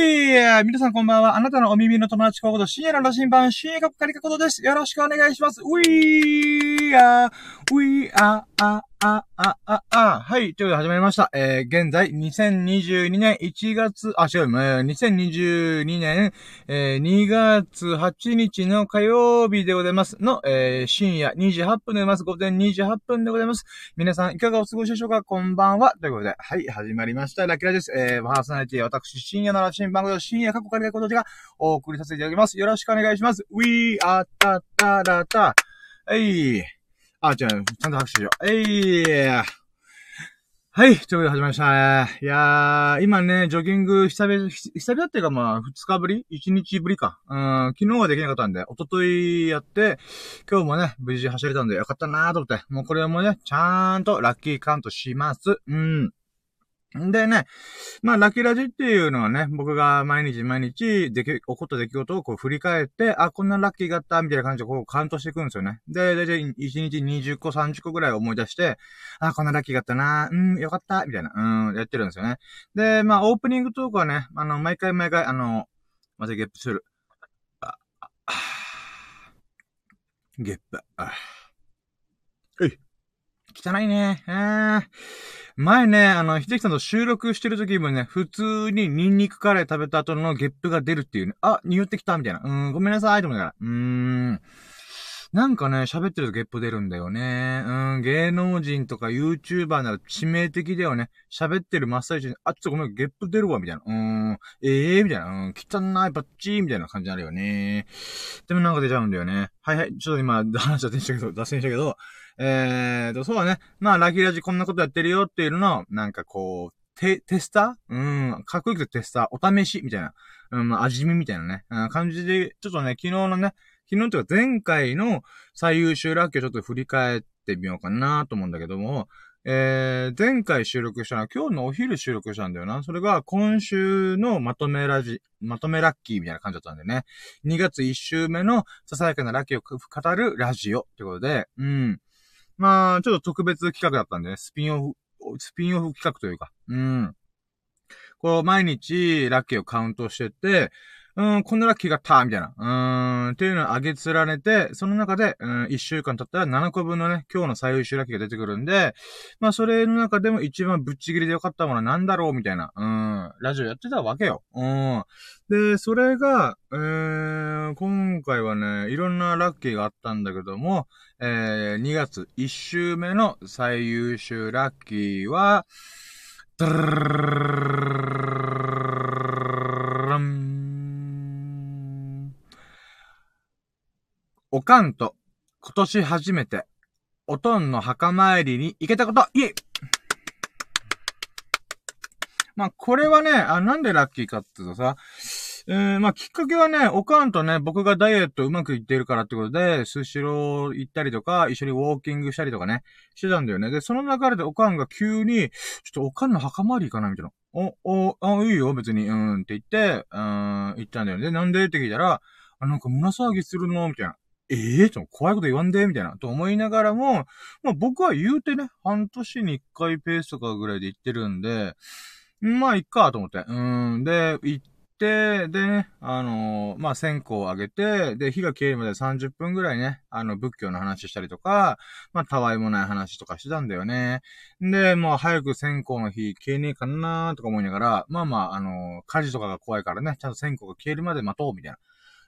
い皆さんこんばんは。あなたのお耳の友達コード、深夜の羅針盤、深夜カップカリカコードです。よろしくお願いします。We are, we are, あ、あ、あ、あ、あ、はい。ということで始まりました。えー、現在、2022年1月、あ、違う、えー、2022年、えー、2月8日の火曜日でございます。の、えー、深夜2時8分でございます。午前2時8分でございます。皆さん、いかがお過ごしでしょうか？こんばんは。ということで、はい、始まりました。ラキラです。えー、パーソナリティ、私、深夜のラシン番組、深夜過去からことがお送りさせていただきます。よろしくお願いします。We are ta ta ta ta. はい。あ、違う、ちゃんと拍手しよう。えいはい、ということで始まりましたね。いやー、今ね、ジョギング久々、久々っていうかまあ、二日ぶり？一日ぶりか。うん、昨日はできなかったんで、一昨日やって、今日もね、無事走れたんでよかったなーと思って、もうこれもね、ちゃんとラッキーカウントします。うん。でね、まあ、ラッキーラジっていうのはね、僕が毎日毎日でき、起こった出来事をこう振り返って、あ、こんなラッキーがあったみたいな感じでこうカウントしていくんですよね。で、だいたい1日20個、30個ぐらい思い出して、あ、こんなラッキーがあったな、うん、よかった、みたいな、うん、やってるんですよね。で、まあ、オープニングトークはね、あの、毎回毎回、あの、またゲップする。あ、あ、ゲップ。あ、汚いね。ー。前ね、あの、秀樹さんと収録してる時もね、普通にニンニクカレー食べた後のゲップが出るっていうね。あ、匂ってきたみたいな。うん、ごめんなさい、と思いながら。うーん。なんかね、喋ってるとゲップ出るんだよね。うん、芸能人とか YouTuber なら致命的だよね。喋ってる真っ最中に、あ、ちょっとごめん、ゲップ出るわ、みたいな。うーん、ええー、みたいな。うん、汚い、バッチー、みたいな感じになるよね。でもなんか出ちゃうんだよね。はいはい、ちょっと今、話しちゃしたけど、脱線したけど、えーと、そうだね。まあ、ラキラジこんなことやってるよっていうのをなんかこう、テ、テスター？うん、かっこよくてテスター、お試しみたいな。うん、ま、味見みたいなね、うん、感じで、ちょっとね、昨日のね、昨日というか前回の最優秀ラッキーをちょっと振り返ってみようかなと思うんだけども、えー、前回収録したのは今日のお昼収録したんだよな。それが今週のまとめラジ、まとめラッキーみたいな感じだったんでね。2月1週目のささやかなラッキーを語るラジオってことで、うん。まあ、ちょっと特別企画だったんでね、スピンオフ、スピンオフ企画というか、うん。こう、毎日ラッキーをカウントしてて、うん、こんなラッキーがあった、みたいな。うーん、っていうのを上げつられて、その中で、うん、1週間経ったら7個分のね、今日の最優秀ラッキーが出てくるんで、まあ、それの中でも一番ぶっちぎりでよかったものは何だろうみたいな、うん、ラジオやってたわけよ。うん。で、それが、えー、今回はね、いろんなラッキーがあったんだけども、えー、2月1週目の最優秀ラッキーは、ドルルルルルルおかんと、今年初めて、おとんの墓参りに行けたこと、イエイまあ、これはね、あ、なんでラッキーかっていうとさ、えー、まあ、きっかけはね、おかんとね、僕がダイエットうまくいっているからってことで、スシロー行ったりとか、一緒にウォーキングしたりとかね、してたんだよね。で、その流れでおかんが急に、ちょっとおかんの墓参り行かないみたいな。お、お、あ、いいよ、別に、うんって言って、うん、行ったんだよね。で、なんで？って聞いたら、あ、なんか胸騒ぎするの？みたいな。ええー、怖いこと言わんでみたいな、と思いながらも、まあ僕は言うてね、半年に一回ペースとかぐらいで行ってるんで、まあ、いっか、と思って。うん。で、行って、でね、あのー、まあ、線香をあげて、で、火が消えるまで30分ぐらいね、あの、仏教の話したりとか、まあ、たわいもない話とかしてたんだよね。で、もう早く線香の火消えねえかなーとか思いながら、まあまあ、あのー、火事とかが怖いからね、ちゃんと線香が消えるまで待とう、みたいな。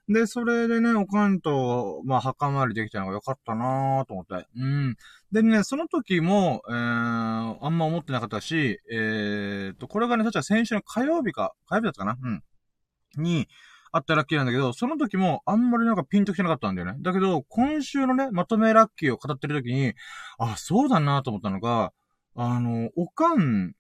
で、それでね、おかんと、まあ、墓参りできたのが良かったなぁと思って。うん。でね、その時も、えー、あんま思ってなかったし、えーと、これがね、確か先週の火曜日か、火曜日だったかな？うん。に、あったラッキーなんだけど、その時もあんまりなんかピンときてなかったんだよね。だけど、今週のね、まとめラッキーを語ってる時に、あ、そうだなと思ったのが、あの、おかん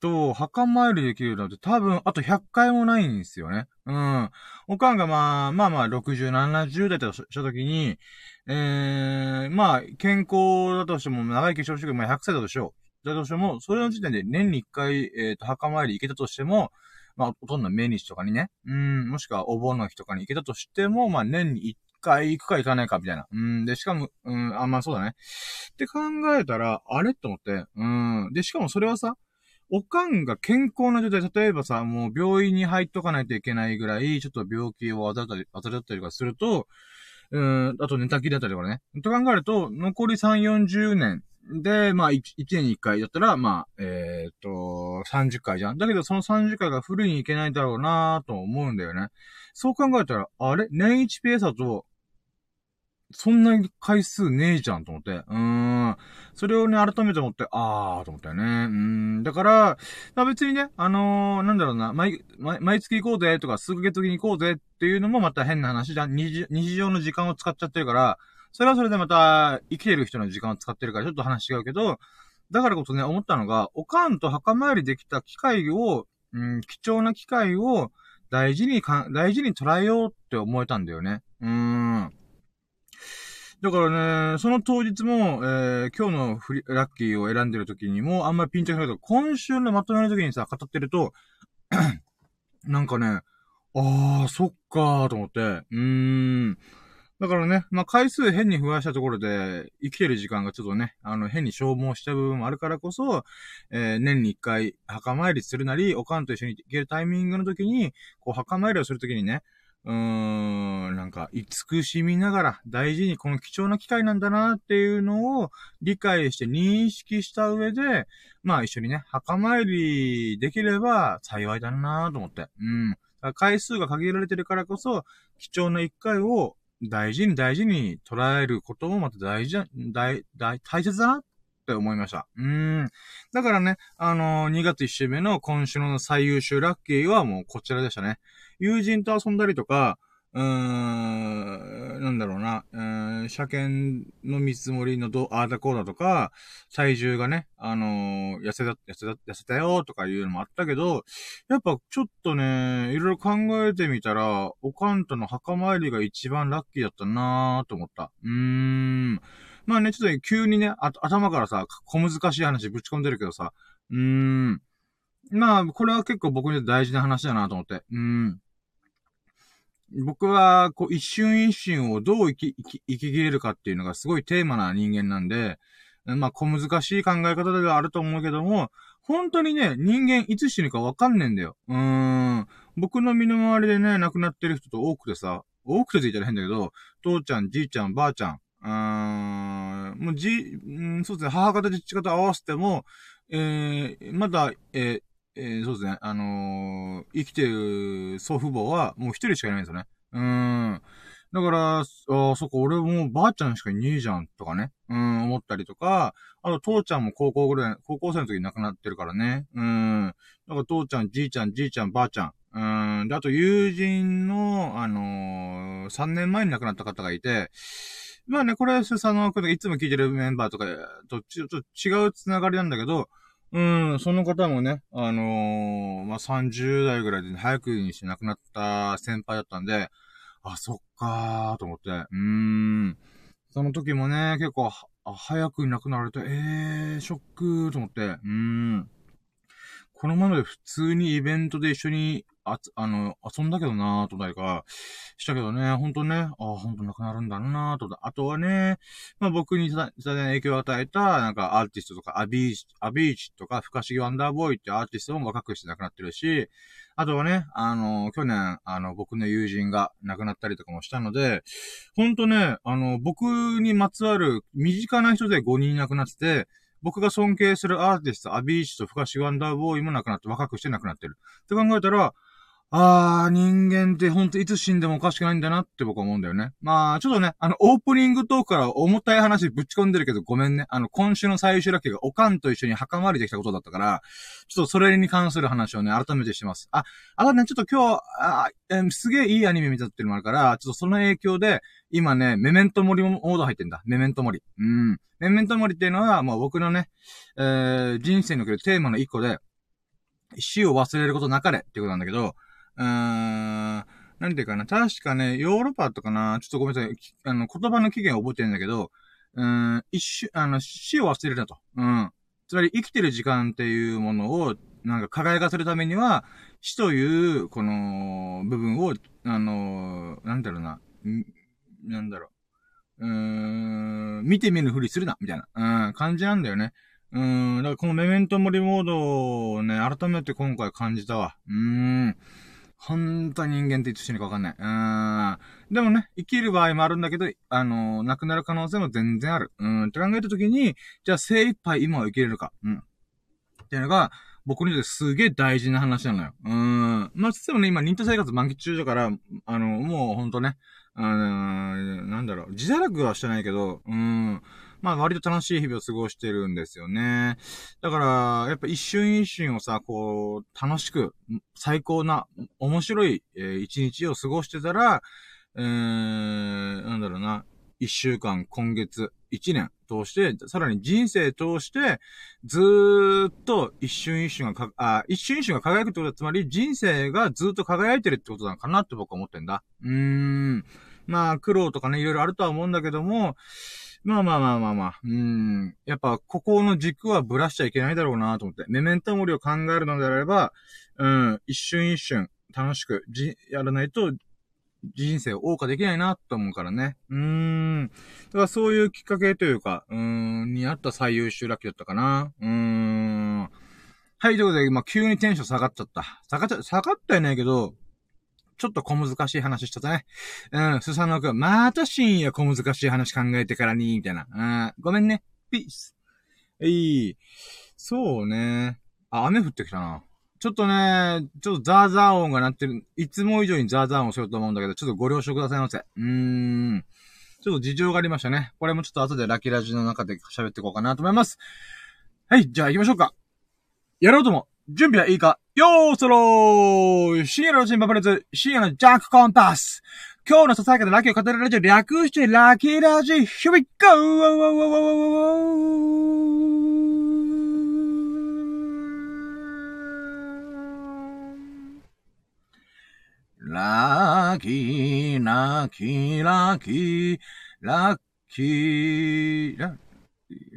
と、墓参りできるのって多分、あと100回もないんですよね。うん。おかんがまあ、まあまあ、60、70代とした時に、えー、まあ、健康だとしても、長生きしてほしいけど、まあ100歳だとしよう。だとしても、それの時点で年に1回、えっ、ー、と、墓参り行けたとしても、まあ、ほとんど命日とかにね、うん、もしくはお盆の日とかに行けたとしても、まあ、年に1回行くか行かないかみたいな。うん、で、しかも、うん、あん、まあそうだね。って考えたら、あれ？と思って、うん、で、しかもそれはさ、おかんが健康な状態、例えばさ、もう病院に入っとかないといけないぐらい、ちょっと病気を患ったり、患ったりとかすると、うん、あと寝たきりだったりとかね。と考えると、残り3、40年で、まあ1、1年に1回だったら、まあ、えー、っと、30回じゃん。だけどその30回がフルにいけないだろうなと思うんだよね。そう考えたら、あれ？年1ペースだと、そんなに回数ねえじゃんと思って。うーん。それをね、改めて思って、あーと思ったよね。うーん。だから、まあ別にね、あのー、なんだろうな、毎、毎、毎月行こうぜとか、数ヶ月に行こうぜっていうのもまた変な話じゃん。日日常の時間を使っちゃってるから、それはそれでまた、生きてる人の時間を使ってるから、ちょっと話違うけど、だからこそね、思ったのが、おかんと墓参りできた機会を、うん、貴重な機会を大事にか、大事に捉えようって思えたんだよね。うーん。だからね、その当日も、えー、今日のフリラッキーを選んでる時にも、あんまりピンとしないけど、今週のまとめの時にさ、語ってると、なんかね、あー、そっかーと思って、うーん。だからね、まあ、回数変に増やしたところで、生きてる時間がちょっとね、あの、変に消耗した部分もあるからこそ、えー、年に一回、墓参りするなり、おかんと一緒に行けるタイミングの時に、こう、墓参りをする時にね、うーん、なんか、慈しみながら、大事にこの貴重な機会なんだなっていうのを理解して認識した上で、まあ一緒にね、墓参りできれば幸いだなと思って。うん。回数が限られてるからこそ、貴重な一回を大事に大事に捉えることもまた大事大、大、大切だなって思いました。うん。だからね、あのー、2月1週目の今週の最優秀ラッキーはもうこちらでしたね。友人と遊んだりとか、うーん、なんだろうな、うーん、車検の見積もりのど、あーだこうだとか、体重がね、あのー、痩せた、痩せた、痩せたよとかいうのもあったけど、やっぱちょっとね、いろいろ考えてみたら、おかんとの墓参りが一番ラッキーだったなーと思った。うーん。まあね、ちょっと急にね、あ頭からさ、小難しい話ぶち込んでるけどさ、うーん。まあ、これは結構僕にとって大事な話だなと思って。うーん。僕は、こう、一瞬一瞬をどう生き、生き、生き切れるかっていうのがすごいテーマな人間なんで、まあ、小難しい考え方ではあると思うけども、本当にね、人間いつ死ぬかわかんねえんだよ。うーん。僕の身の回りでね、亡くなってる人と多くてさ、多くてついたら変だけど、父ちゃん、じいちゃん、ばあちゃん、うーん、もうじ、うん、そうですね、母方、父方合わせても、えー、まだ、えー、えー、そうですね、あのー、生きてる祖父母はもう一人しかいないんですよね。うん。だから、ああそっか、俺もうばあちゃんしかいねえじゃん、とかね。うん、思ったりとか、あと父ちゃんも高校ぐらい、高校生の時に亡くなってるからね。うん。だから父ちゃん、じいちゃん、じいちゃん、ばあちゃん。うん。で、あと友人の、あのー、3年前に亡くなった方がいて、まあね、これは、その、いつも聞いてるメンバーとかとちょっと違うつながりなんだけど、うん、その方もね、あのー、まあ、30代ぐらいで、ね、早くにして亡くなった先輩だったんで、あ、そっかーと思って、うーん。その時もね、結構、早くに亡くなられて、えー、ショックーと思って、うーん。このままで普通にイベントで一緒にあ、あの、遊んだけどなぁと誰か、したけどね、ほんとね、ああほんとなくなるんだろうなぁと、あとはね、まあ僕にさ、さ影響を与えた、なんかアーティストとか、アビーチ、アビーチとか、不可思議ワンダーボーイってアーティストも若くして亡くなってるし、あとはね、あの、去年、あの、僕の友人が亡くなったりとかもしたので、ほんとね、あの、僕にまつわる身近な人で5人亡くなってて、僕が尊敬するアーティスト、アビーチと不可思議ワンダーボーイも亡くなって、若くして亡くなってる。って考えたら、ああ、人間ってほんといつ死んでもおかしくないんだなって僕は思うんだよね。まあ、ちょっとね、あの、オープニングトークから重たい話ぶち込んでるけどごめんね。あの、今週の最終ラッキーがおかんと一緒に墓参りできたことだったから、ちょっとそれに関する話をね、改めてしてます。あ、あとね、ちょっと今日、あえ、すげえいいアニメ見たっていうのもあるから、ちょっとその影響で、今ね、メメントモリもモード入ってんだ。メメントモリ。うん。メメントモリっていうのは、もう僕のね、えー、人生におけるテーマの一個で、死を忘れることなかれっていうことなんだけど、うーん、なんていうかな、確かね、ヨーロッパだったかな、ちょっとごめんなさい、あの、言葉の起源を覚えてるんだけど、うーん、一瞬、あの、死を忘れるなと。うん。つまり、生きてる時間っていうものを、なんか輝かせるためには、死という、この、部分を、あの、なんだろうな、なんだろう。うーん、見て見ぬふりするな、みたいな、うん、感じなんだよね。うん、だからこのメメントモリモードをね、改めて今回感じたわ。うーん。本当に人間っていつ死ぬかわかんない。うーん。でもね、生きる場合もあるんだけど、あのー、亡くなる可能性も全然ある。うん、って考えたときに、じゃあ精一杯今を生きれるか。うん。っていうのが、僕にとってすげえ大事な話なのよ。うん。まあ、つってもね、今、忍耐生活満喫中だから、あの、もうほんとね、あのー、なんだろう、自堕落はしてないけど、うん。まあ割と楽しい日々を過ごしてるんですよね。だから、やっぱ一瞬一瞬をさ、こう、楽しく、最高な、面白い、えー、一日を過ごしてたら、えー、なんだろうな、一週間、今月、一年通して、さらに人生通して、ずーっと一瞬一瞬がか、あ、一瞬一瞬が輝くってことは、つまり人生がずーっと輝いてるってことなのかなって僕は思ってんだ。うーん。まあ、苦労とかね、いろいろあるとは思うんだけども、まあまあまあまあまあ。うん。やっぱ、ここの軸はぶらしちゃいけないだろうなと思って。メメントモリを考えるのであれば、うん、一瞬一瞬、楽しく、じ、やらないと、人生を謳歌できないなと思うからね。うーん。だからそういうきっかけというか、うーん、にあった最優秀ラッキーだったかな。うーん。はい、ということで、まあ、急にテンション下がっちゃった。下がっちゃ、下がったよねけど、ちょっと小難しい話しちゃったね。うん、スサノくん、また深夜小難しい話考えてからに、みたいな。うん、ごめんね。ピース。いい。そうね。あ、雨降ってきたな。ちょっとね、ちょっとザーザー音が鳴ってる。いつも以上にザーザー音すると思うんだけど、ちょっとご了承くださいませ。うーん。ちょっと事情がありましたね。これもちょっと後でラキラジの中で喋っていこうかなと思います。はい、じゃあ行きましょうか。やろうとも。準備はいいか？よーそろー深夜の新バブレズ、深夜のジャックコンパス。今日のささやかなラッキーを語るラジ。オ略してラッキーラジ Here we go! ラッキー、ラッキー、ラッキー、ラッキー、ラッキー、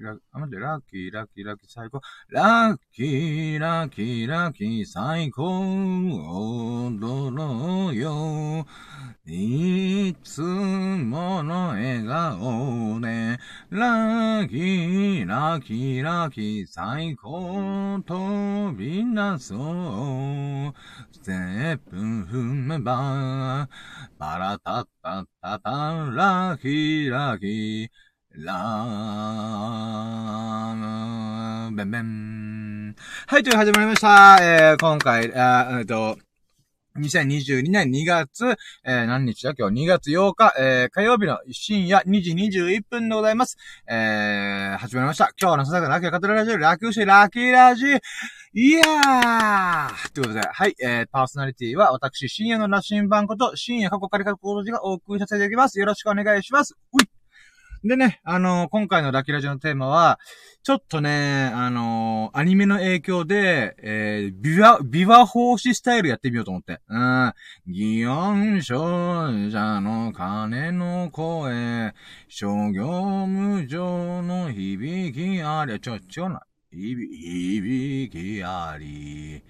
ラあ、待って、ラッキー、ラッキー、ラッキー、最高。ラッキー、ラッキー、ラッキー、最高。踊ろうよ。いつもの笑顔で、ラッキー、ラッキー、ラッキー、最高。飛び出そう。ステップ踏めば、パラタッタッタタ、ラッキー、ラッキー、ラーム、ベンベン。はい、という始まりました。えー、今回、あえっと、2022年2月、えー、何日だ？今日2月8日、えー、火曜日の深夜2時21分でございます。えー、始まりました。今日のささかラッキーカトララジオ、ラッキーシラキーラジいやーということで、はい、えー、パーソナリティは私、深夜の羅針盤こと、深夜過去カリカ工事がお送りさせていただきます。よろしくお願いします。ういでね、あのー、今回のラキラジオのテーマは、ちょっとね、あのー、アニメの影響で、えー、ビワ、ビワ奉仕スタイルやってみようと思って。うん。祇園少女の鐘の声、諸行無常の響きあり、ちょ、違うな。響きあり。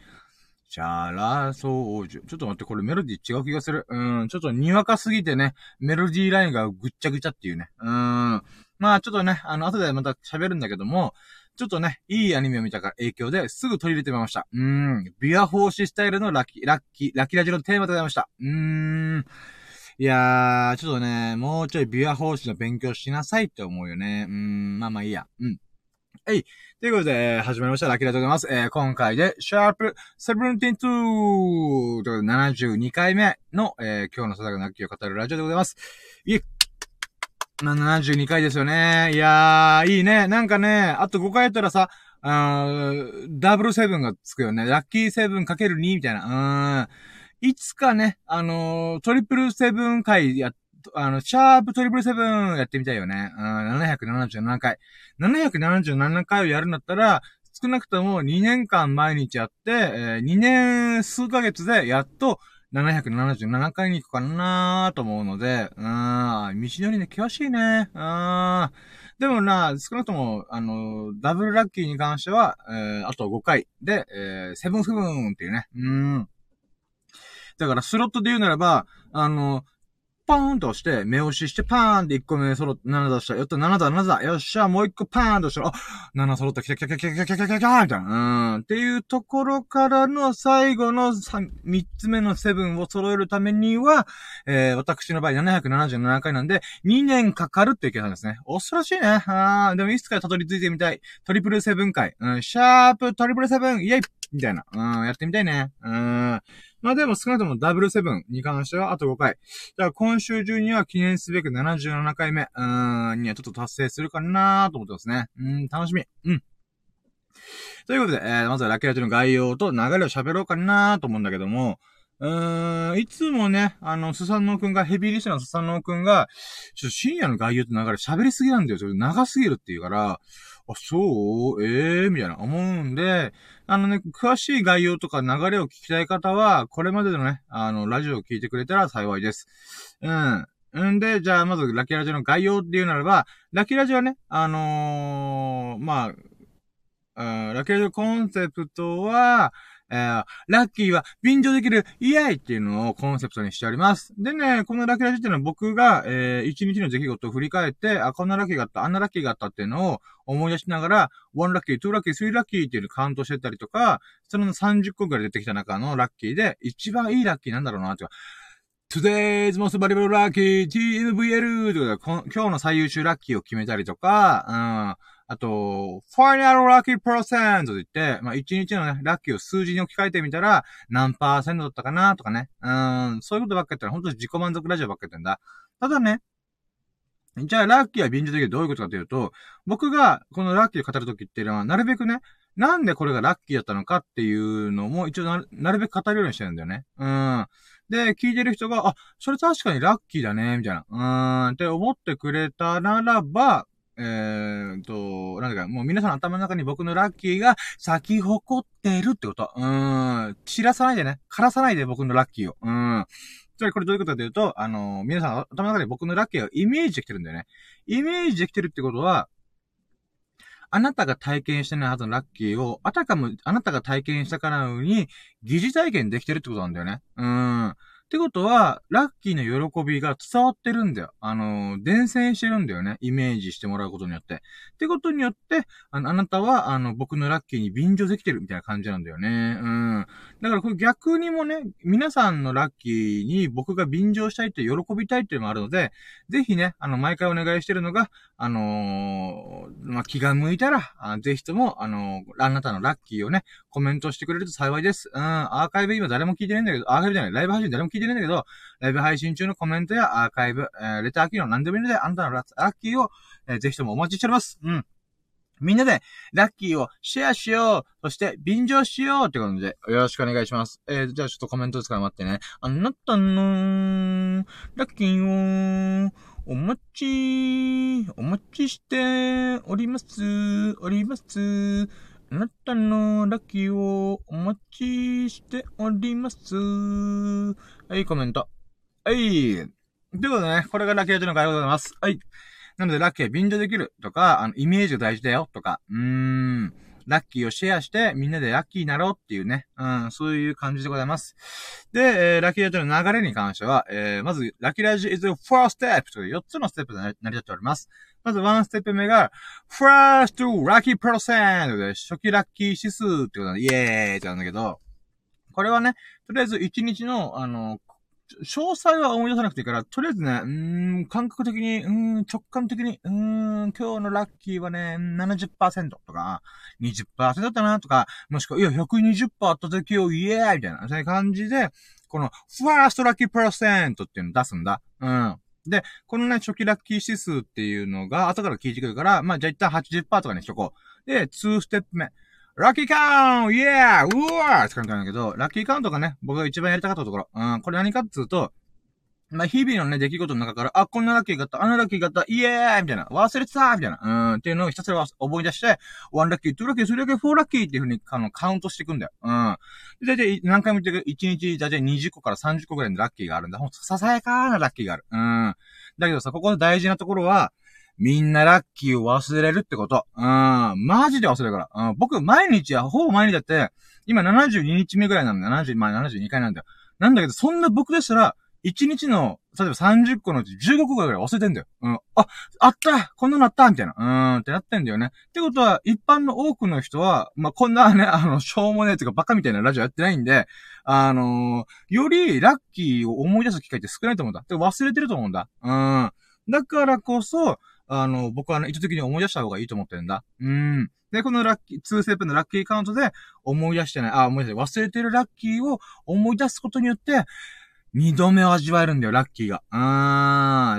チャラソージュ。ちょっと待って、これメロディー違う気がする。うん、ちょっとにわかすぎてね、メロディーラインがぐっちゃぐちゃっていうね。うん。まあ、ちょっとね、あの、後でまた喋るんだけども、ちょっとね、いいアニメを見たから影響ですぐ取り入れてみました。うん。ビア奉仕スタイルのラッキー、ラッキー、ラッキーラジオのテーマでございました。うーん。いやー、ちょっとね、もうちょいビア奉仕の勉強しなさいって思うよね。うん、まあまあいいや。うん。はい。ということで、始まりました。ラッキーでございます。えー、今回で、シャープ72ということで、72回目の、えー、今日のささがラッキーを語るラジオでございます。いえ、まあ、72回ですよね。いやー、いいね。なんかね、あと5回やったらさ、あダブルセブンがつくよね。ラッキーセブンかける2みたいな。うん。いつかね、あのー、トリプルセブン回やっあの、シャープトリプルセブンやってみたいよね。うん、777回。777回をやるんだったら、少なくとも2年間毎日やって、えー、2年数ヶ月でやっと777回に行くかなと思うので、うん、道のりね、険しいね。うん。でもな、少なくとも、あの、ダブルラッキーに関しては、えー、あと5回で、えー、セブンセブンっていうね。うん。だから、スロットで言うならば、あの、パーンと押して、目押ししてパーンって1個目揃って、7出した。やった、7だ、7だ。よっしゃ、もう1個パーンとしたら、あ、7揃った、来た来た来た来た来た来た来た来たみたいな。うん。っていうところからの最後の 3, 3つ目の7を揃えるためには、えー、私の場合777回なんで、2年かかるっていう計算ですね。恐ろしいね。あー、でもいつかたどり着いてみたい。トリプル7回。うん、シャープトリプル7、イェイみたいな。うん、やってみたいね。うん。まあでも少なくともダブルセブンに関してはあと5回。だから今週中には記念すべく77回目、うーん、にはちょっと達成するかなと思ってますね。うん、楽しみ。うん。ということで、えー、まずはラッキーラジオの概要と流れを喋ろうかなと思うんだけども、うーん、いつもね、あの、スサノオくんが、ヘビーリスナーのスサノオくんが、ちょっと深夜の概要と流れ喋りすぎなんだよ。ちょっと長すぎるっていうから、あ、そう？ええ？ー、みたいな思うんで、あのね、詳しい概要とか流れを聞きたい方は、これまでのね、あの、ラジオを聞いてくれたら幸いです。うん。んで、じゃあ、まず、ラキラジオの概要っていうならば、ラキラジオはね、あのー、まあ、ラキラジオコンセプトは、えー、ラッキーは便乗できるイエイっていうのをコンセプトにしております。でね、このラッキーラジっていうのは僕が、えー、一日の出来事を振り返って、あ、こんなラッキーがあった、あんなラッキーがあったっていうのを思い出しながら、1ラッキー、2ラッキー、3ラッキーっていうのをカウントしてたりとか、その30個くらい出てきた中のラッキーで、一番いいラッキーなんだろうなっていう Today's most valuable lucky TMVL ということで、今日の最優秀ラッキーを決めたりとか、うん。あと、final lucky percent と言って、まあ、1日のね、ラッキーを数字に置き換えてみたら、何パーセントだったかなとかね。うん、そういうことばっかやったら、本当に自己満足ラジオばっかやってんだ。ただね、じゃあ、ラッキーは便乗的にどういうことかというと、僕がこのラッキーを語るときっていうのは、なるべくね、なんでこれがラッキーだったのかっていうのも、一応ななるべく語るようにしてるんだよね。うん。で、聞いてる人が、あ、それ確かにラッキーだね、みたいな。うーん、って思ってくれたならば、えーと、なんだか、もう皆さんの頭の中に僕のラッキーが咲き誇ってるってこと。うん。散らさないでね。枯らさないで僕のラッキーを。うん。つまりこれどういうことかというと、あのー、皆さん頭の中で僕のラッキーをイメージできてるんだよね。イメージできてるってことは、あなたが体験してないはずのラッキーを、あたかも、あなたが体験したからに、疑似体験できてるってことなんだよね。うん。ってことは、ラッキーの喜びが伝わってるんだよ。あのー、伝染してるんだよね。イメージしてもらうことによって。ってことによって、あの、あなたは、あの、僕のラッキーに便乗できてるみたいな感じなんだよね。うん。だからこれ逆にもね、皆さんのラッキーに僕が便乗したいって喜びたいっていうのもあるので、ぜひね、あの、毎回お願いしてるのが、あのー、まあ、気が向いたら、あぜひとも、あのー、あなたのラッキーをね、コメントしてくれると幸いです。うん、アーカイブ今誰も聞いてないんだけど、アーカイブじゃない、ライブ配信誰も聞いてないんだけど、ライブ配信中のコメントやアーカイブ、えー、レター機能何でもいいので、あなたのラッキーを、えー、ぜひともお待ちしております。うん。みんなで、ラッキーをシェアしようそして、便乗しようってことで、よろしくお願いします。えー、じゃあちょっとコメントですから待ってね。あなたの、ラッキーを、お待ち、お待ちしております、おります。あなたのラッキーをお待ちしております。はい、コメント。はい。ということでね、これがラッキーアートの概要でございます。はい。なので、ラッキーは便乗できるとか、あの、イメージが大事だよとか、うーん。ラッキーをシェアして、みんなでラッキーになろうっていうね、うん、そういう感じでございます。で、えー、ラッキーラジオの流れに関しては、えー、まず、ラッキーラジオ is the first step という4つのステップで成り立っております。まず1ステップ目が、first lucky percent で、初期ラッキー指数ってことなんで、イエーイってなんだけど、これはね、とりあえず1日の、あの、詳細は思い出さなくていいから、とりあえずね、うん、感覚的に、うん、直感的に、うん、今日のラッキーはね、70%とか、20%だったなとか、もしくは、いや、120%あった時をイエーイみたいな、そういう感じで、この、ファーストラッキーパーセントっていうのを出すんだ。うん。で、このね、初期ラッキー指数っていうのが、後から聞いてくるから、まあ、じゃあ一旦80%とかにしとこう。で、2ステップ目。ラッキーカウンイエーうわーって感じなんだけど、ラッキーカウントがね、僕が一番やりたかったところ。うん、これ何かっつうと、まあ、日々のね、出来事の中から、あ、こんなラッキーがあった、あんなラッキーがあった、イエーイみたいな、忘れてたみたいな、うん、っていうのをひたすら思い出して、1ラッキー、2ラッキー、3ラッキー、4ラッキーっていう風に、あの、カウントしていくんだよ。うん。で、だいたい何回も言ってるけど、1日、だいたい20個から30個ぐらいのラッキーがあるんだ。ほんと、ささやかなラッキーがある。うん。だけどさ、ここの大事なところは、みんなラッキーを忘れるってこと。うん。マジで忘れるから。うん。僕、毎日は、ほぼ毎日だって、今72日目ぐらいなんだよ。70、まあ72回なんだよ。なんだけど、そんな僕でしたら、1日の、例えば30個のうち15個ぐらい忘れてんだよ。うん。あ、あったこんなのあったみたいな。うーんってなってんだよね。ってことは、一般の多くの人は、まあ、こんなね、あの、しょうもねえとかバカみたいなラジオやってないんで、あのー、よりラッキーを思い出す機会って少ないと思うんだ。で忘れてると思うんだ。うん。だからこそ、あの、僕はね、意図的に思い出した方がいいと思ってるんだ。うん。で、このラッキー、2ステップのラッキーカウントで思い出してない、あ、思い出して、忘れてるラッキーを思い出すことによって、二度目を味わえるんだよ、ラッキーが。うーん、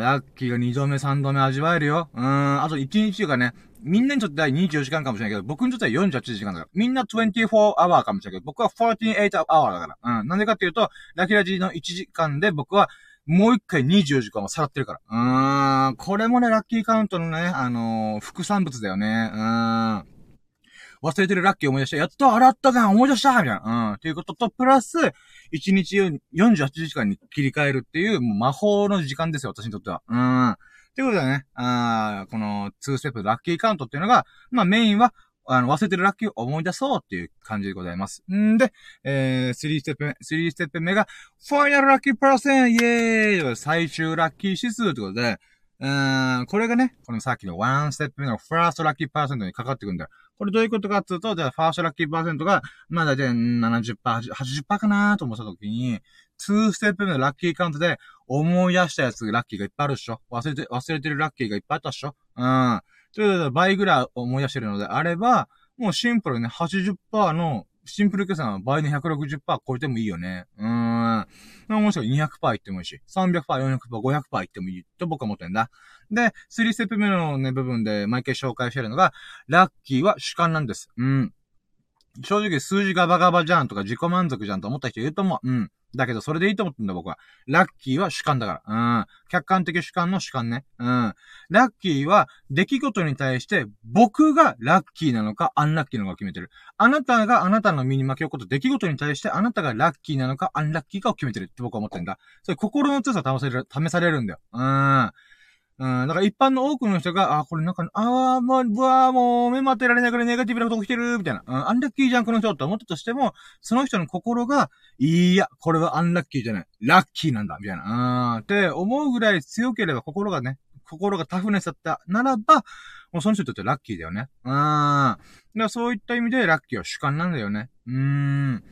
ラッキーが二度目、三度目味わえるよ。うーん、あと一日がね、みんなにとっては24時間かもしれないけど、僕にとっては48時間だから。みんな24アワーかもしれないけど、僕は48アワーだから。うん。なんでかっていうと、ラキラジの1時間で僕は、もう一回24時間をさらってるから。うーん、これもね、ラッキーカウントのね、あのー、副産物だよね。うーん。忘れてるラッキー思い出した。やっと洗ったじゃん思い出したみたいな。うん。っていうことと、プラス、1日48時間に切り替えるっていう、もう魔法の時間ですよ、私にとっては。うん。ということでね、あこの2ステップラッキーカウントっていうのが、まあメインは、あの、忘れてるラッキーを思い出そうっていう感じでございます。んで、えー、3ステップ目、3ステップ目が、ファイナルラッキーパーセンイェーイ最終ラッキー指数ってことで、うーん、これがね、このさっきの1ステップ目のファーストラッキーパーセントにかかってくるんだよ。これどういうことかっていうと、じゃあファーストラッキーパーセントが、まあだいたい70%、80%かなと思った時に、2ステップ目のラッキーカウントで思い出したやつラッキーがいっぱいあるでしょ忘れて、忘れてるラッキーがいっぱいあったでしょうん。ということで、倍ぐらい思い出してるのであれば、もうシンプルにね、80%のシンプル計算は倍の160%超えてもいいよね。うーん。もしくは200%いってもいいし、300%、400%、500%いってもいいと僕は思ってんだ。で、3ステップ目のね、部分で毎回紹介してるのが、ラッキーは主観なんです。うん。正直数字ガバガバじゃんとか自己満足じゃんと思った人いると思う。うん。だけど、それでいいと思ってんだ、僕は。ラッキーは主観だから。うん。客観的主観の主観ね。うん。ラッキーは、出来事に対して、僕がラッキーなのか、アンラッキーなのかを決めてる。あなたがあなたの身に巻き起こった出来事に対して、あなたがラッキーなのか、アンラッキーかを決めてるって僕は思ってんだ。それ心の強さ試される、試されるんだよ。うん。うん、だから一般の多くの人が、あ、これなんか、ああ、もう、うわもう、目も当てられないからネガティブなこと起きてる、みたいな。うん、アンラッキーじゃん、この人って思ったとしても、その人の心が、いや、これはアンラッキーじゃない。ラッキーなんだ、みたいな。うん、って思うぐらい強ければ心がね、心がタフネスだったならば、もうその人にとってラッキーだよね。うん。だからそういった意味でラッキーは主観なんだよね。うーん。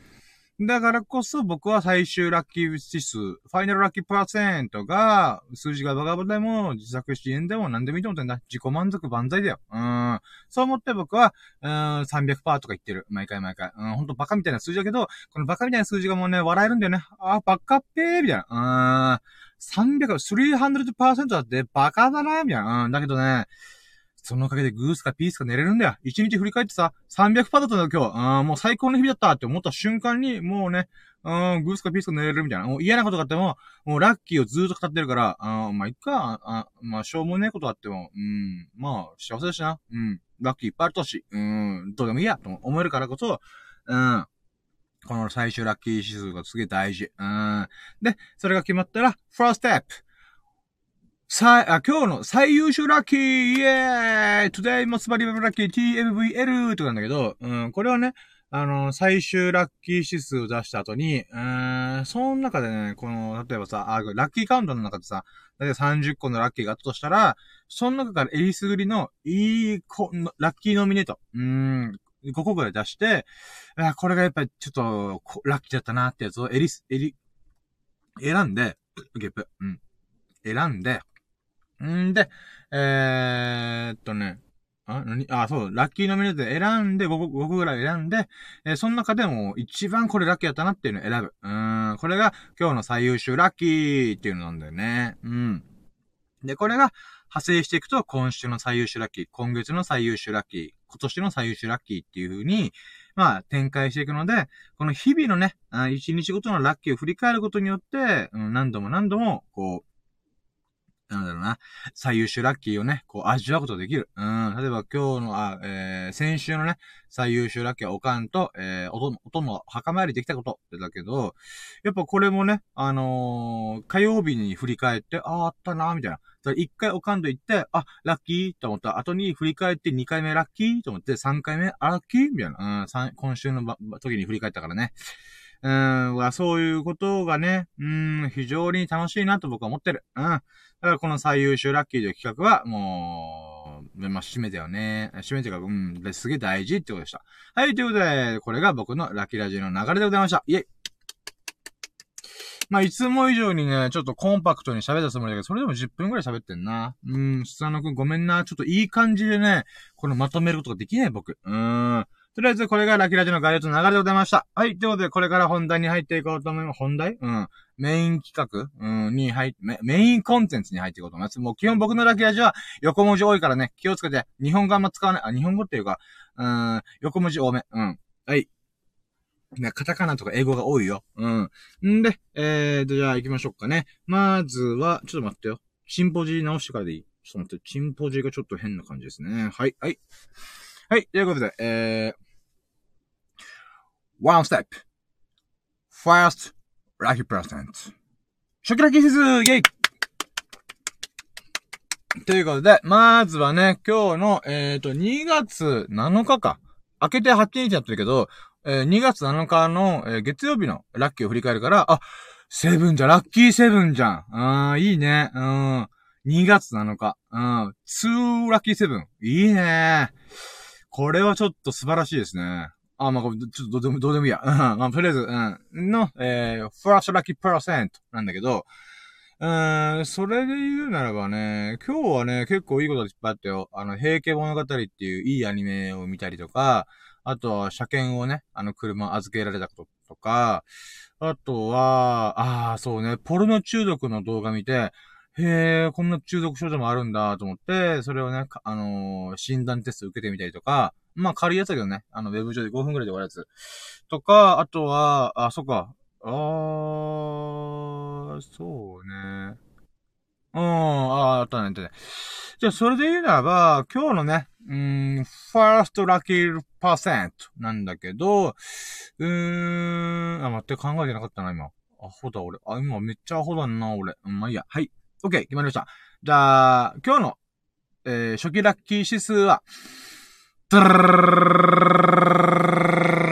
だからこそ僕は最終ラッキー指数、ファイナルラッキーパーセントが、数字がバカバカでも、自作支援でも何でもいいと思ってんだ。自己満足万歳だよ。うん。そう思って僕は、うん、300%とか言ってる。毎回毎回。うん、ほんとバカみたいな数字だけど、このバカみたいな数字がもうね、笑えるんだよね。あ、バカっぺーみたいな。うん。300、300%だってバカだなみたいな。うん。だけどね、そのおかげでグースかピースか寝れるんだよ。一日振り返ってさ、300%だったんだ、今日。あもう最高の日々だったって思った瞬間に、もうね、うん、グースかピースか寝れるみたいな。もう嫌なことがあっても、もうラッキーをずーっと語ってるから、あまあ、いっか、ああまあ、しょうもねえことあっても、うん、まあ、幸せだしな。うん、ラッキーいっぱいあるとし、うん、どうでもいいや、と思えるからこそ、うん、この最終ラッキー指数がすげえ大事。うん。で、それが決まったら、ファーストステップ。さあ、今日の最優秀ラッキーイェーイ !today most valuable lucky TMVL とかなんだけど、うん、これはね、あの、最終ラッキー指数を出した後に、うーん、その中でね、この、例えばさ、あ、ラッキーカウントの中でさ、だいたい30個のラッキーがあったとしたら、その中からエリスグリのいいこ、ラッキーノミネート、うーん、5個ぐらい出して、あこれがやっぱりちょっと、ラッキーだったなってやつをエリス、エリ、選んで、ゲップ、うん。選んで、んで、えー、っとね、あ、なにあ、そう、ラッキーノミネートで選んで、5、5ぐらい選んで、えー、その中でも一番これラッキーだったなっていうのを選ぶ。うん、これが今日の最優秀ラッキーっていうのなんだよね。うん。で、これが派生していくと、今週の最優秀ラッキー、今月の最優秀ラッキー、今年の最優秀ラッキーっていう風に、まあ、展開していくので、この日々のね、一日ごとのラッキーを振り返ることによって、うん、何度も何度も、こう、なんだろうな、最優秀ラッキーをね、こう味わうことできる。うん。例えば今日の、あ、えー、先週のね、最優秀ラッキーはおかんと、えー、音、音の墓参りできたことってだけど、やっぱこれもね、あのー、火曜日に振り返って、ああ、あったな、みたいな。一回おかんと言って、あ、ラッキーと思った後に振り返って二回目ラッキーと思って三回目、あ、ラッキーみたいな。うん、今週の時に振り返ったからね。うん、は、そういうことがね、うん、非常に楽しいなと僕は思ってる。うん。だからこの最優秀ラッキーという企画は、もう、まあ、締めだよね。締めてか、うん、すげえ大事ってことでした。はい、ということで、これが僕のラッキーラジオの流れでございました。イェイまあ、いつも以上にね、ちょっとコンパクトに喋ったつもりだけど、それでも10分くらい喋ってんな。うん、スタノくんごめんな。ちょっといい感じでね、このまとめることができない僕。うーん。とりあえずこれがラキラジの概要と流れでございました。はい。ということで、これから本題に入っていこうと思います。本題？うん。メイン企画？うん、に入っ、メメインコンテンツに入っていこうと思います。もう基本僕のラキラジは横文字多いからね、気をつけて。日本語あんま使わない。あ、日本語っていうか、うん、横文字多め。うん。はい。ね、カタカナとか英語が多いよ。うん。んで、えーと、じゃあ行きましょうかね。まずは、ちょっと待ってよ。チンポジ直してからでいい？ちょっと待って、チンポジがちょっと変な感じですね。はい、はい。はい、ということで、えー、one step. first, lucky percent. 初期ラッキーフィズイェイということで、まずはね、今日の、えっ、ー、と、2月7日か。明けて8日やってるけど、えー、2月7日の、えー、月曜日のラッキーを振り返るから、あ、セブンじゃ、ラッキーセブンじゃん。あ、いいね。うん。2月7日。うん。2ラッキーセブン。いいね。これはちょっと素晴らしいですね。あ、まあ、ちょっとどうでも、どうでもいいや。うん。まあ、とりあえず、うん。の、えー、first lucky percent なんだけど、うーん、それで言うならばね、今日はね、結構いいこといっぱいあったよ。あの、平家物語っていういいアニメを見たりとか、あとは車検をね、あの車預けられたこととか、あとは、ああ、そうね、ポルノ中毒の動画見て、へえ、こんな中毒症状もあるんだと思って、それをね、あのー、診断テスト受けてみたりとか、まあ軽いやつだけどね、あの、ウェブ上で5分くらいで終わるやつ。とか、あとは、あ、そっか、あー、そうね。うん、ああったね、あったね。じゃあ、それで言うならば、今日のね、うん、first lucky percent なんだけど、うーん、あ、待って、考えてなかったな、今。アホだ、俺。あ、今めっちゃアホだな、俺。うん、まあいいや。はい。OK、決まりました。じゃあ、今日の、えー、初期ラッキー指数は、トゥル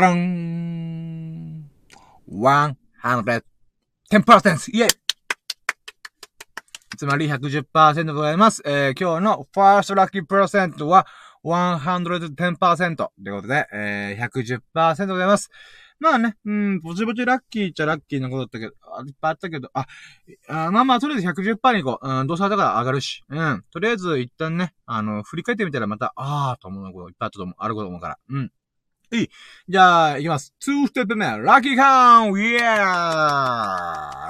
ルン、110%! イェイつまり110%でございます。えー、今日のファーストラッキーパーセントは110%ということで、えー、110%でございます。まあね、うん、ぼちぼちラッキーっちゃラッキーなことだったけど、あいっぱいあったけど、あ、あまあまあ、とりあえず110%に行こう。うん、どうせだから上がるし。うん。とりあえず一旦ね、あの、振り返ってみたらまた、あーと思うこといっぱいあったと思う、あること思うから。うん。いい。じゃあ、行きます。2ステップ目、ラッキーカウントイエー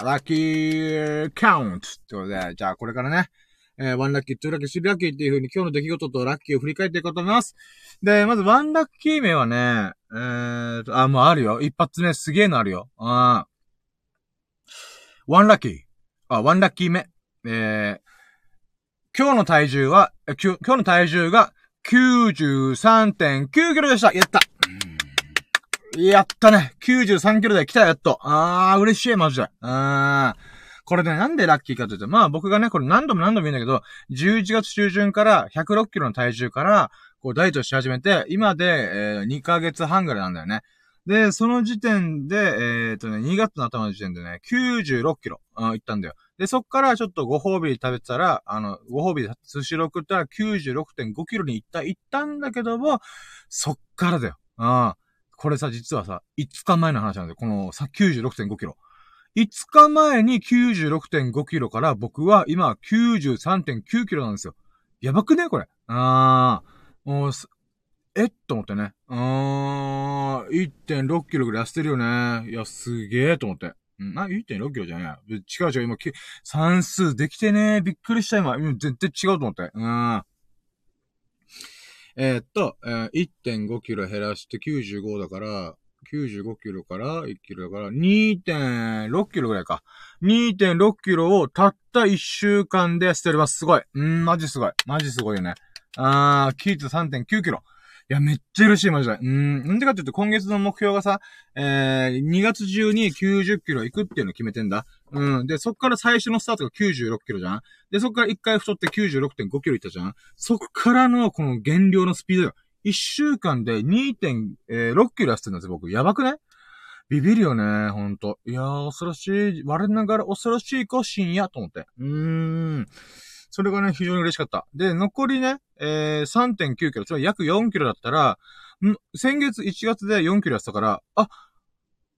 ラッキーカウントってことで、じゃあこれからね、えー、1ラッキー、2ラッキー、3ラッキーっていう風に今日の出来事とラッキーを振り返っていこうと思います。で、まず1ラッキー目はね、えーと、あ、もうあるよ。一発目すげえのあるよ。あ1ラッキー。あ、1ラッキー目。えー、今日の体重は、今日の体重が93.9キロでした。やったやったね。93キロで来たやっと。あー、嬉しい、マジで。あー。これね、なんでラッキーかというと、まあ僕がね、これ何度も何度も言うんだけど、11月中旬から106キロの体重から、こうダイエットし始めて、今で、えー、2ヶ月半ぐらいなんだよね。で、その時点で、えー、とね、2月の頭の時点でね、96キロ、うん、行ったんだよ。で、そっからちょっとご褒美食べてたら、あの、ご褒美で寿司ロ食ったら96.5キロに行った、行ったんだけども、そっからだよ。うん。これさ、実はさ、5日前の話なんだよ。このさ、96.5キロ。5日前に96.5キロから僕は今93.9キロなんですよ。やばくね？これ。あー。え？っと思ってね。あー、1.6キロぐらい痩せてるよね。いや、すげえと思って。な、1.6キロじゃない違う違う、今、算数できてねえびっくりした今。全然違うと思って。うん。えー、っと、え、1.5キロ減らして95だから、95キロから1キロだから2.6キロぐらいか。2.6キロをたった1週間で捨てれます。ごい。うん、マジすごい。マジすごいよね。あー、キーツ3.9キロ。いや、めっちゃ嬉しい、マジで。うん。なんでかって言うと、今月の目標がさ、えー、2月中に90キロ行くっていうのを決めてんだ。うん。で、そっから最初のスタートが96キロじゃんで、そっから1回太って96.5キロ行ったじゃんそっからのこの減量のスピードよ。1週間で2.6キロ痩せてるんですよ、僕。やばくね？ビビるよね、ほんと。いやー、恐ろしい、我ながら恐ろしい子深夜と思って。うーん。それがね、非常に嬉しかった。で、残りね、えー、3.9キロ、つまり約4キロだったら、ん、先月1月で4キロやってたから、あ、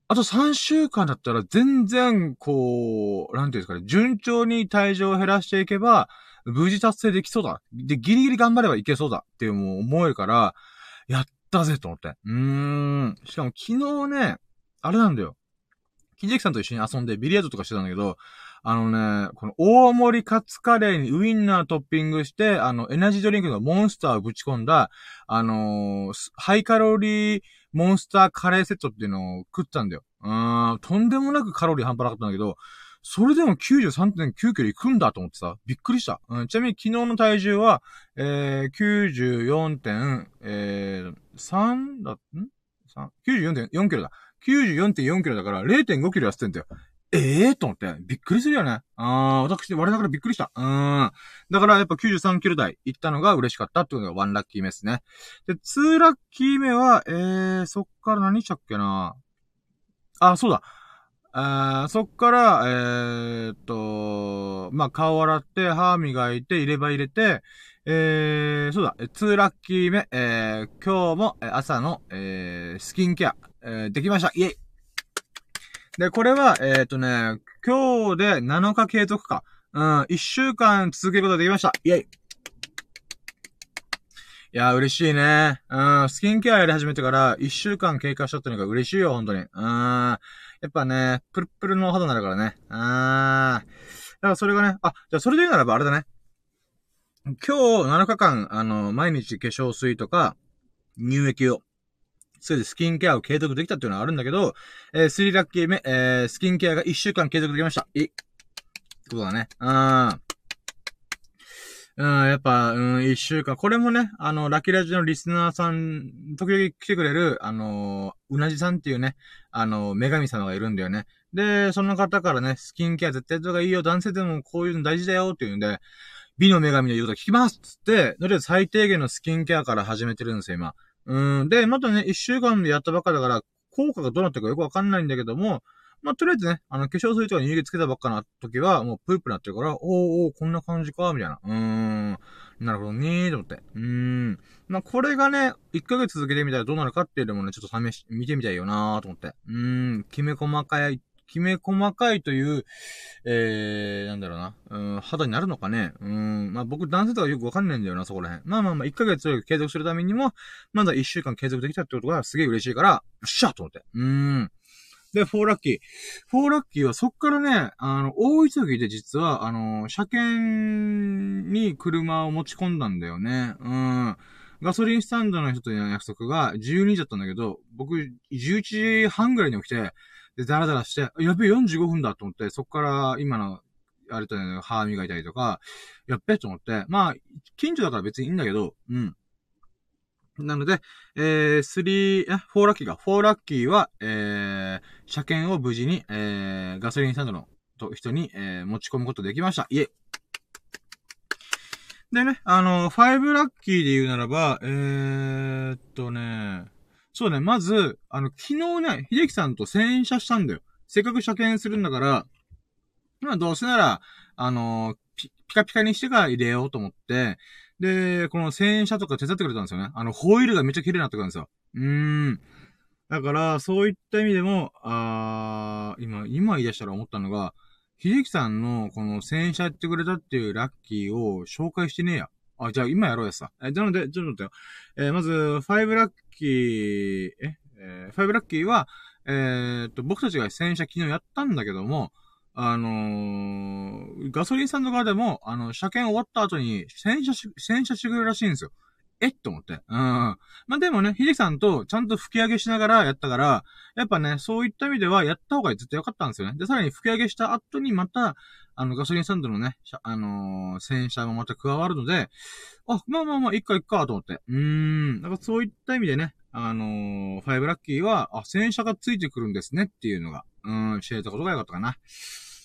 あと3週間だったら全然、こう、なんていうんですかね、順調に体重を減らしていけば、無事達成できそうだ。で、ギリギリ頑張ればいけそうだっていう思えるから、やったぜと思って。うーん。しかも昨日ね、あれなんだよ。木関さんと一緒に遊んでビリヤードとかしてたんだけど、あのね、この大盛りカツカレーにウインナートッピングして、あの、エナジードリンクのモンスターをぶち込んだ、あのー、ハイカロリーモンスターカレーセットっていうのを食ったんだよ。うーん、とんでもなくカロリー半端なかったんだけど、それでも93.9キロいくんだと思ってさ、びっくりした。うん、ちなみに昨日の体重は、えー、94.3、えー、3だ、ん ?94.4 キロだ。94.4キロだから0.5キロ痩せてんだよ。ええー、と思って、びっくりするよね。あー、私、我ながらびっくりした。うん。だからやっぱ93キロ台行ったのが嬉しかったっていうのが1ラッキー目ですね。で、2ラッキー目は、えー、そっから何したっけな？あ、そうだ。あそっから、えー、っと、まあ、顔洗って、歯磨いて、入れ歯入れて、えー、そうだ、2ラッキー目、えー、今日も朝の、えー、スキンケア、えー、できました。イェイで、これは、えっ、とね、今日で7日継続か。うん、1週間続けることができました。イェイいや、嬉しいね。うん、スキンケアやり始めてから1週間経過しちゃったのが嬉しいよ、本当に。うん。やっぱね、プルプルの肌になるからね。うん。だからそれがね、あ、じゃあそれで言うならばあれだね。今日7日間、あの、毎日化粧水とか、乳液をそれでスキンケアを継続できたっていうのはあるんだけど、えー、3ラッキー目、えー、スキンケアが1週間継続できました。いってことだね。うん。うん、やっぱ、うん、一週間。これもね、あの、ラッキーラジのリスナーさん、時々来てくれる、あの、うなじさんっていうね、あの、女神様がいるんだよね。で、その方からね、スキンケア絶対やった方がいいよ、男性でもこういうの大事だよっていうんで、美の女神の言うこと聞きますつって、とりあえず最低限のスキンケアから始めてるんですよ、今。うん。で、またね、一週間でやったばっかだから、効果がどうなってるかよくわかんないんだけども、まあ、とりあえずね、あの、化粧水とか乳液つけたばっかな時は、もうプープなってるから、おーおー、こんな感じか、みたいな。うーん。なるほどねー、と思って。うーん。まあ、これがね、1ヶ月続けてみたらどうなるかっていうのもね、ちょっと試し、見てみたいよなーと思って。うーん。きめ細かいきめ細かいという、えー、なんだろうな、うん、肌になるのかね。うん、まあ僕男性とかよくわかんないんだよな、そこら辺。まあまあまあ、1ヶ月継続するためにも、まだ1週間継続できたってことがすげえ嬉しいから、よっしゃと思って。うん。で、フォーラッキー。フォーラッキーはそっからね、あの、大急ぎで実は、あの、車検に車を持ち込んだんだよね。うん。ガソリンスタンドの人との約束が12時だったんだけど、僕11時半ぐらいに起きて、で、ダラダラして、やべえ、45分だと思って、そこから今の、あれとね、歯磨いたりとか、やっべえと思って、まあ、近所だから別にいいんだけど、うん。なので、えー、3、え、4ラッキーか。4ラッキーは、えー、車検を無事に、えー、ガソリンスタンドのと人に、えー、持ち込むことできました。いえ。でね、あの、5ラッキーで言うならば、えー、っとね、そうね、まず、あの、昨日ね、秀樹さんと洗車したんだよ。せっかく車検するんだから、まあどうせなら、あのピ、ピカピカにしてから入れようと思って、で、この洗車とか手伝ってくれたんですよね。あの、ホイールがめっちゃ綺麗になってくるんですよ。うーん。だから、そういった意味でも、あー、今、今言い出したら思ったのが、秀樹さんのこの洗車やってくれたっていうラッキーを紹介してねえや。あ、じゃあ今やろうやさ。え、なので、ちょっと待ってよ。えー、まず、ファイブラッキー、え、えー、5ラッキーは、えー、っと、僕たちが洗車昨日やったんだけども、あのー、ガソリンスタンド側でも、あの、車検終わった後に、洗車し、洗車してくれるらしいんですよ。え？っと思って。うん。まあ、でもね、秀樹さんとちゃんと吹き上げしながらやったから、やっぱね、そういった意味ではやった方がずっと良かったんですよね。で、さらに吹き上げした後にまた、あの、ガソリンスタンドのね、あのー、洗車もまた加わるので、あ、まあまあまあ、いっかいっか、と思って。うーん。だからそういった意味でね、あのー、ファイブラッキーは、あ、洗車がついてくるんですねっていうのが、うん、知れたことが良かったかな。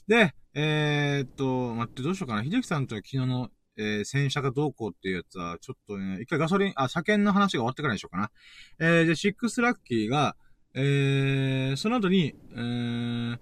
で、えー、っと、待って、どうしようかな。秀樹さんとは昨日のえー、洗車がどうこうっていうやつは、ちょっとね、一回ガソリン、あ、車検の話が終わってからにしようかな。えー、で、シックスラッキーが、えー、その後に、えー、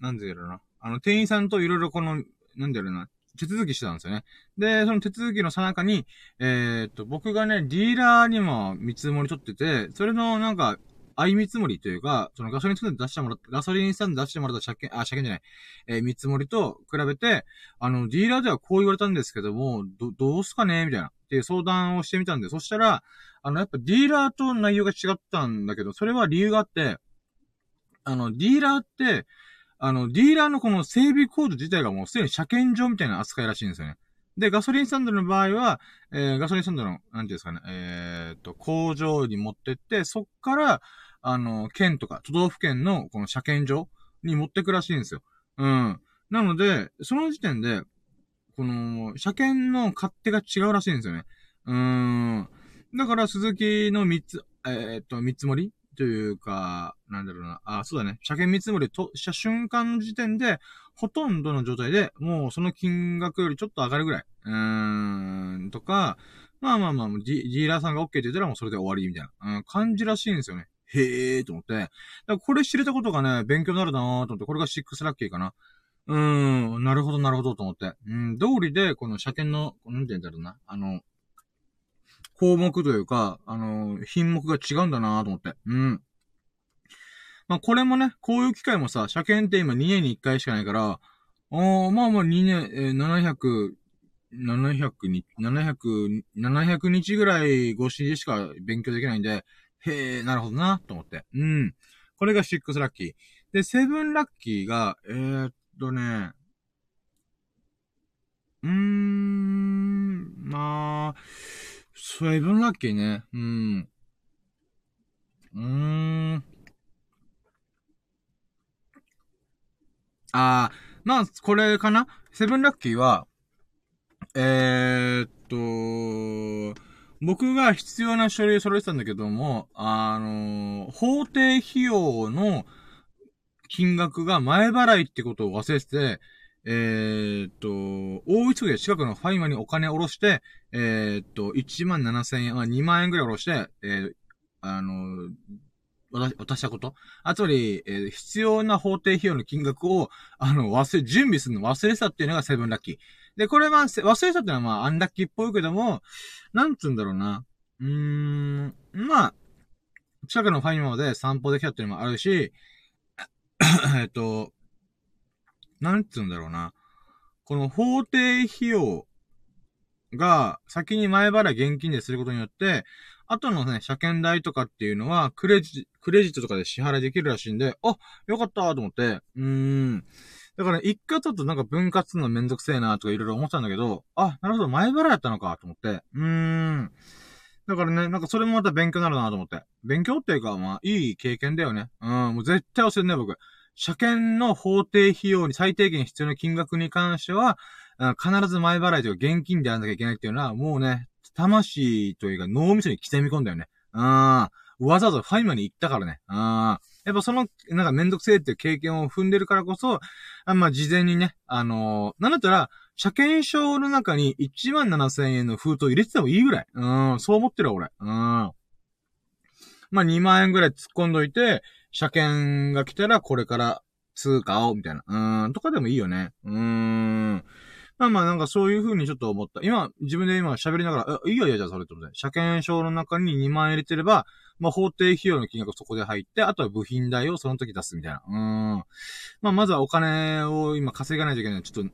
なんでだろうな。あの、店員さんといろいろこの、なんだろうな、手続きしてたんですよね。で、その手続きのさなかに、えー、っと、僕がね、ディーラーにも見積もり取ってて、それのなんか、相見積もりというか、そのガソリンスタンド出してもらった、ガソリンスタンド出してもらった車検、あ、車検じゃない、えー、見積もりと比べて、あの、ディーラーではこう言われたんですけども、ど、どうすかねみたいな。っていう相談をしてみたんで、そしたら、あの、やっぱディーラーと内容が違ったんだけど、それは理由があって、あの、ディーラーって、あの、ディーラーのこの整備コード自体がもうすでに車検場みたいな扱いらしいんですよね。で、ガソリンスタンドの場合は、えー、ガソリンスタンドの、なんていうんですかね、えー、と、工場に持ってって、そっから、あの、県とか、都道府県のこの車検場に持ってくらしいんですよ。うん。なので、その時点で、この、車検の勝手が違うらしいんですよね。うーん。だから、鈴木の三つ、えー、っと、三つ盛りというか、なんだろうな。あ、そうだね。車検見積もりとした瞬間の時点で、ほとんどの状態で、もうその金額よりちょっと上がるぐらい。うーん、とか、まあまあまあ、ディーラーさんが OK って言ったらもうそれで終わりみたいな、うん、感じらしいんですよね。へえーと思って。だからこれ知れたことがね、勉強になるなーと思って、これが6ラッキーかな。うーん、なるほどなるほどと思って。うん、通りで、この車検の、なんて言うんだろうな。あの、項目というか、あの、品目が違うんだなと思って。うん。まあ、これもね、こういう機会もさ、車検って今2年に1回しかないから、おまあまあ2年、えー、700、700日、700、700日ぐらい越しでしか勉強できないんで、へえ、なるほどな、と思って。うん。これが6ラッキー。で、7ラッキーが、えー、っとね、うーん、まあ、セブンラッキーね。うん。うーん。あー、まあ、これかな？セブンラッキーは、えー、っと、僕が必要な書類を揃えてたんだけども、あのー、法定費用の金額が前払いってことを忘れてて、えー、っと、大急ぎで近くのファイマにお金を下ろして、えー、っと、1万7千円、あ、2万円ぐらい下ろして、えー、あの、渡渡したこと？あつまり、えー、必要な法定費用の金額を、あの、忘れ、準備するの忘れてたっていうのがセブンラッキー。で、これは、忘れたってのはまあ、アンラッキーっぽいけども、なんつうんだろうな。うーん、まあ、近くのファイマまで散歩できたっていうのもあるし、えっと、なんつうんだろうな。この法定費用が先に前払い現金ですることによって、後のね、車検代とかっていうのは、クレジ、クレジットとかで支払いできるらしいんで、あ、よかったと思って、うーん。だから、一回ちょっとなんか分割のめんどくせえなとかいろいろ思ってたんだけど、あ、なるほど、前払いやったのかと思って、うーん。だからね、なんかそれもまた勉強になるなと思って。勉強っていうか、まあ、いい経験だよね。うん、もう絶対忘れんね、僕。車検の法定費用に最低限必要な金額に関しては、必ず前払いというか現金でやらなきゃいけないっていうのは、もうね、魂というか脳みそに刻み込んだよね。うん。わざわざファイマに行ったからね。うん。やっぱその、なんかめんどくせえっていう経験を踏んでるからこそ、あまあ、事前にね、あのー、なんだったら、車検証の中に1万7千円の封筒入れててもいいぐらい。うん、そう思ってるわ俺。うん。まあ、2万円ぐらい突っ込んどいて、車検が来たらこれから通貨を、みたいな。うん、とかでもいいよね。うーん。まあまあなんかそういう風にちょっと思った。今、自分で今喋りながら、いいよいいよじゃあそれってことで。車検証の中に2万円入れてれば、まあ法定費用の金額そこで入って、あとは部品代をその時出すみたいな。うん。まあまずはお金を今稼がないといけない。ちょっと、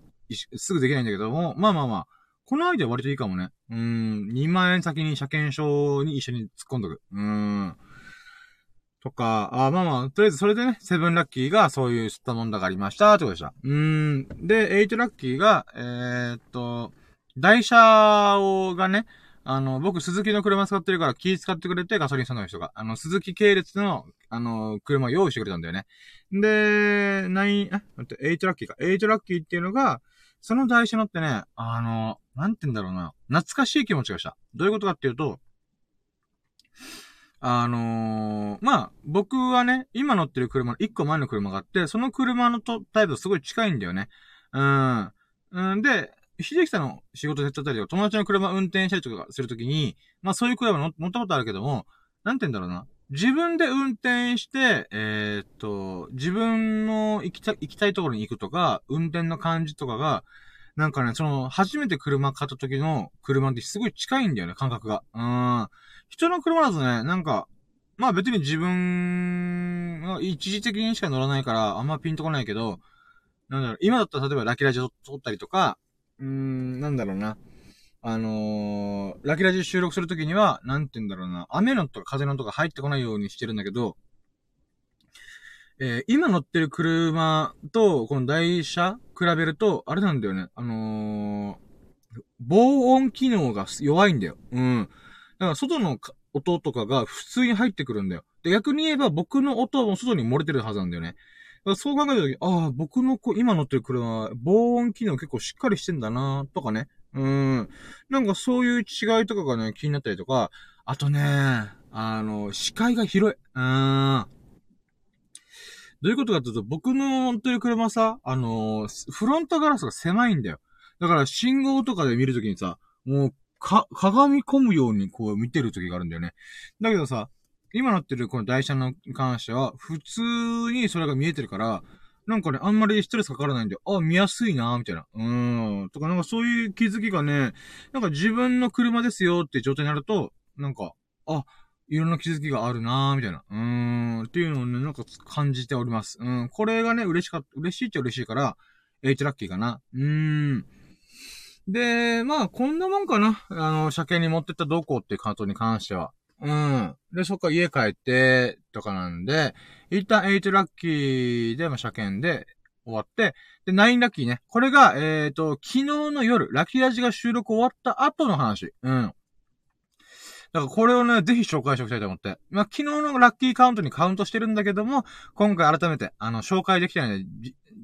すぐできないんだけども、まあまあまあ。このアイデア割といいかもね。うん。2万円先に車検証に一緒に突っ込んどく。うーん。とか、あまあまあ、とりあえずそれでね、セブンラッキーがそういう吸ったもんだがありました、ってことでした。うーん。で、エイトラッキーが、えー、っと、台車を、がね、あの、僕、スズキの車使ってるから気使ってくれて、ガソリンスタンドの人が。あの、スズキ系列の、あの、車を用意してくれたんだよね。で、 nine、え？待って、 eight ラッキーか。 eight ラッキーっていうのが、その代車乗ってね、あの、なんて言うんだろうな。懐かしい気持ちがした。どういうことかっていうと、あのー、まあ、僕はね、今乗ってる車の1個前の車があって、その車のとタイプとすごい近いんだよね。うん。うんで、秀樹さんの仕事手伝ったりとか、友達の車運転したりとかするときに、まあそういう車乗ったことあるけども、なんて言うんだろうな。自分で運転して、えー、っと、自分の行きた、行きたいところに行くとか、運転の感じとかが、なんかね、その、初めて車買った時の車ってすごい近いんだよね、感覚が。うん。人の車だとね、なんか、まあ別に自分が、一時的にしか乗らないから、あんまピンとこないけど、なんだろう、今だったら例えばラキラジ撮ったりとか、うーん、なんだろうな。あのー、ラキラジ収録するときには、なんて言うんだろうな、雨のとか風のとか入ってこないようにしてるんだけど、えー、今乗ってる車と、この台車比べると、あれなんだよね。あのー、防音機能が弱いんだよ。うん。だから外の音とかが普通に入ってくるんだよ。で、逆に言えば僕の音も外に漏れてるはずなんだよね。そう考えたとき、ああ、僕のこ今乗ってる車は防音機能結構しっかりしてんだなとかね。うん。なんかそういう違いとかがね、気になったりとか、あとね、あの、視界が広い。うん。どういうことかというと、僕の乗ってる車さ、あのフロントガラスが狭いんだよ。だから信号とかで見るときにさ、もう、か、鏡込むようにこう見てるときがあるんだよね。だけどさ、今乗ってるこの台車の関しては、普通にそれが見えてるから、なんかね、あんまりストレスかからないんで、あ、見やすいなみたいな。うーん。とか、なんかそういう気づきがね、なんか自分の車ですよって状態になると、なんか、あ、いろんな気づきがあるなみたいな。うーん。っていうのをね、なんか感じております。うん。これがね、嬉しかった、嬉しいっちゃ嬉しいから、H ラッキーかな。うーん。で、まあ、こんなもんかな。あの、車検に持ってったどこっていうカートに関しては。うん。で、そっか家帰って、とかなんで、一旦8ラッキーで、まあ、車検で終わって、で、9ラッキーね。これが、えっ、ー、と、昨日の夜、ラッキーラジが収録終わった後の話。うん。だからこれをね、ぜひ紹介しておきたいと思って。まあ、昨日のラッキーカウントにカウントしてるんだけども、今回改めて、あの、紹介できたので、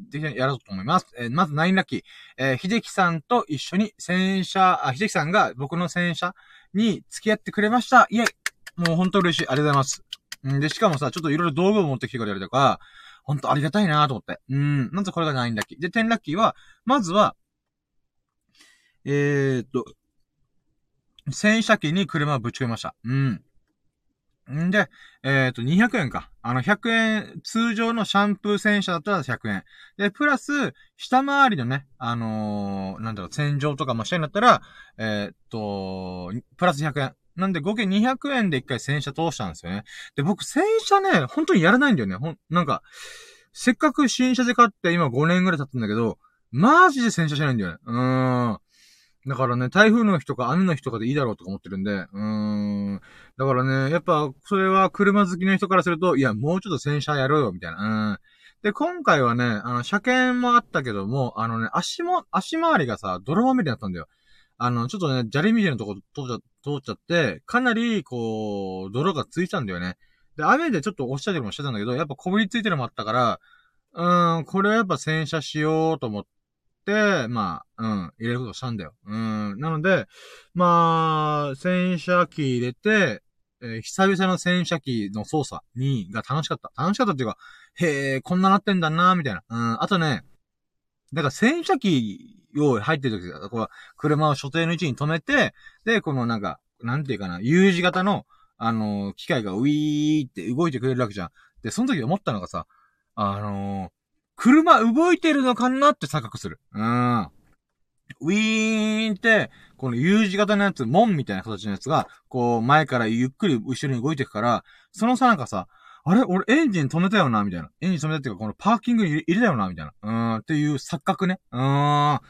ぜひやろうと思います。えー、まず9ラッキー。えー、秀樹さんと一緒に洗車、あ、秀樹さんが僕の洗車に付き合ってくれました。イェイもうほんと嬉しい。ありがとうございます。んで、しかもさ、ちょっといろいろ道具を持ってきてくれたりとか、ほんとありがたいなと思って。うん。まずこれが9ラッキー。で、10ラッキーは、まずは、えー、っと、洗車機に車をぶち込みました。うん。んで、えっ、ー、と、200円か。あの、100円、通常のシャンプー洗車だったら100円。で、プラス、下回りのね、あのー、なんだろう、洗浄とかもしたいんだったら、えっ、と、プラス100円。なんで合計200円で一回洗車通したんですよね。で、僕洗車ね、本当にやらないんだよね。ほん、なんか、せっかく新車で買って今5年ぐらい経ったんだけど、マジで洗車しないんだよね。うーん。だからね、台風の日とか雨の日とかでいいだろうとか思ってるんで、うーん。だからね、やっぱ、それは車好きの人からすると、いや、もうちょっと洗車やろうよ、みたいな。うん。で、今回はね、あの、車検もあったけども、あのね、足も、足回りがさ、泥まみれだったんだよ。あの、ちょっとね、砂利みたいなとこ通っちゃ、通っちゃって、かなり、こう、泥がついたんだよね。で、雨でちょっと押したりもしてたんだけど、やっぱこびりついてるのもあったから、うーん、これはやっぱ洗車しようと思ってて、、まあ、うん、入れることしたんだよ。うん。なので、まあ、洗車機入れて、えー、久々の洗車機の操作に、が楽しかった。楽しかったっていうか、へえ、こんななってんだな、みたいな。うん。あとね、だから洗車機を入ってる時こう、車を所定の位置に止めて、で、このなんか、なんていうかな、U 字型の、あのー、機械がウィーって動いてくれるわけじゃん。で、その時思ったのがさ、あの、車動いてるのかなって錯覚する。うん。ウィーンって、この U 字型のやつ、門みたいな形のやつが、こう、前からゆっくり後ろに動いていくから、そのさなんかさ、あれ？俺エンジン止めたよな？みたいな。エンジン止めたっていうか、このパーキングに入れたよな？みたいな。うーん、っていう錯覚ね。うーん。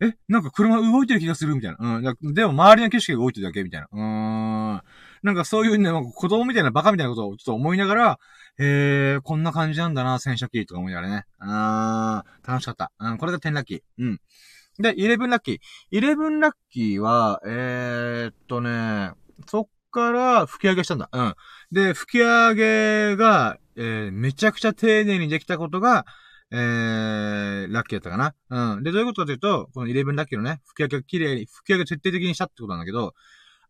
え、なんか車動いてる気がする？みたいな。うん。でも周りの景色が動いてるだけ？みたいな。うーん。なんかそういうね、子供みたいなバカみたいなことをちょっと思いながら、へえ、こんな感じなんだな、洗車機とか思いながらね。あー、楽しかった。うん、これが10ラッキー。うん。で、11ラッキー。11ラッキーは、えー、っとね、そっから吹き上げしたんだ。うん。で、吹き上げが、えー、めちゃくちゃ丁寧にできたことが、えー、ラッキーだったかな。うん。で、どういうことかというと、この11ラッキーのね、吹き上げが綺麗に、吹き上げ徹底的にしたってことなんだけど、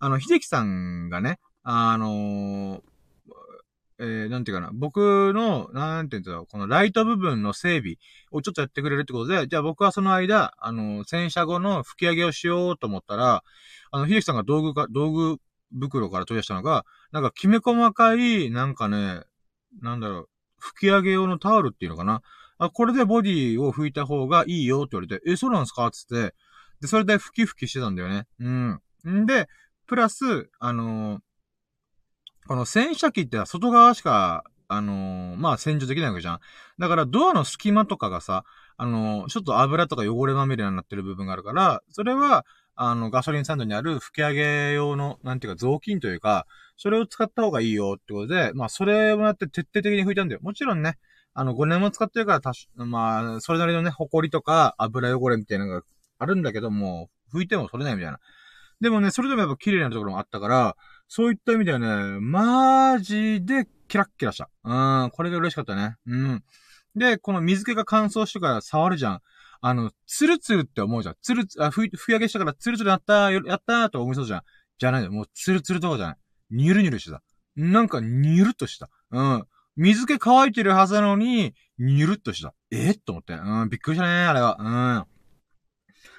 あの、秀樹さんがね、あのー、えー、なんていうかな、僕の、なんていうんだろう、このライト部分の整備をちょっとやってくれるってことで、じゃあ僕はその間、あの、洗車後の吹き上げをしようと思ったら、あの、秀樹さんが道具か、道具袋から取り出したのが、なんかきめ細かい、なんかね、なんだろう、拭き上げ用のタオルっていうのかな。あ、これでボディを拭いた方がいいよって言われて、え、そうなんですか？つって、で、それで拭き拭きしてたんだよね。うん。んで、プラス、あのー、この洗車機って外側しか、あのー、まあ洗浄できないわけじゃん。だからドアの隙間とかがさ、あのー、ちょっと油とか汚れまみれになってる部分があるから、それは、あの、ガソリンスタンドにある吹き上げ用の、なんていうか雑巾というか、それを使った方がいいよってことで、まあ、それをやって徹底的に拭いたんだよ。もちろんね、あの、5年も使ってるから、たし、まあ、それなりのね、埃とか油汚れみたいなのがあるんだけども、拭いても取れないみたいな。でもね、それでもやっぱ綺麗なところもあったから、そういった意味ではね、マジでキラッキラした。うん、これが嬉しかったね。うん。で、この水気が乾燥してから触るじゃん。あの、ツルツルって思うじゃん。ツルツ、あ、ふ、ふやげしたからツルツルやったー、やったーと思いそうじゃん。じゃないよ。もうツルツルとかじゃない。ニュルニュルしてた。なんかニュルっとした。うん。水気乾いてるはずなのに、ニュルっとした。えと思って。うん、びっくりしたね、あれは。うん。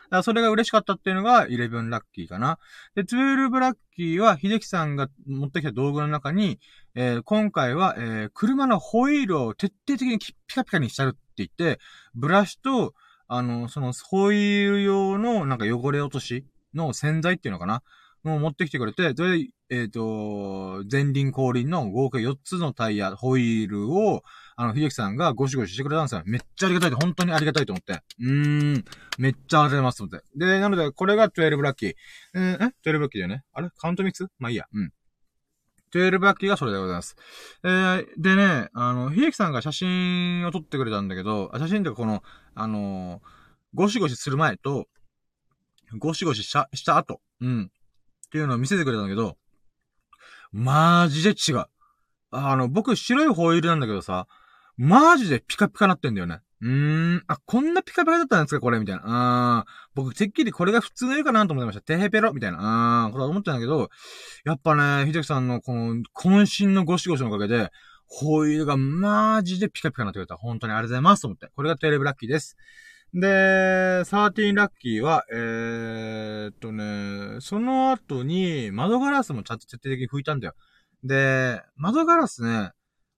だそれが嬉しかったっていうのが、11ラッキーかな。で、12ラッキーは、秀樹さんが持ってきた道具の中に、えー、今回は、えー、車のホイールを徹底的にピカピカにしちゃうって言って、ブラシと、あの、そのホイール用のなんか汚れ落としの洗剤っていうのかな？もう持ってきてくれて、それで、えっ、ー、と、前輪後輪の合計4つのタイヤ、ホイールを、あの、秀樹さんがゴシゴシしてくれたんですよ。めっちゃありがたいと、本当にありがたいと思って。うーん、めっちゃありがとうございますと思って。で、なので、これが12ラッキー。うん、え ?12 ラッキーだよねあれ？カウントミックス？まあいいや。うん。12ラッキーがそれでございます。えー、でね、あの、秀樹さんが写真を撮ってくれたんだけど、写真ってこの、あのー、ゴシゴシする前と、ゴシゴシした、した後、うん。っていうのを見せてくれたんだけど、マジで違う。あの、僕白いホイールなんだけどさ、マジでピカピカなってんだよね。うーん、あ、こんなピカピカだったんですかこれ？みたいな。あ僕、てっきりこれが普通の絵かなと思ってました。テヘペロ？みたいな。あー、これは思ってたんだけど、やっぱね、ひできさんのこの、渾身のゴシゴシのおかげで、ホイールがマジでピカピカになってくれた。本当にありがとうございますと思って。これがテレビラッキーです。で、13ラッキーは、えー、っとね、その後に窓ガラスもちゃんと徹底的に拭いたんだよ。で、窓ガラスね、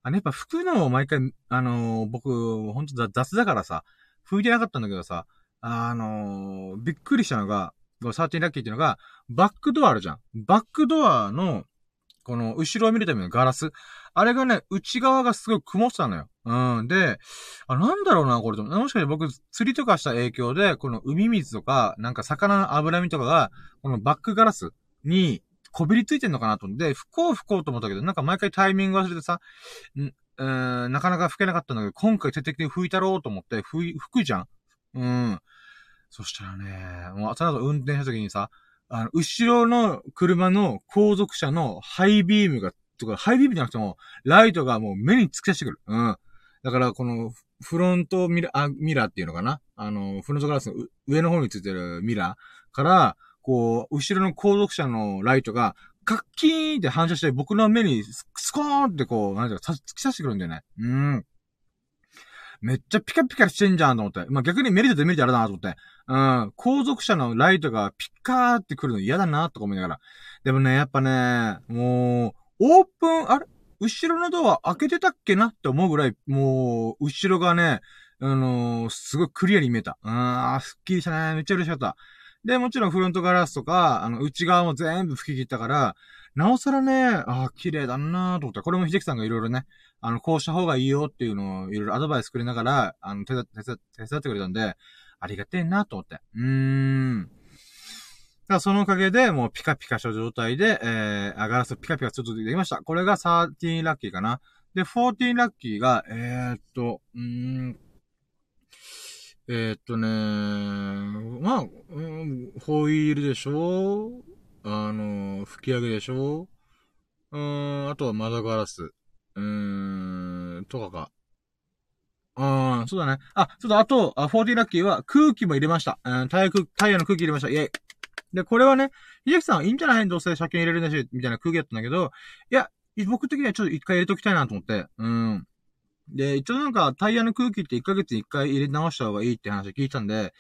あの、やっぱ拭くのを毎回、あのー、僕、ほんと雑だからさ、拭いてなかったんだけどさ、あのー、びっくりしたのが、13ラッキーっていうのが、バックドアあるじゃん。バックドアの、この、後ろを見るためのガラス。あれがね、内側がすごい曇ってたのよ。うん。で、あ、なんだろうな、これと。もしかして僕、釣りとかした影響で、この海水とか、なんか魚の脂身とかが、このバックガラスに、こびりついてんのかなと思って、吹こう吹こうと思ったけど、なんか毎回タイミング忘れてさ、ん、えー、なかなか吹けなかったんだけど、今回徹底的に吹いたろうと思って、吹、吹くじゃんうん。そしたらね、もう、その後運転した時にさ、あの、後ろの車の後続車のハイビームが、とか、ハイビームじゃなくても、ライトがもう目に突き出してくる。うん。だから、この、フロントミラー、あ、ミラーっていうのかな？あの、フロントガラスの上の方についてるミラーから、こう、後ろの後続車のライトが、カッキーンって反射して僕の目にスコーンってこう、なんていうか、突き刺してくるんだよね。うん。めっちゃピカピカしてんじゃんと思って。まあ、逆にメリットとメリットあるなと思って。うん。後続車のライトがピカーってくるの嫌だなとか思いながら。でもね、やっぱね、もう、オープン、あれ？後ろのドア開けてたっけなって思うぐらい、もう、後ろがね、あのー、すごいクリアに見えた。うん、すっきりしたね。めっちゃ嬉しかった。で、もちろんフロントガラスとか、あの、内側も全部吹き切ったから、なおさらね、ああ、綺麗だなと思った。これも秀樹さんがいろいろね、あの、こうした方がいいよっていうのをいろいろアドバイスくれながら、あの、手伝、手伝、手伝ってくれたんで、ありがてえなと思って。うーん。だからそのおかげで、もうピカピカした状態で、えー、ガラスピカピカちょっとできました。これが13ラッキーかな。で、14ラッキーが、えー、っと、うーん、えー、っとねまあ、うん、ホイールでしょ？あの、吹き上げでしょ？うん、あとは窓ガラス。うーん、とかか。ああ、そうだね。あ、そうだ、あと、あ、40ラッキーは空気も入れました。うん、タイヤ、タイヤの空気入れました。イェイ。で、これはね、秀樹さんはいいんじゃないどうせ車検入れるんだし、みたいな空気やったんだけど、いや、僕的にはちょっと一回入れときたいなと思って。うん。で、一応なんかタイヤの空気って1ヶ月に1回入れ直した方がいいって話聞いたんで、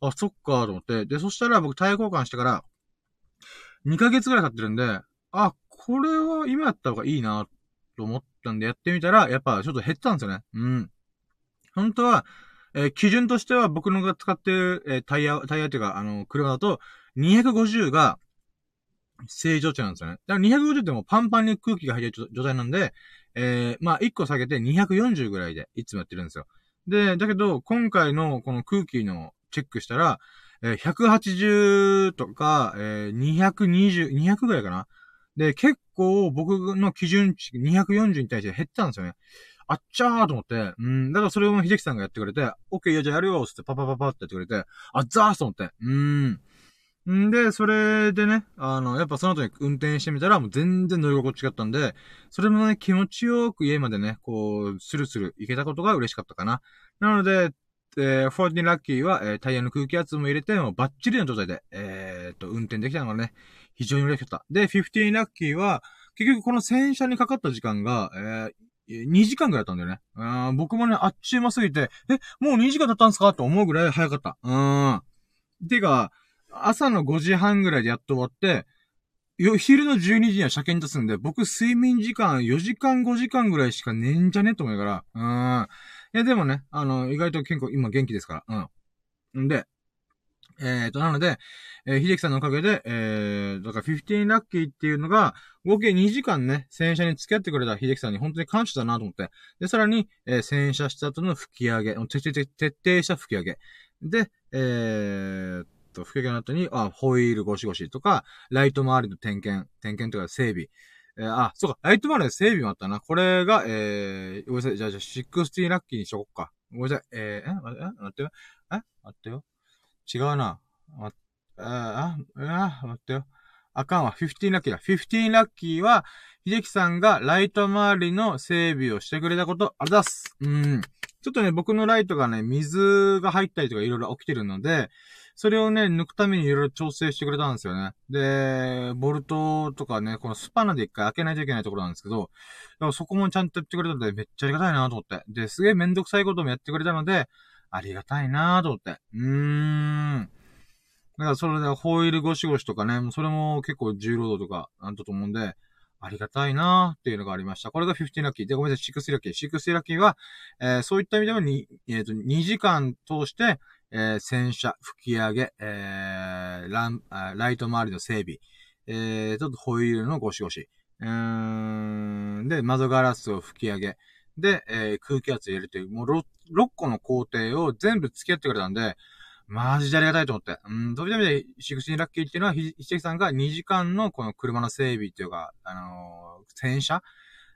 あ、そっかと思って。で、そしたら僕タイヤ交換してから、2ヶ月ぐらい経ってるんで、あ、これは今やった方がいいな、と思ったんでやってみたら、やっぱちょっと減ったんですよね。うん。本当は、えー、基準としては僕のが使ってる、えー、タイヤ、タイヤっていうか、あの、車だと、250が正常値なんですよね。だから250ってもうパンパンに空気が入ってる状態なんで、えー、まあ、1個下げて240ぐらいでいつもやってるんですよ。で、だけど、今回のこの空気のチェックしたら、えー、180とか、えー、220、200ぐらいかな。で、結構僕の基準値240に対して減ったんですよね。あっちゃーと思って、うん、だからそれを秀樹さんがやってくれて、オッケー、いや、じゃあやるよ、つってパパパパってやってくれて、あっざーと思って、うん。んで、それでね、あの、やっぱその後に運転してみたら、もう全然乗り心地違ったんで、それもね、気持ちよく家までね、こう、スルスル行けたことが嬉しかったかな。なので、えー、14ラッキーは、えー、タイヤの空気圧も入れて、もうバッチリの状態で、えー、っと、運転できたのがね、非常に嬉しかった。で、15ラッキーは、結局この洗車にかかった時間が、えー、2時間ぐらいだったんだよね。うん、僕もね、あっちうますぎて、え、もう2時間経ったんすか？と思うぐらい早かった。うん。てか、朝の5時半ぐらいでやっと終わって、昼の12時には車検出すんで、僕睡眠時間4時間5時間ぐらいしか寝んじゃねえと思うから。うん。いや、でもね、あの、意外と健康、今元気ですから。うん。んで、えっ、ー、と、なので、えー、秀樹さんのおかげで、えー、だから15ラッキーっていうのが、合計2時間ね、洗車に付き合ってくれた秀樹さんに本当に感謝だなと思って。で、さらに、えー、洗車した後の吹き上げ、徹底した吹き上げ。で、えー、と、吹き上げの後に、あ、ホイールゴシゴシとか、ライト周りの点検、点検とか整備。えー、あ、そうか、ライト周りの整備もあったな。これが、えー、ごめんなさい、じゃあ、じゃあ、16ラッキーにしとこっか。ごめんなさい、えー、え、待ってよ。え待ってよ。違うな。あ、あ、あ、待ってよ。あかんわ。15ラッキーだ。15ラッキーは、秀樹さんがライト周りの整備をしてくれたこと、ありがとうございます。うん。ちょっとね、僕のライトがね、水が入ったりとかいろいろ起きてるので、それをね、抜くためにいろいろ調整してくれたんですよね。で、ボルトとかね、このスパナで一回開けないといけないところなんですけど、でもそこもちゃんとやってくれたので、めっちゃありがたいなと思って。で、すげえめんどくさいこともやってくれたので、ありがたいなと思って。うーん。だからそれでホイールゴシゴシとかね、もうそれも結構重労働とかなんだと思うんで、ありがたいなっていうのがありました。これが15ラッキー。で、ごめんなさい、6ラッキー。6ラッキーは、えー、そういった意味でもに、えっ、ー、と、2時間通して、えー、洗車、吹き上げ、えー、ラン、ライト周りの整備、えー、ちょっとホイールのゴシゴシ。うーん、で、窓ガラスを吹き上げ、で、えー、空気圧入れるという、もう 6, 6個の工程を全部付き合ってくれたんで、マジでありがたいと思って。うん、そういう意味で、シクシーラッキーっていうのは、ひ、ひちさんが2時間のこの車の整備っていうか、あのー、洗車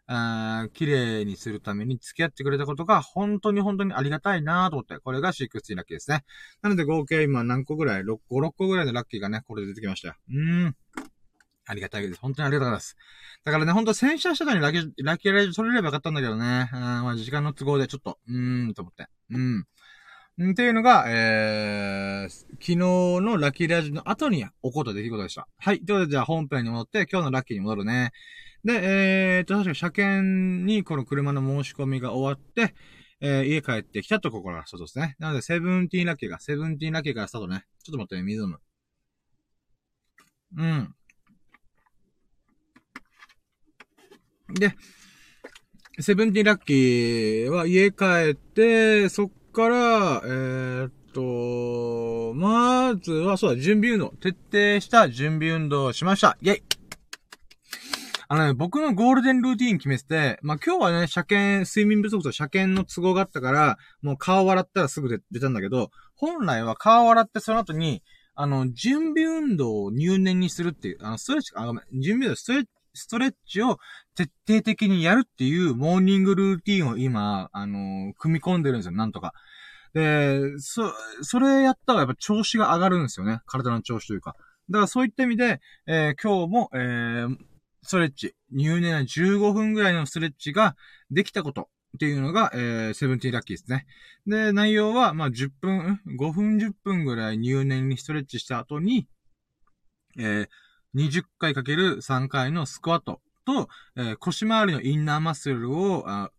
あ綺麗にするために付き合ってくれたことが本当に本当にありがたいなと思って、これがシックスティーラッキーですね。なので合計今何個ぐらい ?6 個、6個ぐらいのラッキーがね、これで出てきましたよ。うーん。ありがたいです。本当にありがとうございます。だからね、ほんと洗車したのにラッキー、ラッキーライジ取れればよかったんだけどね。うん、まあ時間の都合でちょっと、うーん、と思って。うん。っていうのが、えー、昨日のラッキーラジオの後に起こった出来事でした。はい。ということで、じゃあ本編に戻って、今日のラッキーに戻るね。で、えーと、確か車検にこの車の申し込みが終わって、えー、家帰ってきたところからスタートですね。なので、セブンティーンラッキーが、セブンティーンラッキーからスタートね。ちょっと待ってね、水飲む。うん。で、セブンティーンラッキーは家帰って、そっから、えー、っと、まずは、そうだ、準備運動。徹底した準備運動をしました。イェイあのね、僕のゴールデンルーティン決めてて、まあ、今日はね、車検、睡眠不足と車検の都合があったから、もう顔洗ったらすぐ出たんだけど、本来は顔を洗ってその後に、あの、準備運動を入念にするっていう、あの、ストレッチ、あ、ごめん、準備運動、ストレッチ、ストレッチを徹底的にやるっていうモーニングルーティンを今、あのー、組み込んでるんですよ、なんとか。で、そ、それやったらやっぱ調子が上がるんですよね。体の調子というか。だからそういった意味で、えー、今日も、えー、ストレッチ、入念な15分ぐらいのストレッチができたことっていうのが、えー、セブンティーラッキーですね。で、内容は、まあ、10分、5分10分ぐらい入念にストレッチした後に、えー、20回かける3回のスクワットと、えー、腰回りのインナーマッスルをあ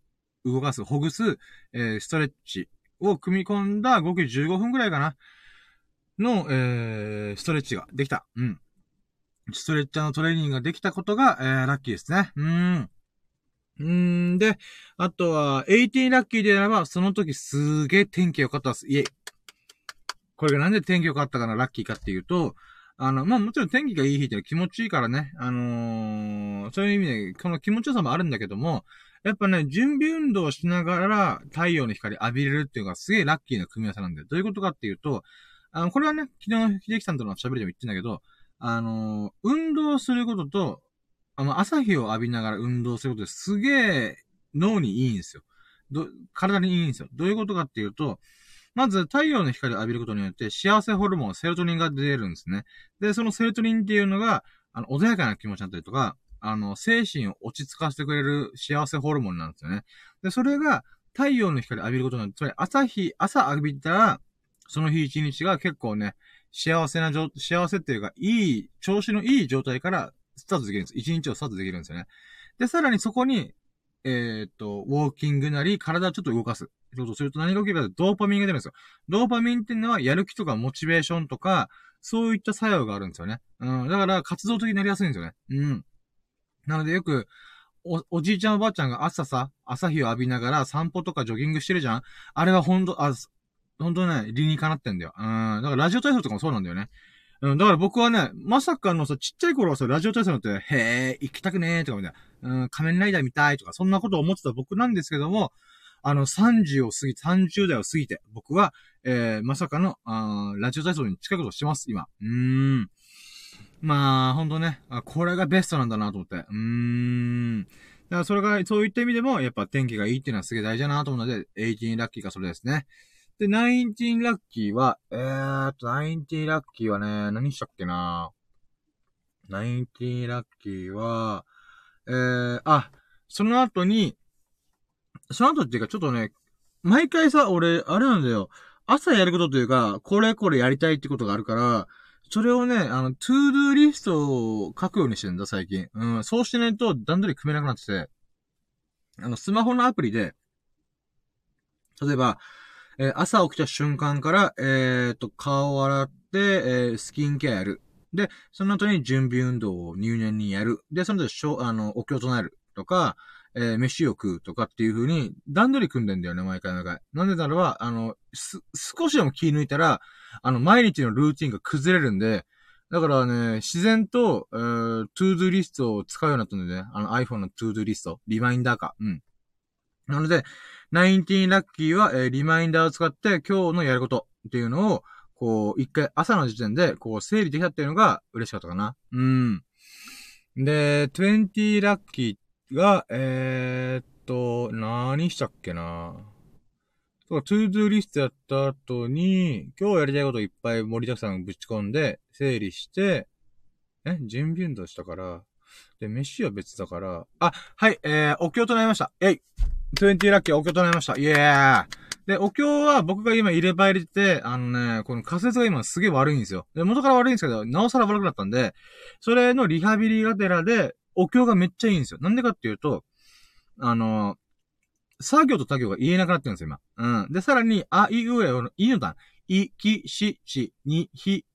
動かす、ほぐす、えー、ストレッチを組み込んだ合計15分ぐらいかなの、えー、ストレッチができた。うん。ストレッチャーのトレーニングができたことが、えー、ラッキーですね。うーん。うんで、あとは、18ラッキーであれば、その時すげえ天気良かったです。いえ。これがなんで天気良かったかな、ラッキーかっていうと、あの、まあ、もちろん天気がいい日って気持ちいいからね、あのー、そういう意味で、この気持ちよさもあるんだけども、やっぱね、準備運動をしながら太陽の光浴びれるっていうのがすげえラッキーな組み合わせなんだよ。どういうことかっていうと、あの、これはね、昨日、秀樹さんとの喋りでも言ってんだけど、あの、運動することと、あの、朝日を浴びながら運動することですげえ脳にいいんですよ。ど、体にいいんですよ。どういうことかっていうと、まず太陽の光を浴びることによって幸せホルモン、セロトニンが出るんですね。で、そのセロトニンっていうのが、あの、穏やかな気持ちだったりとか、あの、精神を落ち着かせてくれる幸せホルモンなんですよね。で、それが太陽の光を浴びることによって、つまり朝日、朝浴びたら、その日一日が結構ね、幸せな状、幸せっていうか、いい、調子のいい状態からスタートできるんです。一日をスタートできるんですよね。で、さらにそこに、えー、っと、ウォーキングなり、体をちょっと動かす。そうすると何が起きるかとドーパミンが出るんですよ。ドーパミンっていうのは、やる気とかモチベーションとか、そういった作用があるんですよね。うん。だから、活動的になりやすいんですよね。うん。なので、よく、お、おじいちゃんおばあちゃんが朝さ、朝日を浴びながら散歩とかジョギングしてるじゃんあれはほんと、あ、ほんとね、理にかなってんだよ。うん。だからラジオ体操とかもそうなんだよね。うん、だから僕はね、まさかのさ、ちっちゃい頃はさ、ラジオ体操になって、へえ、行きたくねーとかみたいな、うん、仮面ライダー見たいとか、そんなことを思ってた僕なんですけども、あの、30を過ぎ、30代を過ぎて、僕は、えー、まさかの、あラジオ体操に近いことをしてます、今。うーん。まあ、ほんとね、これがベストなんだなと思って。うーん。だからそれが、そういった意味でも、やっぱ天気がいいっていうのはすげえ大事だなと思うので、18ラッキーがそれですね。で、19ラッキーは、えーっと、19ラッキーはね、何したっけな？19ラッキーは、えー、あ、その後に、その後っていうかちょっとね、毎回さ、俺、あれなんだよ。朝やることというか、これこれやりたいってことがあるから、それをね、あの、 to do リストを書くようにしてんだ、最近。うん、そうしてないと段取り組めなくなってて、あの、スマホのアプリで、例えば、えー、朝起きた瞬間から、えー、と、顔を洗って、え、スキンケアやる。で、その後に準備運動を入念にやる。で、その後、しょ、あの、お経を唱える。とか、えー、飯を食うとかっていう風に段取り組んでんだよね、毎回毎回。なんでならば、あの、す、少しでも気抜いたら、あの、毎日のルーティンが崩れるんで、だからね、自然と、えー、 to do リストを使うようになったんだよね。あの iPhone の to do リスト。リマインダーか。うん。なので、19ラッキーは、えー、リマインダーを使って今日のやることっていうのを、こう、一回朝の時点で、こう、整理できたっていうのが嬉しかったかな。うん。で、20ラッキーが、えー、っと、何したっけなそう、 to do リストやった後に、今日やりたいこといっぱい盛りだくさんぶち込んで、整理して、え？準備運動したから、で、飯は別だから、あ、はい、えー、お経となりました。えい20ラッキーお経となりました。イエーイで、お経は僕が今入れ歯入れてて、あのね、この仮説が今すげえ悪いんですよ。で、元から悪いんですけど、なおさら悪くなったんで、それのリハビリがてらで、お経がめっちゃいいんですよ。なんでかっていうと、あの、作業と作業が言えなくなってるんですよ、今。うん。で、さらに、あ、い、うえの、いの段、い、き、し、ち、に、ひ、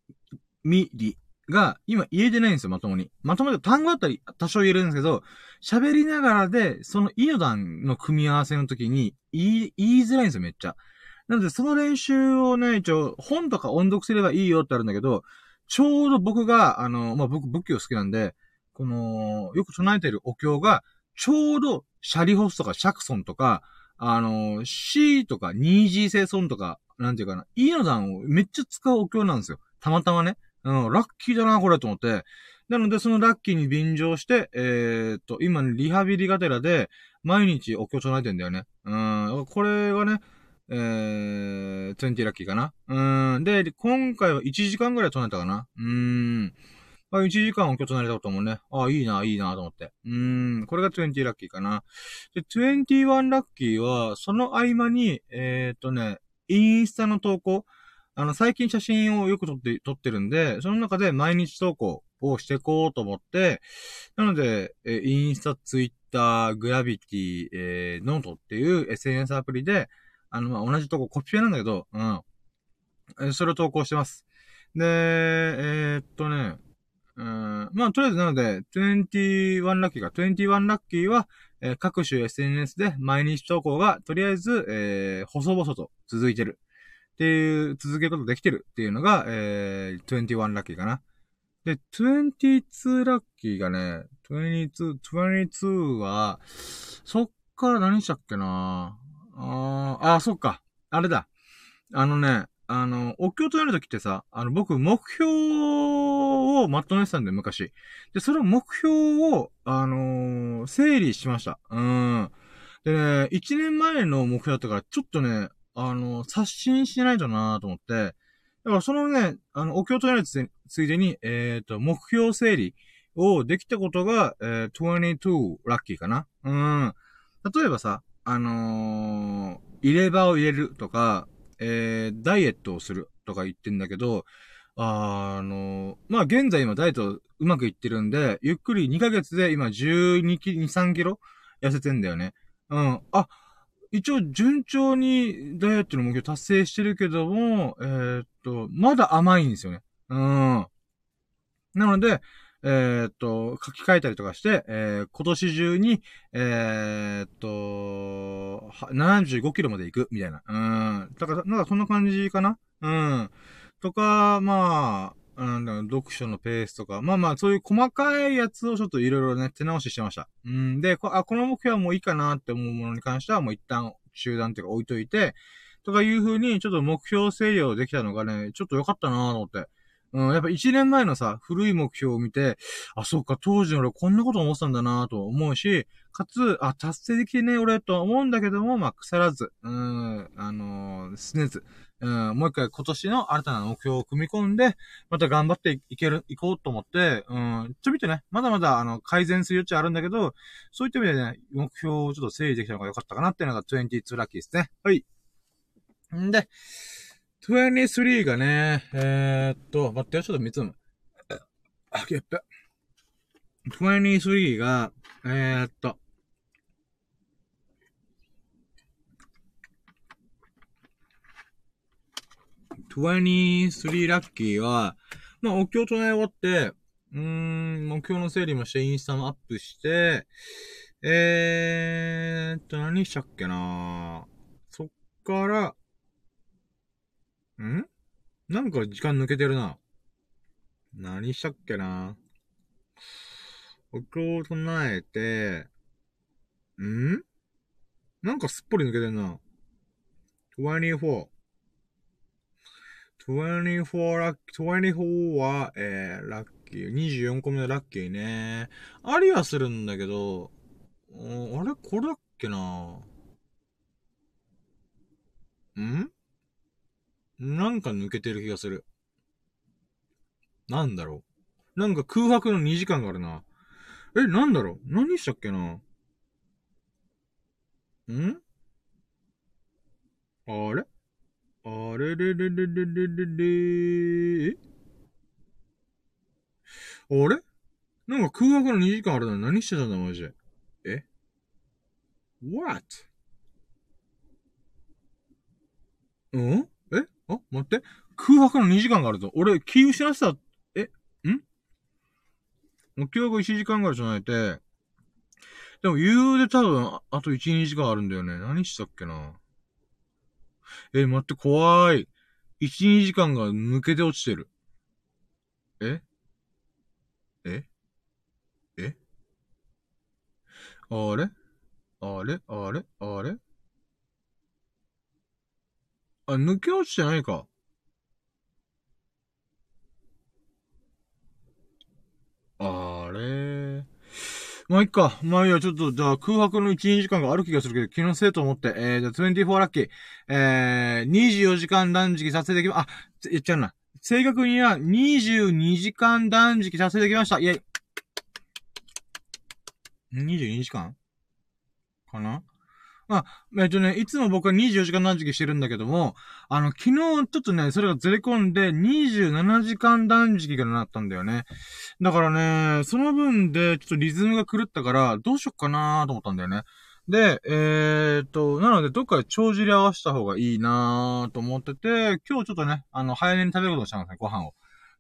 み、り。が、今言えてないんですよ、まともに。まともに単語だったり多少言えるんですけど、喋りながらで、そのイノダンの組み合わせの時に、言い、言いづらいんですよ、めっちゃ。なので、その練習をね、一応、本とか音読すればいいよってあるんだけど、ちょうど僕が、あの、まあ、僕、仏教好きなんで、この、よく唱えてるお経が、ちょうど、シャリホスとかシャクソンとか、あの、シーとか、ニージーセイソンとか、なんていうかな、イノダンをめっちゃ使うお経なんですよ。たまたまね。うん、ラッキーだな、これと思って。なので、そのラッキーに便乗して、えー、っと、今、リハビリがてらで、毎日お経唱えてんだよね。うん、これがね、えー、20ラッキーかな。うん、で、今回は1時間ぐらい唱えたかな。うん。まあ、1時間お経唱えたこともね、ああ、いいな、いいな、と思って。うん、これが20ラッキーかな。で、21ラッキーは、その合間に、えー、っとね、インスタの投稿、あの、最近写真をよく撮って、撮ってるんで、その中で毎日投稿をしていこうと思って、なので、えインスタ、ツイッター、グラビティ、えー、ノートっていう SNS アプリで、あの、まあ、同じとこコピペなんだけど、うん。えそれを投稿してます。で、えー、っとね、うん。まあ、とりあえずなので、21ラッキーが、21ラッキーは、えー、各種 SNS で毎日投稿が、とりあえず、えー、細々と続いてる。っていう、続けることできてるっていうのが、えー、21ラッキーかな。で、22ラッキーがね、22、22は、そっから何したっけなあ、あ、そっか。あれだ。あのね、あの、お経とやるときってさ、あの、僕、目標をまとめてたんで、昔。で、その目標を、あのー、整理しました。うん。でね、1年前の目標だったから、ちょっとね、あの、刷新してないとなと思って、だからそのね、あの、お経とやるつついでに、えっ、ー、と、目標整理をできたことが、えー、22ラッキーかな。うん。例えばさ、あのー、入れ歯を入れるとか、えー、ダイエットをするとか言ってんだけど、あの、まあ、現在今ダイエットうまくいってるんで、ゆっくり2ヶ月で今12キ、2、3キロ痩せてんだよね。うん。あ、一応順調にダイエットの目標達成してるけども、えー、っと、まだ甘いんですよね。うん。なので、えー、っと、書き換えたりとかして、えー、今年中に、えー、っと、75キロまで行く、みたいな。うん。だから、なんかそんな感じかなうん。とか、まあ、うん、読書のペースとか、まあまあ、そういう細かいやつをちょっといろいろね、手直ししてました。うん。で、こあこの目標はもういいかなって思うものに関しては、もう一旦中断っていうか置いといて、とかいう風に、ちょっと目標整理をできたのがね、ちょっと良かったなと思って。うん、やっぱ一年前のさ、古い目標を見て、あ、そうか、当時の俺こんなこと思ってたんだなと思うし、かつ、あ、達成できてね俺とは思うんだけども、まあ、腐らず、うん、あのー、すねず、うん、もう一回今年の新たな目標を組み込んで、また頑張っていける、いこうと思って、うん、ちょびっとね、まだまだ、あの、改善する余地あるんだけど、そういった意味でね、目標をちょっと整理できたのが良かったかなっていうのが22ラッキーですね。はい。んで、23がね、えー、っと、待ってよ、ちょっと見つむ。あ、げっぺ。23が、えー、っと、23ラッキーは、まあ、お経唱え終わって、うーん、目標の整理もして、インスタもアップして、えーっと、何したっけなそっから、ん？なんか時間抜けてるな。何したっけなお経を唱えて、ん？なんかすっぽり抜けてんな。24。24ラッキー、24は、えー、ラッキー。24個目のラッキーね。ありはするんだけど、あれこれだっけなん？なんか抜けてる気がする。なんだろう。なんか空白の2時間があるな。え、なんだろう何したっけなん？あれ？あれれれれれれれれあれ？なんか空白の2時間あるのに何してたんだマジで。え ?What? うん待って。空白の2時間があるぞ。俺、気失ってた。えん？もう記憶1時間ぐらいじゃないって。でも、言うで多分、あと1、2時間あるんだよね。何したっけな。え、待って、怖い。1、2時間が抜けて落ちてる。え？え？え？あれ？あれ？あれ？あれ？あ、抜け落ちてないか。あれまあ、いっか。まあいいや、ちょっと、じゃあ空白の1、2時間がある気がするけど、気のせいと思って、えー、じゃあ24ラッキー。えー、24時間断食撮影できま、あ、言っちゃうな。正確には22時間断食撮影できました。イェイ。22時間？かな？まあ、えっとね、いつも僕は24時間断食してるんだけども、あの、昨日ちょっとね、それがずれ込んで27時間断食がなったんだよね。だからね、その分でちょっとリズムが狂ったから、どうしよっかなーと思ったんだよね。で、えー、っと、なので、どっかで帳尻合わせた方がいいなーと思ってて、今日ちょっとね、あの、早めに食べることにしたんですね、ご飯を。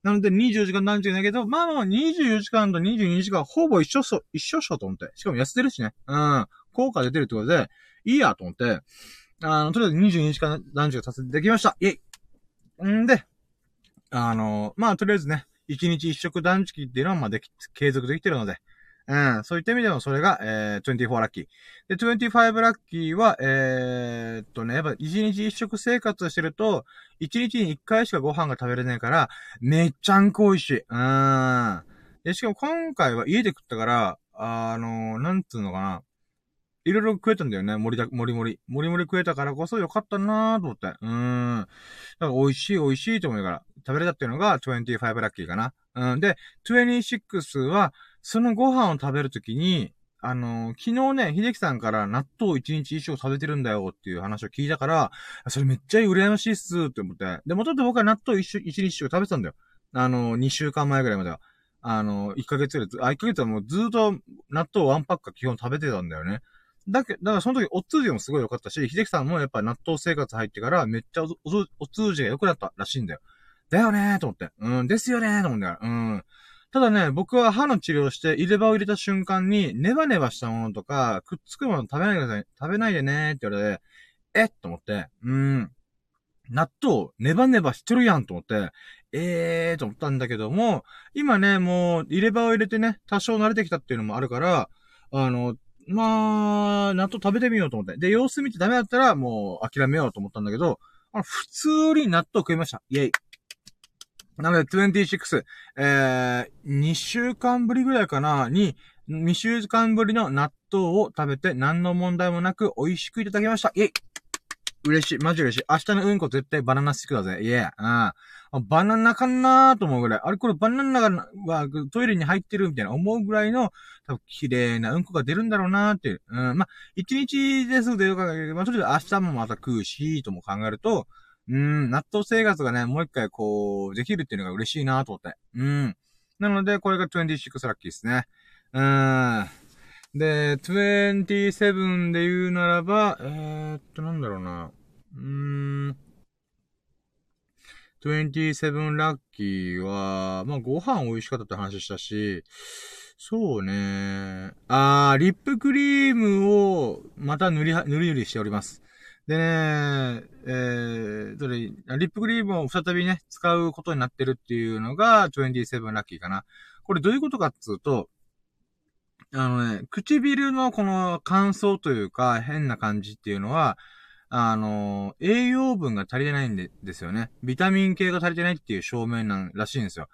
なので24時間断食だけど、まあもう24時間と22時間ほぼ一緒っしょ、一緒っしょと思って。しかも痩せてるしね。うん。効果出てるってことで、いいやと思って、あの、とりあえず22時間断食させてできました。イェイんで、あの、まあとりあえずね、1日1食断食っていうのは、まあでき、継続できてるので、うん。そういった意味でもそれが、えー、24ラッキー。で、25ラッキーは、えー、っとね、やっぱ一日一食生活してると、一日に一回しかご飯が食べれないから、めっちゃんこ美味しい。うん。で、しかも今回は家で食ったから、あのー、なんつうのかな。いろいろ食えたんだよね。盛りだ、盛り盛り。盛り盛り食えたからこそよかったなーと思って。うーん。だから美味しい美味しいと思いながら食べれたっていうのが25ラッキーかな。うん。で、26は、そのご飯を食べるときに、あのー、昨日ね、秀樹さんから納豆一日一生食べてるんだよっていう話を聞いたから、それめっちゃ羨ましいっすって思って。で、もともと僕は納豆一一日一生食べてたんだよ。あのー、2週間前ぐらいまでは。あのー、1ヶ月ぐらい、あ、1ヶ月はもうずっと納豆ワンパックは基本食べてたんだよね。だけ、だからその時お通じもすごい良かったし、秀樹さんもやっぱ納豆生活入ってからめっちゃおお通じが良くなったらしいんだよ。だよねーと思って。うん、ですよねーと思うんだよ。うん。ただね、僕は歯の治療して入れ歯を入れた瞬間に、ネバネバしたものとか、くっつくもの食べないでください。食べないでねーって言われて、えっと思って、うん。納豆、ネバネバしてるやんと思って、ええーと思ったんだけども、今ね、もう、入れ歯を入れてね、多少慣れてきたっていうのもあるから、あの、まあ、納豆食べてみようと思って。で、様子見てダメだったら、もう諦めようと思ったんだけど、あの、普通に納豆食いました。イェイ。なので、26、えー、2週間ぶりぐらいかな、に、2週間ぶりの納豆を食べて何の問題もなく美味しくいただきました。イェイ嬉しい。マジ嬉しい。明日のうんこ絶対バナナスティックだぜ。イェー。うん。バナナかなーと思うぐらい。あれこれバナナが、はトイレに入ってるみたいな思うぐらいの、多分綺麗なうんこが出るんだろうなーっていう。うん。ま一日ですでよかったけど、ま、とりあえず明日もまた食うし、とも考えると、うん、納豆生活がね、もう一回こう、できるっていうのが嬉しいなと思って。うん。なので、これが26ラッキーですね。うん。で、27で言うならば、えー、っと、なんだろうな。うーん。27ラッキーは、まあ、ご飯美味しかったって話したし、そうね。あー、リップクリームをまた塗り、塗り塗りしております。でね、えー、それ、リップクリームを再びね、使うことになってるっていうのが27ラッキーかな。これどういうことかっつうと、あのね、唇のこの乾燥というか変な感じっていうのは、あの、栄養分が足りてないんで、ですよね。ビタミン系が足りてないっていう証明なんらしいんですよ。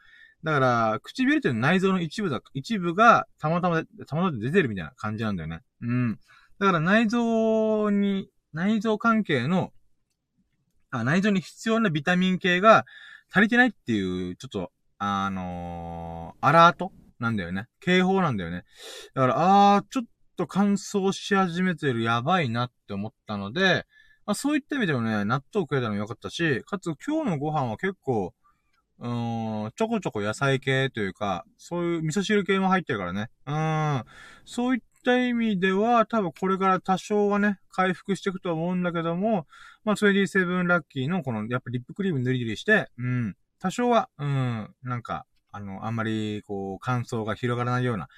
だから、唇っていうのは内臓の一部だ、一部がたまたま、たまたま出てるみたいな感じなんだよね。うん。だから内臓に内臓関係の、あ、内臓に必要なビタミン系が足りてないっていう、ちょっと、あのー、アラートなんだよね。警報なんだよね。だから、あー、ちょっと乾燥し始めてるやばいなって思ったので、まあ、そういった意味でもね、納豆食えたのも良かったし、かつ今日のご飯は結構、うーん、ちょこちょこ野菜系というか、そういう味噌汁系も入ってるからね。うん。そういった意味では、多分これから多少はね、回復していくとは思うんだけども、まあ、27ラッキーのこの、やっぱリップクリーム塗り塗りして、うん、多少は、うん、なんか、あの、あんまり、こう、乾燥が広がらないような、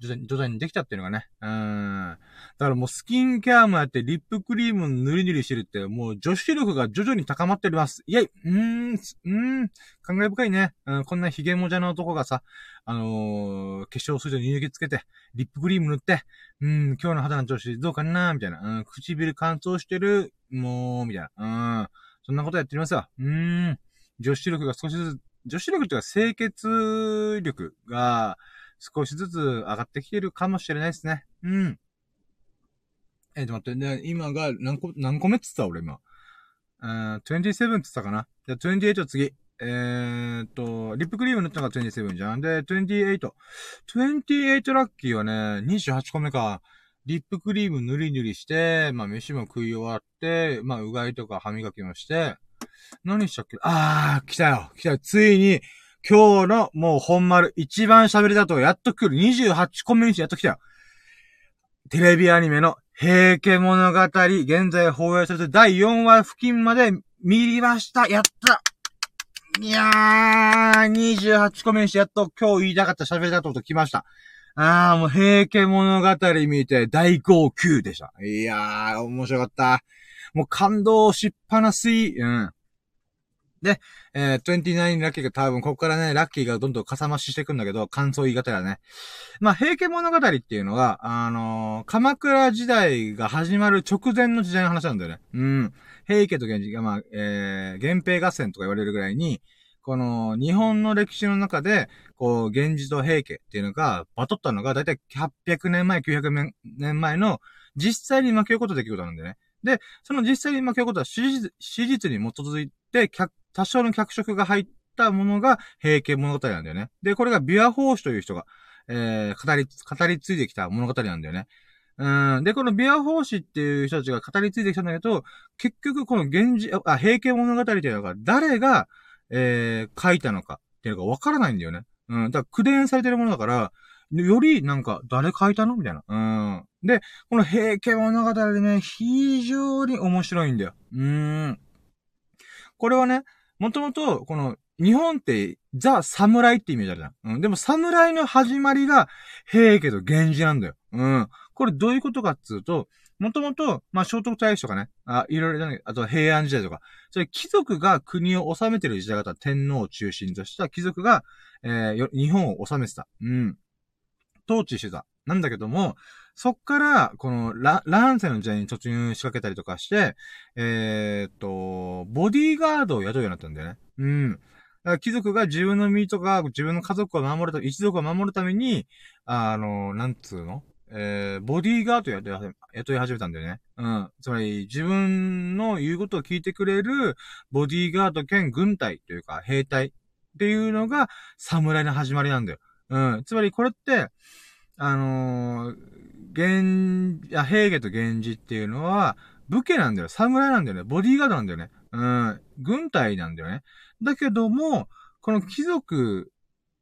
徐々に徐々にできたっていうのがね。うん。だからもうスキンケアもやってリップクリーム塗り塗りしてるって、もう女子力が徐々に高まっております。イェイうーん、うーん、考え深いね。うん、こんなヒゲもじゃの男がさ、あのー、化粧水と乳液つけて、リップクリーム塗って、うん、今日の肌の調子どうかなみたいな。うん、唇乾燥してる、もう、みたいな。うん、そんなことやってみますよ。うーん、女子力が少しずつ、女子力っていうか清潔力が、少しずつ上がってきてるかもしれないですね。うん。えー、ちょっと待って、ね、今が何個、何個目って言った俺今。うん、27って言ったかな。じゃ28次。えーっと、リップクリーム塗ったのが27じゃん。で、28。28ラッキーはね、28個目か。リップクリーム塗り塗りして、まあ飯も食い終わって、まあうがいとか歯磨きもして、何したっけ？あー、来たよ。来たよ。ついに、今日のもう本丸一番喋りだとやっと来る28コミュニティやっと来たよ。テレビアニメの平家物語、現在放映されて第4話付近まで見りました。やったいやー、28個目にしてやっと今日言いたかった喋りたこと来ました。あー、もう平家物語見て大号泣でした。いやー、面白かった。もう感動しっぱなし、うん。で、えー、29ラッキーが多分ここからね、ラッキーがどんどんかさ増ししていくんだけど、感想言い方だね。まあ、平家物語っていうのは、あのー、鎌倉時代が始まる直前の時代の話なんだよね。うん。平家と源氏が、まあ、えー、源平合戦とか言われるぐらいに、この、日本の歴史の中で、こう、源氏と平家っていうのが、バトったのが、だいたい800年前、900年前の、実際に巻き起こった出来事なんだよね。で、その実際に巻き起こった史実史実に基づいて、多少の脚色が入ったものが平家物語なんだよね。で、これがビア法師という人が、えー、語り、語り継いできた物語なんだよね。うん。で、このビア法師っていう人たちが語り継いできたんだけど、結局この源氏、あ、平家物語っていうのが誰が、えー、書いたのかっていうのがわからないんだよね。うん。だから、苦伝されてるものだから、より、なんか、誰書いたのみたいな。うん。で、この平家物語でね、非常に面白いんだよ。うん。これはね、もともと、この、日本って、ザ・侍ってイメージあるじゃん。うん。でも、侍の始まりが、平家と源氏なんだよ。うん。これどういうことかっつうと、もともと、まあ、聖徳太子とかね、あ、いろいろね、あと平安時代とか、それ貴族が国を治めてる時代方、天皇を中心とした貴族が、えー、日本を治めてた。うん。統治してた。なんだけども、そっから、この、ラ、乱世の時代に突入仕掛けたりとかして、えー、っと、ボディーガードを雇うようになったんだよね。うん。貴族が自分の身とか、自分の家族を守るた、一族を守るために、あの、なんつうの？えー、ボディーガード雇い、雇い始めたんだよね。うん。つまり、自分の言うことを聞いてくれる、ボディーガード兼軍隊というか、兵隊っていうのが、侍の始まりなんだよ。うん。つまり、これって、あのー、源、あ、平家と源氏っていうのは、武家なんだよ。侍なんだよね。ボディーガードなんだよね。うん。軍隊なんだよね。だけども、この貴族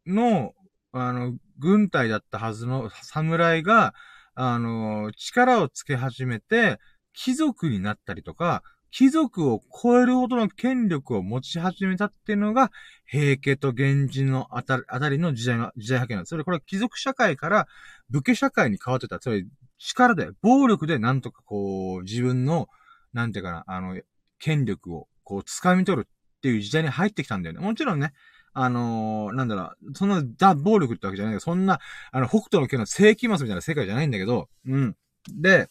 の、あの、軍隊だったはずの侍が、あの、力をつけ始めて、貴族になったりとか、貴族を超えるほどの権力を持ち始めたっていうのが、平家と源氏のあたりあたりの時代の、時代派遣なんです。それ、これは貴族社会から武家社会に変わってた。つまり、力で、暴力でなんとかこう、自分の、なんていうかな、あの、権力をこう、掴み取るっていう時代に入ってきたんだよね。もちろんね、あのー、なんだろう、そんな、ザ・暴力ってわけじゃないけど、そんな、あの、北斗の拳の世紀末みたいな世界じゃないんだけど、うん。で、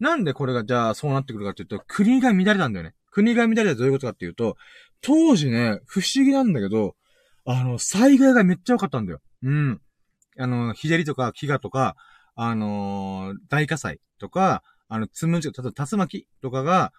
なんでこれがじゃあそうなってくるかっていうと、国が乱れたんだよね。国が乱れたどういうことかっていうと、当時ね、不思議なんだけど、あの、災害がめっちゃ多かったんだよ。うん。あの、日照りとか飢餓とか、あのー、大火災とか、あの、つむじ、例えば竜巻とかが、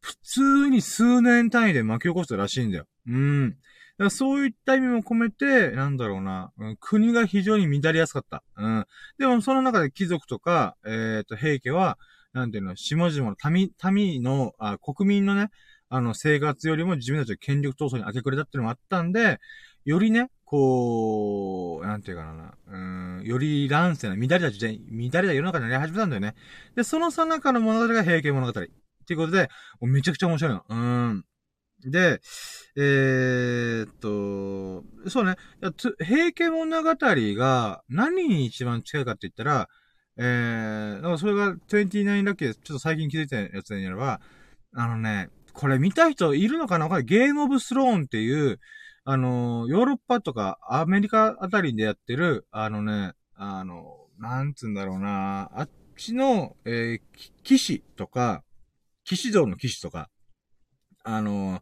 普通に数年単位で巻き起こしたらしいんだよ。うん。だそういった意味も込めて、なんだろうな、うん、国が非常に乱れやすかった。うん。でも、その中で貴族とか、えっ、ー、と、平家は、なんていうの、下々の民、民の、あ、国民のね、あの、生活よりも自分たちの権力闘争に明け暮れたっていうのもあったんで、よりね、こう、なんていうかな、うん、より乱世な、乱れた時代、乱れた世の中になり始めたんだよね。で、そのさなかの物語が平家物語。っていうことで、めちゃくちゃ面白いの。うん。で、えー、っと、そうね。平家物語が何に一番近いかって言ったら、えー、だからそれが29ラッキーでちょっと最近気づいたやつになれば、あのね、これ見た人いるのかな？これゲームオブスローンっていう、あの、ヨーロッパとかアメリカあたりでやってる、あのね、あの、なんつうんだろうな、あっちの、えー、騎士とか、騎士道の騎士とか、あの、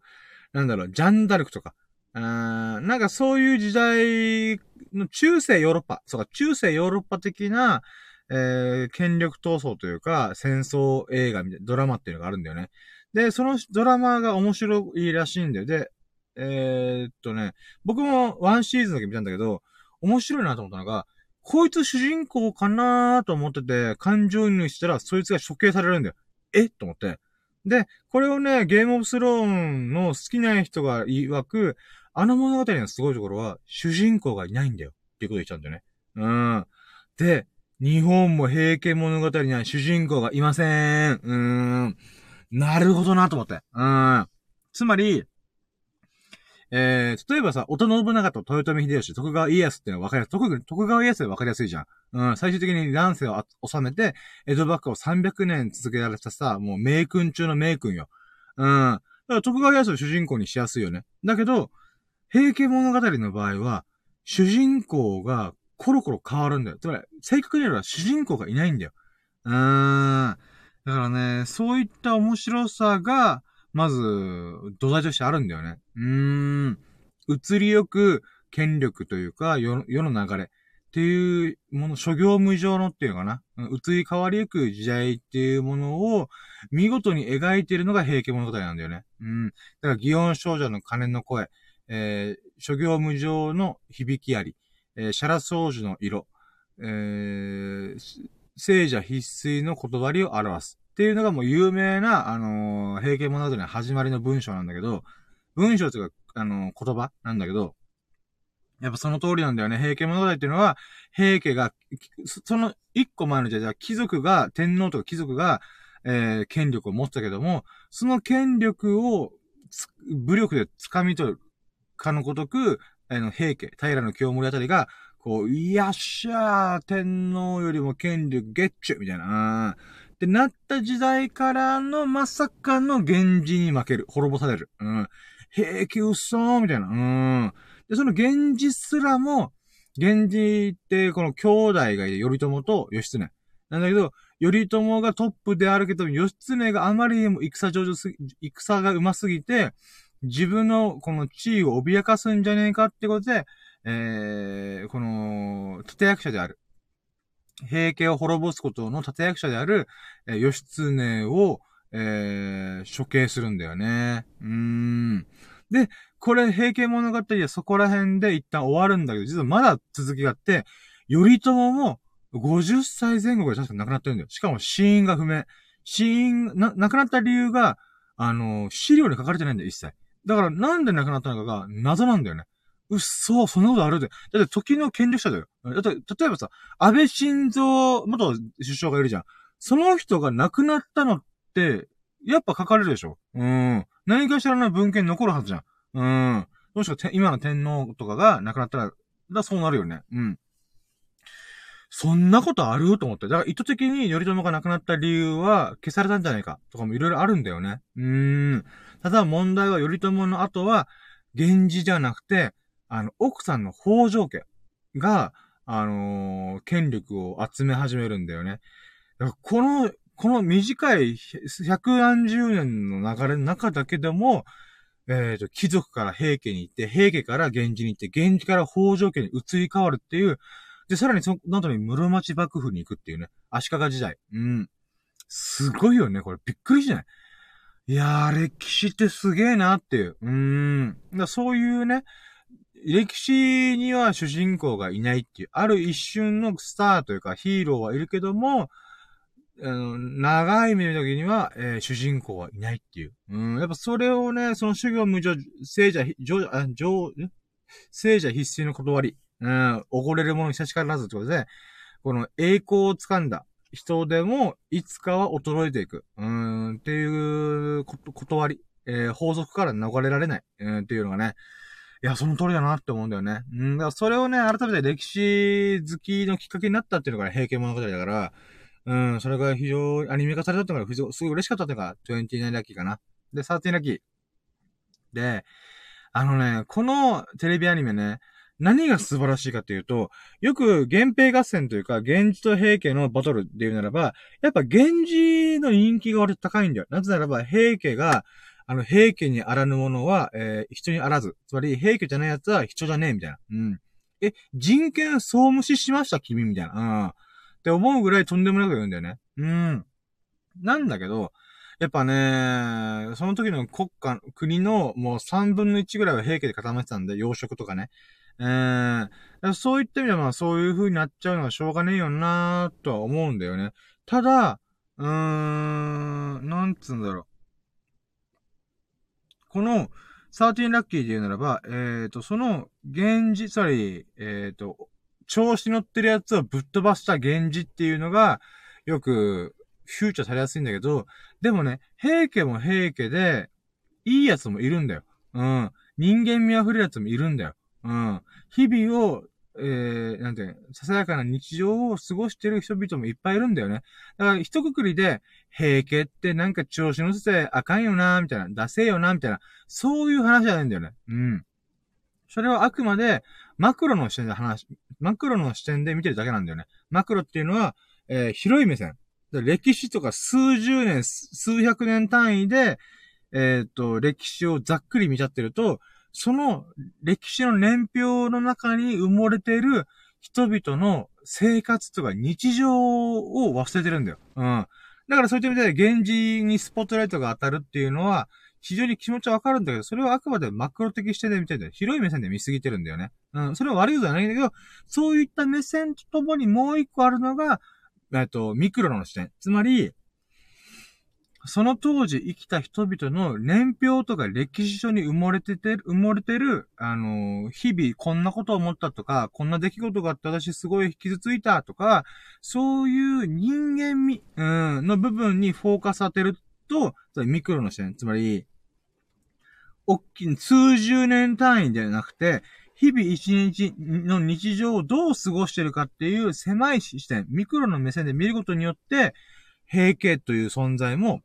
なんだろう、ジャンダルクとか、あなんかそういう時代の中世ヨーロッパ、そうか、中世ヨーロッパ的な、えー、権力闘争というか、戦争映画みたいな、ドラマっていうのがあるんだよね。で、そのドラマが面白いらしいんだよ。で、えー、っとね、僕もワンシーズンだけ見たんだけど、面白いなと思ったのが、こいつ主人公かなーと思ってて、感情移入したら、そいつが処刑されるんだよ。え？と思って。で、これをね、ゲームオブスローンの好きな人が曰く、あの物語のすごいところは、主人公がいないんだよ。っていうこと言っちゃうんだよね。うん。で、日本も平家物語には主人公がいません。うーん。なるほどなと思って。うん。つまり、えー、例えばさ、織田信長と豊臣秀吉、徳川家康っていうのは分かりやすい。徳徳川家康は分かりやすいじゃん。うん、最終的に乱世を収めて、江戸幕府を300年続けられたさ、もう名君中の名君よ。うん。だから徳川家康を主人公にしやすいよね。だけど、平家物語の場合は、主人公がコロコロ変わるんだよ。つまり、正確に言えば主人公がいないんだよ。うーん。だからね、そういった面白さが、まず、土台としてあるんだよね。うーん。移りよく権力というか、世の流れっていうもの、諸行無常のっていうのかな。移り変わりゆく時代っていうものを見事に描いているのが平家物語なんだよね。うん。だから、祇園少女の鐘の声、えー、諸行無常の響きあり、えー、シャラ掃除の色、えー、聖者必須の言葉りを表す。っていうのがもう有名な、あのー、平家物語の始まりの文章なんだけど、文章というか、あのー、言葉なんだけど、やっぱその通りなんだよね。平家物語っていうのは、平家が、その一個前の時代は貴族が、天皇とか貴族が、えー、権力を持ったけども、その権力を、武力で掴み取るかのごとく、あの、平家、平の清盛あたりが、こう、いやっしゃー、天皇よりも権力ゲッチュみたいな。ってなった時代からのまさかの源氏に負ける。滅ぼされる。うん。平気嘘みたいな。うん。で、その源氏すらも、源氏ってこの兄弟がいて、頼朝と義経。なんだけど、頼朝がトップであるけど、義経があまりにも戦上手すぎ、戦が上手すぎて、自分のこの地位を脅かすんじゃねえかってことで、えー、この、立役者である。平家を滅ぼすことの立役者である、えー、義経を、えー、処刑するんだよね。うーん。で、これ、平家物語はそこら辺で一旦終わるんだけど、実はまだ続きがあって、頼朝も50歳前後で確か亡くなってるんだよ。しかも死因が不明。死因、な、亡くなった理由が、あの、資料に書かれてないんだよ、一切。だから、なんで亡くなったのかが謎なんだよね。うっそ、そんなことあるで。だって時の権力者だよ。だって、例えばさ、安倍晋三元首相がいるじゃん。その人が亡くなったのって、やっぱ書かれるでしょうん。何かしらの文献残るはずじゃん。うん。どうしよう、今の天皇とかが亡くなったら、だそうなるよね。うん。そんなことあると思って。だから意図的に頼朝が亡くなった理由は消されたんじゃないかとかもいろいろあるんだよね。うーん。ただ問題は頼朝の後は、源氏じゃなくて、あの、奥さんの北条家が、あのー、権力を集め始めるんだよね。この、この短い百何十年の流れの中だけでも、えっ、ー、と、貴族から平家に行って、平家から源氏に行って、源氏から北条家に移り変わるっていう、で、さらにその後に室町幕府に行くっていうね、足利時代。うん。すごいよね、これ。びっくりじゃない？いやー、歴史ってすげえなっていう。うーん。だそういうね、歴史には主人公がいないっていう、ある一瞬のスターというかヒーローはいるけども、あの、長い目の時には、えー、主人公はいないっていう。うん、やっぱそれをね、その修行無常、聖者、上、あ、上、聖者必須の断り、うん、おごれるものに差しからずってことで、この栄光を掴んだ人でも、いつかは衰えていく。うん、っていうこと、断り、えー、法則から逃れられない。うん、っていうのがね、いや、その通りだなって思うんだよね。うん、だからそれをね、改めて歴史好きのきっかけになったっていうのが、ね、平家物語だから、うん、それが非常にアニメ化されたっていうのが、すごい嬉しかったっていうのが、29ラッキーかな。で、13ラッキー。で、あのね、このテレビアニメね、何が素晴らしいかっていうと、よく源平合戦というか、源氏と平家のバトルで言うならば、やっぱ源氏の人気が割と高いんだよ。なぜならば、平家が、あの、平家にあらぬものは、えー、人にあらず。つまり、平家じゃない奴は人じゃねえ、みたいな。うん。え、人権総無視しました？君みたいな。うん。って思うぐらいとんでもなく言うんだよね。うん。なんだけど、やっぱね、その時の国家、国のもう3分の1ぐらいは平家で固まってたんで、養殖とかね。えー、そういった意味ではまあそういう風になっちゃうのはしょうがねえよなーとは思うんだよね。ただ、うーん、なんつうんだろう。この、13ラッキーで言うならば、えっ、ー、と、その、源氏、つまり、えっ、ー、と、調子乗ってるやつをぶっ飛ばした源氏っていうのが、よく、フューチャーされやすいんだけど、でもね、平家も平家で、いいやつもいるんだよ。うん。人間味あふれるやつもいるんだよ。うん。日々を、えー、なんて、ささやかな日常を過ごしてる人々もいっぱいいるんだよね。だから、一括りで、平家ってなんか調子乗せてあかんよな、みたいな、出せよな、みたいな、そういう話じゃないんだよね。うん。それはあくまで、マクロの視点で話、マクロの視点で見てるだけなんだよね。マクロっていうのは、えー、広い目線。歴史とか数十年、数百年単位で、えっ、と、歴史をざっくり見ちゃってると、その歴史の年表の中に埋もれている人々の生活とか日常を忘れてるんだよ。うん。だからそういった意味で、現実にスポットライトが当たるっていうのは、非常に気持ちはわかるんだけど、それはあくまでマクロ的視点で見てるんだよ。広い目線で見すぎてるんだよね。うん。それは悪いことじゃないんだけど、そういった目線とともにもう一個あるのが、えっと、ミクロの視点。つまり、その当時生きた人々の年表とか歴史書に埋もれてて、埋もれてる、あのー、日々こんなこと思ったとか、こんな出来事があって私すごい傷ついたとか、そういう人間味、うん、の部分にフォーカス当てると、ミクロの視点、つまり、おっきい、数十年単位ではなくて、日々一日の日常をどう過ごしてるかっていう狭い視点、ミクロの目線で見ることによって、平家という存在も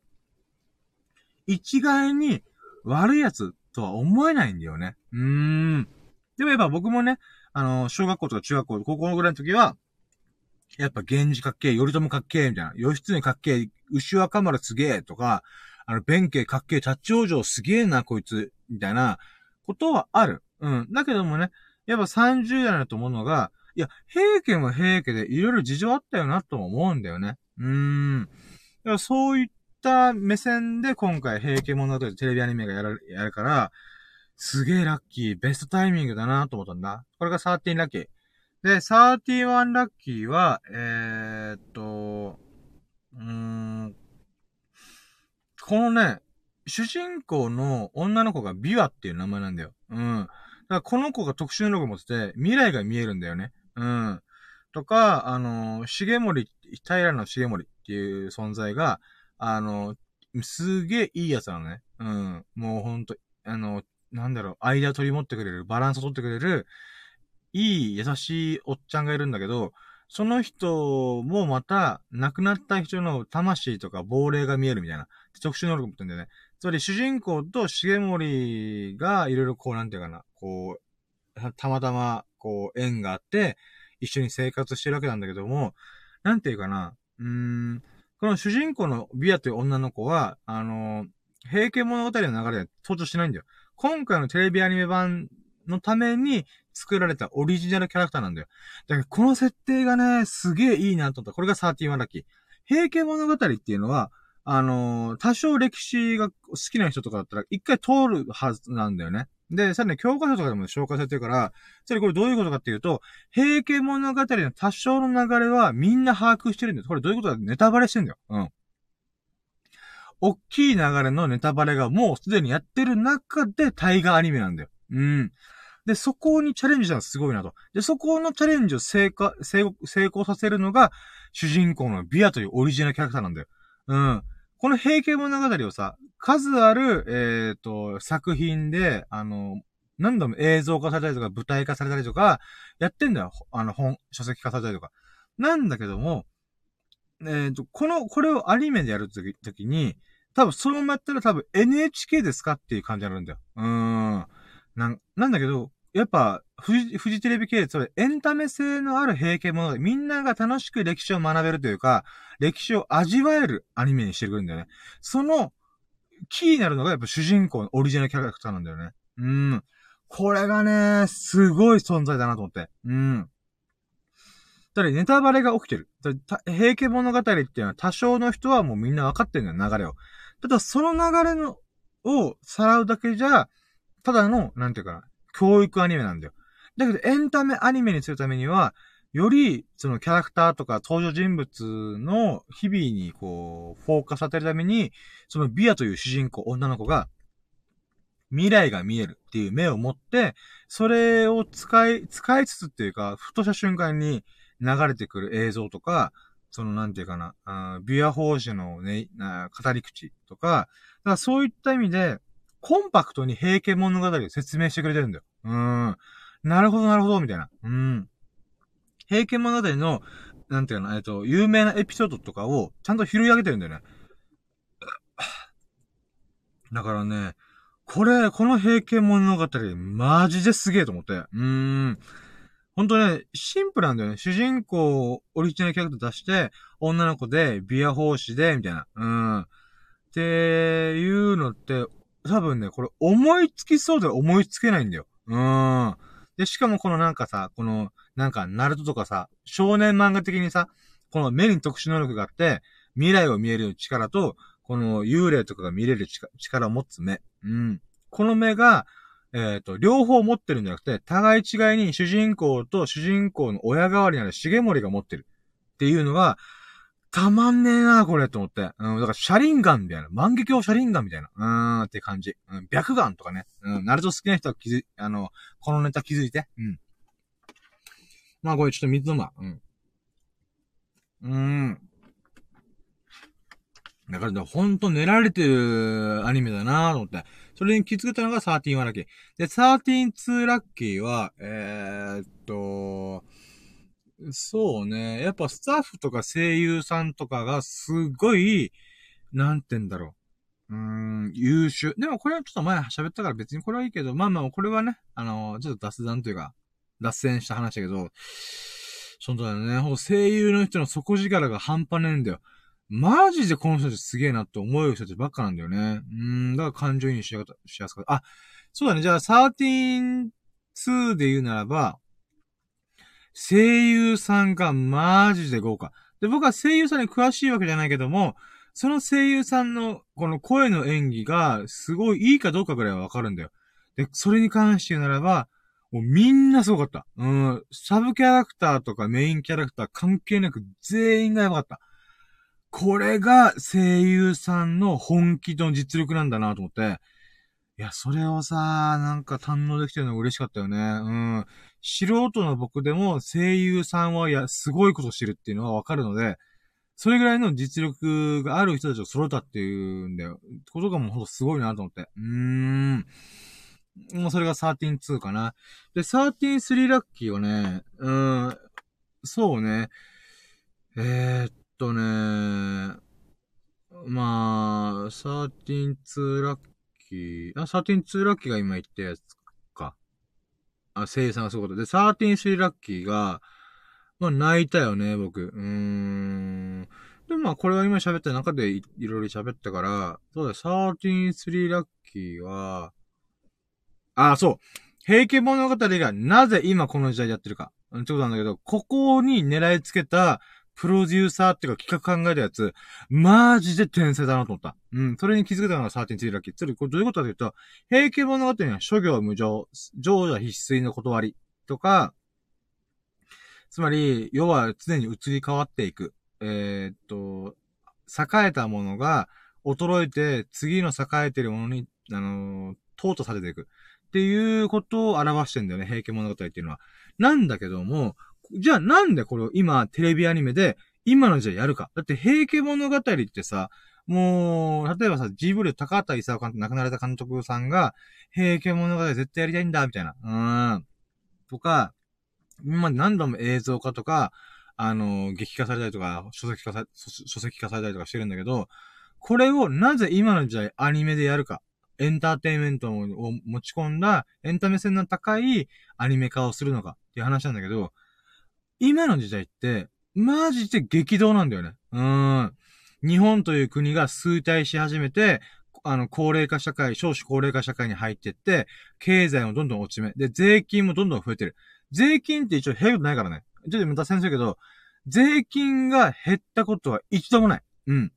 一概に悪いやつとは思えないんだよね。うーん。でもやっぱ僕もね、あの、小学校とか中学校、高校ぐらいの時は、やっぱ源氏かっけえ、頼朝かっけえ、みたいな。義経かっけえ、牛若丸すげえ、とか、あの、弁慶かっけえ、立ち往生すげえな、こいつ、みたいな、ことはある。うん。だけどもね、やっぱ30代だと思うのが、いや、平家も平家でいろいろ事情あったよな、とも思うんだよね。うーん。だからそういっった目線で今回、平家物語テレビアニメがやる、やるから、すげえラッキー、ベストタイミングだなと思ったんだ。これが13ラッキー。で、31ラッキーは、えー、っと、うーん、このね、主人公の女の子がビワっていう名前なんだよ。うん。だからこの子が特殊能力を持ってて、未来が見えるんだよね。うん。とか、あの、重森、平の重森っていう存在が、あの、すげえいいやつなのね。うん。もうほんと、あの、なんだろう、間取り持ってくれる、バランスを取ってくれる、いい、優しいおっちゃんがいるんだけど、その人もまた、亡くなった人の魂とか亡霊が見えるみたいな、特殊能力持ってんだよね。つまり主人公と重森がいろいろこう、なんていうかな、こう、たまたま、こう、縁があって、一緒に生活してるわけなんだけども、なんていうかな、うーん、この主人公のビアという女の子は、あのー、平家物語の流れで登場しないんだよ。今回のテレビアニメ版のために作られたオリジナルキャラクターなんだよ。だからこの設定がね、すげえいいなと思った。これが31ラッキー。平家物語っていうのは、あのー、多少歴史が好きな人とかだったら、一回通るはずなんだよね。で、さらに教科書とかでも紹介されてるから、つまりこれどういうことかっていうと、平家物語の多少の流れはみんな把握してるんです。これどういうことだネタバレしてんだよ。うん。大きい流れのネタバレがもうすでにやってる中で大河アニメなんだよ。うん。で、そこにチャレンジしたのすごいなと。で、そこのチャレンジを成功、成功させるのが、主人公のビアというオリジナルキャラクターなんだよ。うん。この平家物語をさ、数ある、えっ、ー、と、作品で、あの、何度も映像化されたりとか、舞台化されたりとか、やってんだよ。あの、本、書籍化されたりとか。なんだけども、えっ、ー、と、この、これをアニメでやるとき、ときに、多分、そのままやったら多分 NHK ですかっていう感じになるんだよ。うーん。なん、なんだけど、やっぱ、フジ、フジテレビ系、つまりエンタメ性のある平家物語、みんなが楽しく歴史を学べるというか、歴史を味わえるアニメにしてくるんだよね。その、キーになるのがやっぱ主人公のオリジナルキャラクターなんだよね。うん。これがね、すごい存在だなと思って。うん。だネタバレが起きてる。平家物語っていうのは多少の人はもうみんな分かってんだよ、流れを。ただその流れの、をさらうだけじゃ、ただの、なんていうかな、教育アニメなんだよ。だけどエンタメアニメにするためには、より、そのキャラクターとか登場人物の日々にこう、フォーカスさせるために、そのビアという主人公、女の子が、未来が見えるっていう目を持って、それを使い、使いつつっていうか、ふとした瞬間に流れてくる映像とか、そのなんていうかな、あビア法師のね、語り口とか、だからそういった意味で、コンパクトに平家物語を説明してくれてるんだよ。うーん。なるほど、なるほど、みたいな。うん。平家物語の、なんていうの、えっと、有名なエピソードとかを、ちゃんと拾い上げてるんだよね。だからね、これ、この平家物語、マジですげえと思って。うーん。ほんとね、シンプルなんだよね。主人公、オリジナルキャラクター出して、女の子で、ビア奉仕で、みたいな。うん。っていうのって、多分ね、これ思いつきそうで思いつけないんだよ。うーん。で、しかもこのなんかさ、この、なんか、ナルトとかさ、少年漫画的にさ、この目に特殊能力があって、未来を見える力と、この幽霊とかが見れる力を持つ目。うん。この目が、えっ、ー、と、両方持ってるんじゃなくて、互い違いに主人公と主人公の親代わりなる重森が持ってる。っていうのが、たまんねえな、これ、と思って。うん、だから、シャリンガンみたいな。万華鏡シャリンガンみたいな。うーん、って感じ。うん、白眼とかね。うん、ナルト好きな人は気づ、あの、このネタ気づいて。うん。まあ、これちょっと水飲むわ。うん。うーん。だから、ほんと練られてるアニメだなと思って。それに気づけたのが13ラッキー。で、132ラッキーは、えー、っと、そうね。やっぱスタッフとか声優さんとかがすごい、なんて言うんだろう。うーん、優秀。でもこれはちょっと前喋ったから別にこれはいいけど、まあまあ、これはね、あの、ちょっと脱談というか、脱線した話だけど、そうだよね。ほ声優の人の底力が半端ねえんだよ。マジでこの人たちすげえなって思う人たちばっかなんだよね。うん、だから感情移入しやすかった。あ、そうだね。じゃあ、13-2で言うならば、声優さんがマジで豪華。で、僕は声優さんに詳しいわけじゃないけども、その声優さんのこの声の演技がすごいいいかどうかぐらいはわかるんだよ。で、それに関して言うならば、もうみんなすごかった。うん、サブキャラクターとかメインキャラクター関係なく全員がやばかった。これが声優さんの本気と実力なんだなと思って、いや、それをさ、なんか堪能できてるのが嬉しかったよね。うん。素人の僕でも声優さんはや、すごいことしてるっていうのはわかるので、それぐらいの実力がある人たちを揃ったっていうんだよ。ことがもうほんとすごいなと思って。うーん。もうそれが13-2かな。で、13-3ラッキーはね、うん、そうね。えー、っとね、まあ、13-2ラッキー、あ、13-2ラッキーが今言ったやつ。あ、生産がそういうことで、13-3ラッキーが、まあ泣いたよね、僕。うーん。でもまあこれは今喋った中でいいろいろ喋ったから、そうだ、13-3ラッキーは、あ、そう。平家物語がなぜ今この時代でやってるか。ってことなんだけど、ここに狙いつけたプロデューサーっていうか企画考えたやつ、マジで天才だなと思った。うん。それに気づけたのが13ラッキー。つまり、これどういうことかというと、平家物語には諸行無常、常者必須の断りとか、つまり、世は常に移り変わっていく。えー、っと、栄えたものが衰えて、次の栄えてるものに、あのー、淘汰されていく。っていうことを表してんだよね、平家物語っていうのは。なんだけども、じゃあなんでこれを今テレビアニメで今の時代やるか？だって平家物語ってさ、もう、例えばさ、ジブル高畑勲監督、亡くなられた監督さんが、平家物語絶対やりたいんだ、みたいな。うん。とか、今何度も映像化とか、あの、劇化されたりとか、書籍化さ、書籍化されたりとかしてるんだけど、これをなぜ今の時代アニメでやるか？エンターテインメントを持ち込んだ、エンタメ性の高いアニメ化をするのかっていう話なんだけど、今の時代って、マジで激動なんだよね。うん。日本という国が衰退し始めて、あの、高齢化社会、少子高齢化社会に入ってって、経済もどんどん落ち目。で、税金もどんどん増えてる。税金って一応減ることないからね。ちょっと脱線するけど、税金が減ったことは一度もない。うん。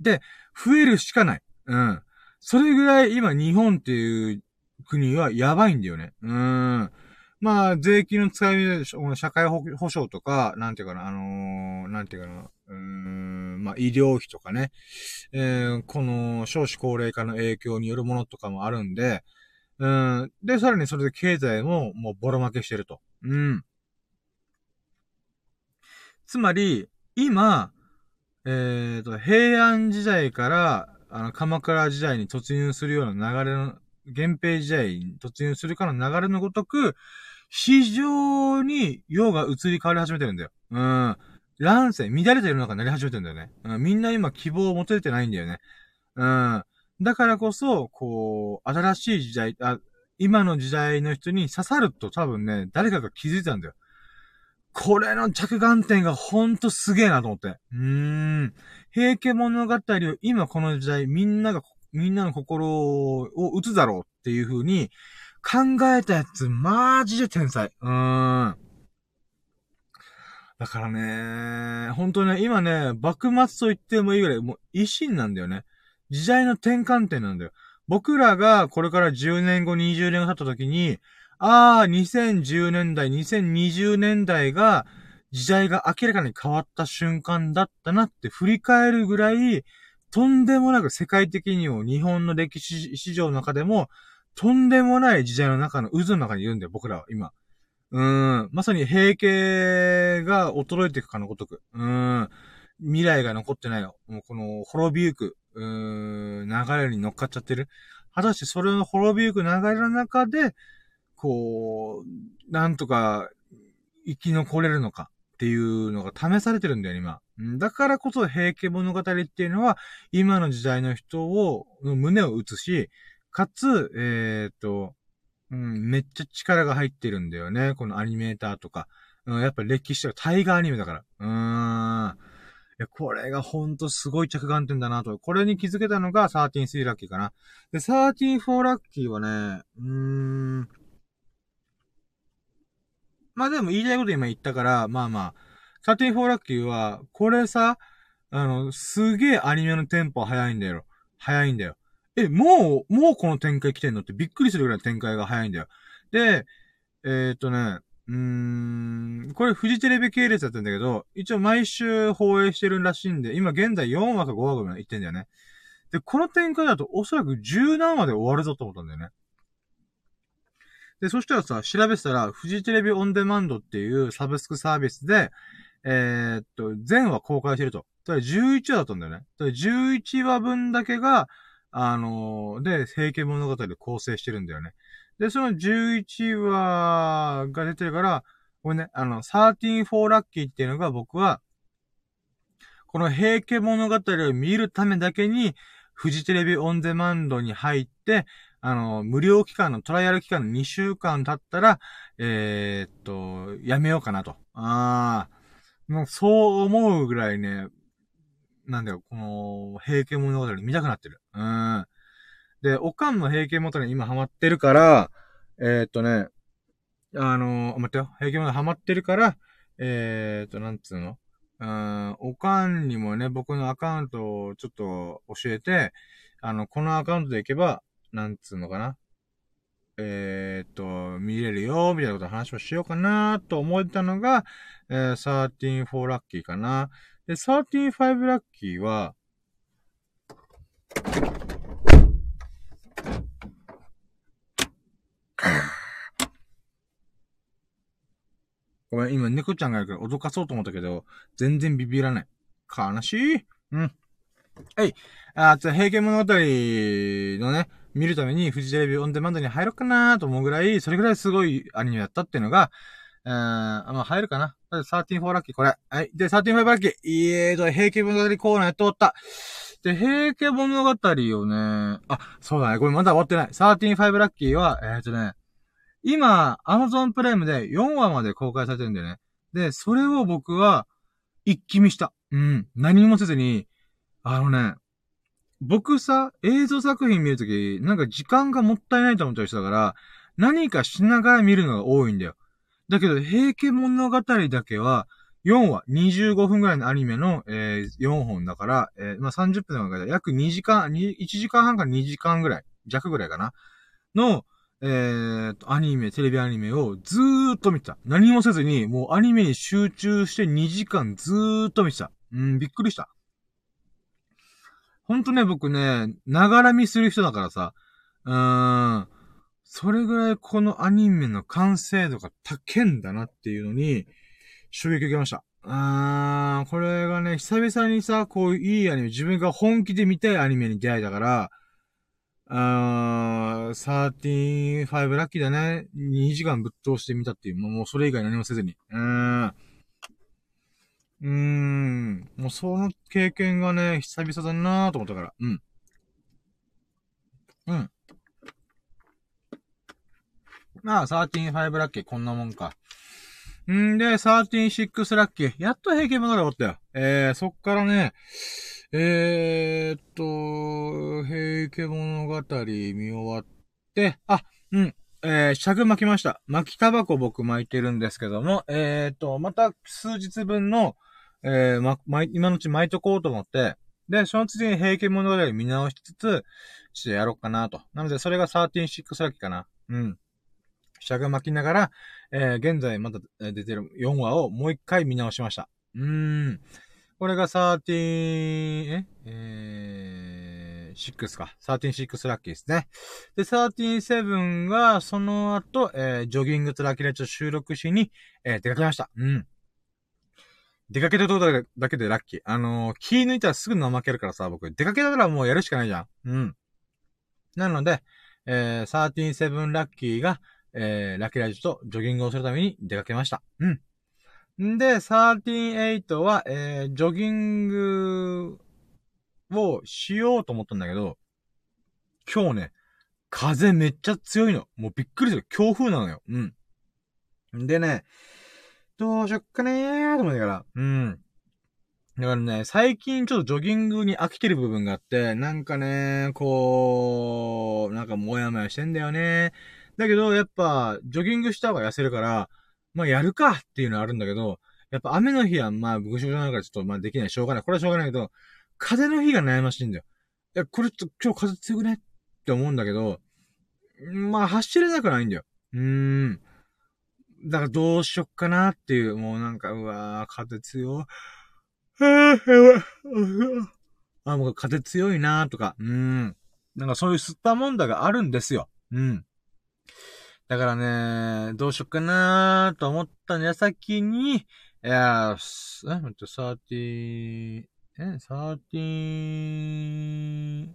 で、増えるしかない。うん。それぐらい今日本っていう国はやばいんだよね。うん。まあ、税金の使いでしょ、社会保障とか、なんていうかな、あのー、なんていうかな、うーん、まあ、医療費とかね、えー、この少子高齢化の影響によるものとかもあるんで、うん、で、さらにそれで経済ももうボロ負けしてると。うん。つまり、今、えっ、ー、と、平安時代から、あの、鎌倉時代に突入するような流れの、源平時代に突入するかの流れのごとく、非常に世が移り変わり始めてるんだよ。うん。乱世、乱れた世の中になり始めてるんだよね。うん、みんな今希望を持ててないんだよね。うん。だからこそ、こう、新しい時代、あ、今の時代の人に刺さると多分ね、誰かが気づいたんだよ。これの着眼点がほんとすげえなと思って。うーん。平家物語を今この時代みんなが、みんなの心を打つだろうっていう風に考えたやつ、マジで天才。うーん。だからね、本当ね、今ね、幕末と言ってもいいぐらい、もう維新なんだよね。時代の転換点なんだよ。僕らがこれから10年後、20年後経った時に、ああ、2010年代、2020年代が、時代が明らかに変わった瞬間だったなって振り返るぐらい、とんでもなく世界的にも日本の歴史史上の中でも、とんでもない時代の中の渦の中にいるんだよ、僕らは今。うーん。まさに平家が衰えていくかのごとく。うーん。未来が残ってないよ。もうこの滅びゆく、うーん、流れに乗っかっちゃってる。果たしてそれの滅びゆく流れの中で、こう、なんとか生き残れるのかっていうのが試されてるんだよ、今。だからこそ平家物語っていうのは、今の時代の人を、胸を打つし、かつ、えっ、と、うん、めっちゃ力が入ってるんだよね。このアニメーターとか。うん、やっぱ歴史とか、タイガーアニメだから。うーん。いや、これがほんとすごい着眼点だなと。これに気づけたのが133ラッキーかな。で、134ラッキーはね、うーん、まあでも言いたいこと今言ったから、まあまあ、34ラッキーは、これさ、あの、すげえアニメのテンポ早いんだよ。早いんだよ。え、もう、もうこの展開来てんの？ってびっくりするぐらい展開が早いんだよ。で、えー、っとね、うーん、これフジテレビ系列だったんだけど、一応毎週放映してるらしいんで、今現在4話か5話ぐらい言ってんだよね。で、この展開だとおそらく10何話で終わるぞと思ったんだよね。で、そしたらさ、調べてたら、フジテレビオンデマンドっていうサブスクサービスで、えー、っと、全話公開してると。ただから11話だったんだよね。ただから11話分だけが、あのー、で、平家物語で構成してるんだよね。で、その11話が出てるから、これね、あの、134ラッキーっていうのが僕は、この平家物語を見るためだけに、フジテレビオンデマンドに入って、あの、無料期間の、トライアル期間の2週間経ったら、えー、っと、やめようかなと。ああ、もうそう思うぐらいね、なんだよ、この、平家物語見たくなってる。うん。で、おかんの平家物語に今ハマってるから、えー、っとね、あの待ってよ、平家物語ハマってるから、えー、っと、なんつうの？うん、おかんにもね、僕のアカウントをちょっと教えて、あの、このアカウントで行けば、なんつうのかな？えー、っと、見れるよ、みたいなこと話をしようかな、と思ったのが、えー、134ラッキーかな。で、35ラッキーは、ごめん、今猫ちゃんがいるから脅かそうと思ったけど、全然ビビらない。悲しい。うん。はい。あ、じゃあ平家物語のね、見るためにフジテレビオンデマンドに入ろうかなと思うぐらい、それぐらいすごいアニメだったっていうのが、えー、まあ、入るかな。13-4ラッキー、これ。はい。で、13-5ラッキー。いえーと、平家物語コーナーやっとった。で、平家物語をね、あ、そうだね。これまだ終わってない。13-5ラッキーは、えーとね、今、アマゾンプライムで4話まで公開されてるんだよね。で、それを僕は、一気見した。うん。何もせずに、あのね、僕さ、映像作品見るとき、なんか時間がもったいないと思ったりしたから、何かしながら見るのが多いんだよ。だけど、平家物語だけは、4話、25分ぐらいのアニメの、えー、4本だから、えー、まあ、30分の中で約2時間、1時間半から2時間ぐらい、弱ぐらいかな、の、えー、アニメ、テレビアニメをずーっと見てた。何もせずに、もうアニメに集中して2時間ずーっと見てた。うん、びっくりした。ほんとね、僕ね、ながら見する人だからさ、うーん、それぐらいこのアニメの完成度が高いんだなっていうのに、衝撃を受けました。あー、これがね、久々にさ、こういういいアニメ、自分が本気で見たいアニメに出会えたから、あー、135ラッキーだね。2時間ぶっ通してみたっていう。もうそれ以外何もせずに。うーん。うーん。もうその経験がね、久々だなーと思ったから。うん。うん。まあ、135ラッキー、こんなもんか。んで、136ラッキー。やっと平均物語終わったよ。えー、そっからね、えー、っと、平家物語見終わって、あ、うん、えー、尺巻きました。巻きタバコ僕巻いてるんですけども、えー、っと、また数日分の、えー、ま、ま、今のうち巻いとこうと思って、で、その次に平家物語見直しつつ、してやろうかなと。なので、それが136ラッキーかな。うん。尺巻きながら、えー、現在まだ出てる4話をもう一回見直しました。うーん。これが13、え？えー、6か。136ラッキーですね。で、137が、その後、えー、ジョギングとラキレッチを収録しに、えー、出かけました。うん。出かけたとこだけでラッキー。あのー、気抜いたらすぐ怠けるからさ、僕。出かけたらもうやるしかないじゃん。うん。なので、えー、137ラッキーが、えー、ラッキーライジとジョギングをするために出かけました。うん。んで、138は、えー、ジョギングをしようと思ったんだけど、今日ね、風めっちゃ強いの。もうびっくりする。強風なのよ。うん。んでね、どうしよっかねーと思ってから。うん。だからね、最近ちょっとジョギングに飽きてる部分があって、なんかね、こう、なんかもやもやしてんだよね。だけど、やっぱ、ジョギングした方が痩せるから、まあ、やるかっていうのはあるんだけど、やっぱ雨の日は、まあ、ぐしょぐしょなからちょっと、まあ、できない。しょうがない。これはしょうがないけど、風の日が悩ましいんだよ。いや、これちょっと今日風強くね？って思うんだけど、まあ、走れなくないんだよ。うーん。だからどうしよっかな？っていう、もうなんか、うわー、風強。あ、もう風強いなーとか、うーん。なんかそういう吸ったもんだがあるんですよ。うん。だからね、どうしよっかなーと思った矢先に、いやー、え、待って、30、え、30、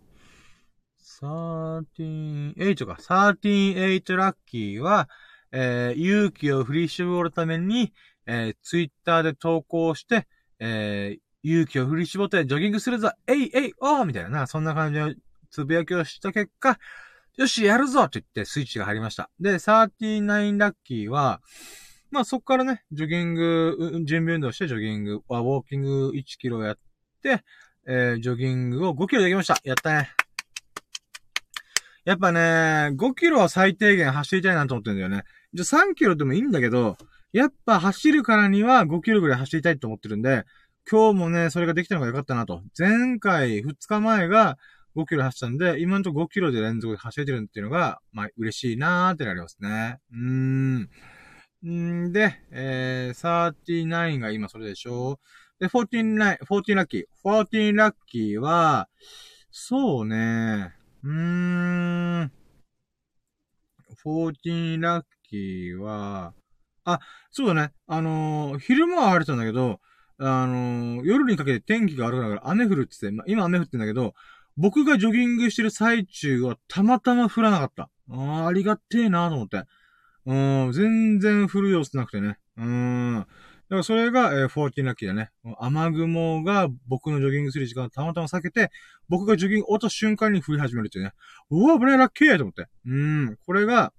38か。38ラッキーは、えー、勇気を振り絞るために、えー、ツイッターで投稿して、えー、勇気を振り絞ってジョギングするぞえいえいおーみたいな、そんな感じのつぶやきをした結果、よし、やるぞって言ってスイッチが入りました。で、39ラッキーは、まあそっからね、ジョギング、準備運動してジョギング、ウォーキング1キロやって、えー、ジョギングを5キロできました。やったね。やっぱね、5キロは最低限走りたいなと思ってんだよね。じゃ3キロでもいいんだけど、やっぱ走るからには5キロぐらい走りたいと思ってるんで、今日もね、それができたのが良かったなと。前回2日前が5キロ走ったんで、今んとこ5キロで連続で走れてるっていうのが、まあ、嬉しいなーってなりますね。うーん。んで、えー、39が今それでしょ？で、49、14ラッキー。14ラッキーは、そうね、うーん。14ラッキーは、あ、そうだね。あのー、昼間は晴れたんだけど、あのー、夜にかけて天気が悪くなるから雨降るって言って、ま今雨降ってんだけど、僕がジョギングしてる最中はたまたま降らなかった。ああ、ありがてえなと思って。うん、全然降る様子なくてね。うん。だからそれが、えー、14ラッキーだね。雨雲が僕のジョギングする時間をたまたま避けて、僕がジョギング落とす瞬間に降り始めるっていうね。うわ、危ないラッキーと思って。うん。これが、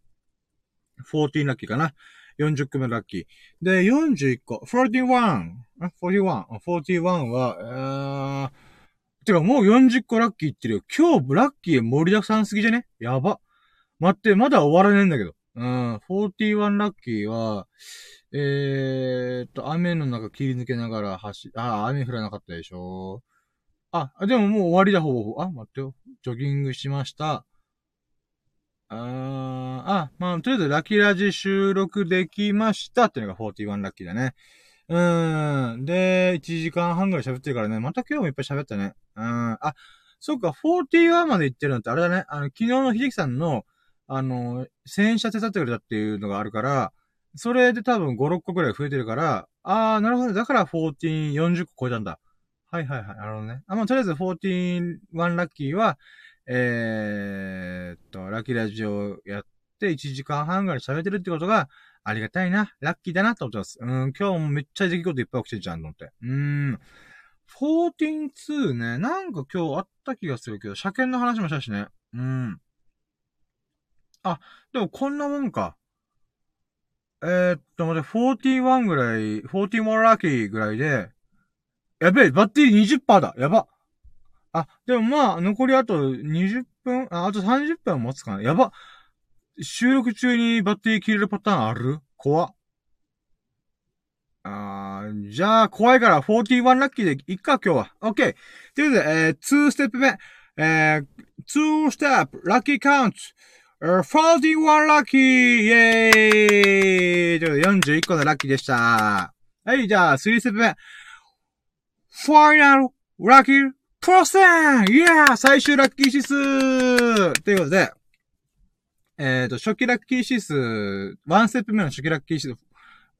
14ラッキーかな。40個目ラッキー。で、41個。41。41。41は、えー、てかもう40個ラッキーってるよ。今日ラッキー盛りだくさんすぎじゃね？やば。待って、まだ終わらねえんだけど。うん、41ラッキーは、えーっと、雨の中切り抜けながら走、あ、雨降らなかったでしょ。あ、でももう終わりだ、ほぼほぼ。あ、待ってよ。ジョギングしました。あー、あ、まあ、とりあえずラッキーラジ収録できましたっていうのが41ラッキーだね。うん。で、1時間半ぐらい喋ってるからね、また今日もいっぱい喋ったね。うん。あ、そうか、41まで行ってるのってあれだね。あの、昨日の秀樹さんの、あの、洗車手伝ってくれたっていうのがあるから、それで多分5、6個くらい増えてるから、あー、なるほど。だから14、40個超えたんだ。はいはいはい。なるほどね。あ、まあ、とりあえず14、1ラッキーは、えーっと、ラッキーラジオやって1時間半ぐらい喋ってるってことが、ありがたいな。ラッキーだなと思ってます。うん、今日もめっちゃ出来事いっぱい起きてるじゃんと思って。うーん。14-2ね。なんか今日あった気がするけど、車検の話もしたしね。うん。あ、でもこんなもんか。えー、っと、待って、41ぐらい、41ラッキーぐらいで、やべえ、バッテリー20%だ。やば。あ、でもまあ、残りあと20分、あ、あと30分は持つかな。やば。収録中にバッテリー切れるパターンある？怖っ。あーじゃあ、怖いから41ラッキーでいっか、今日は。OK。ということで、えー、2ステップ目。えー、2ステップ、ラッキーカウント。41ラッキーイェーイということで、41個のラッキーでした。はい、じゃあ、3ステップ目。ファイナルラッキープロセンイエー最終ラッキー指数ということで、えっ、と、初期ラッキー指数、ワンステップ目の初期ラッキー指数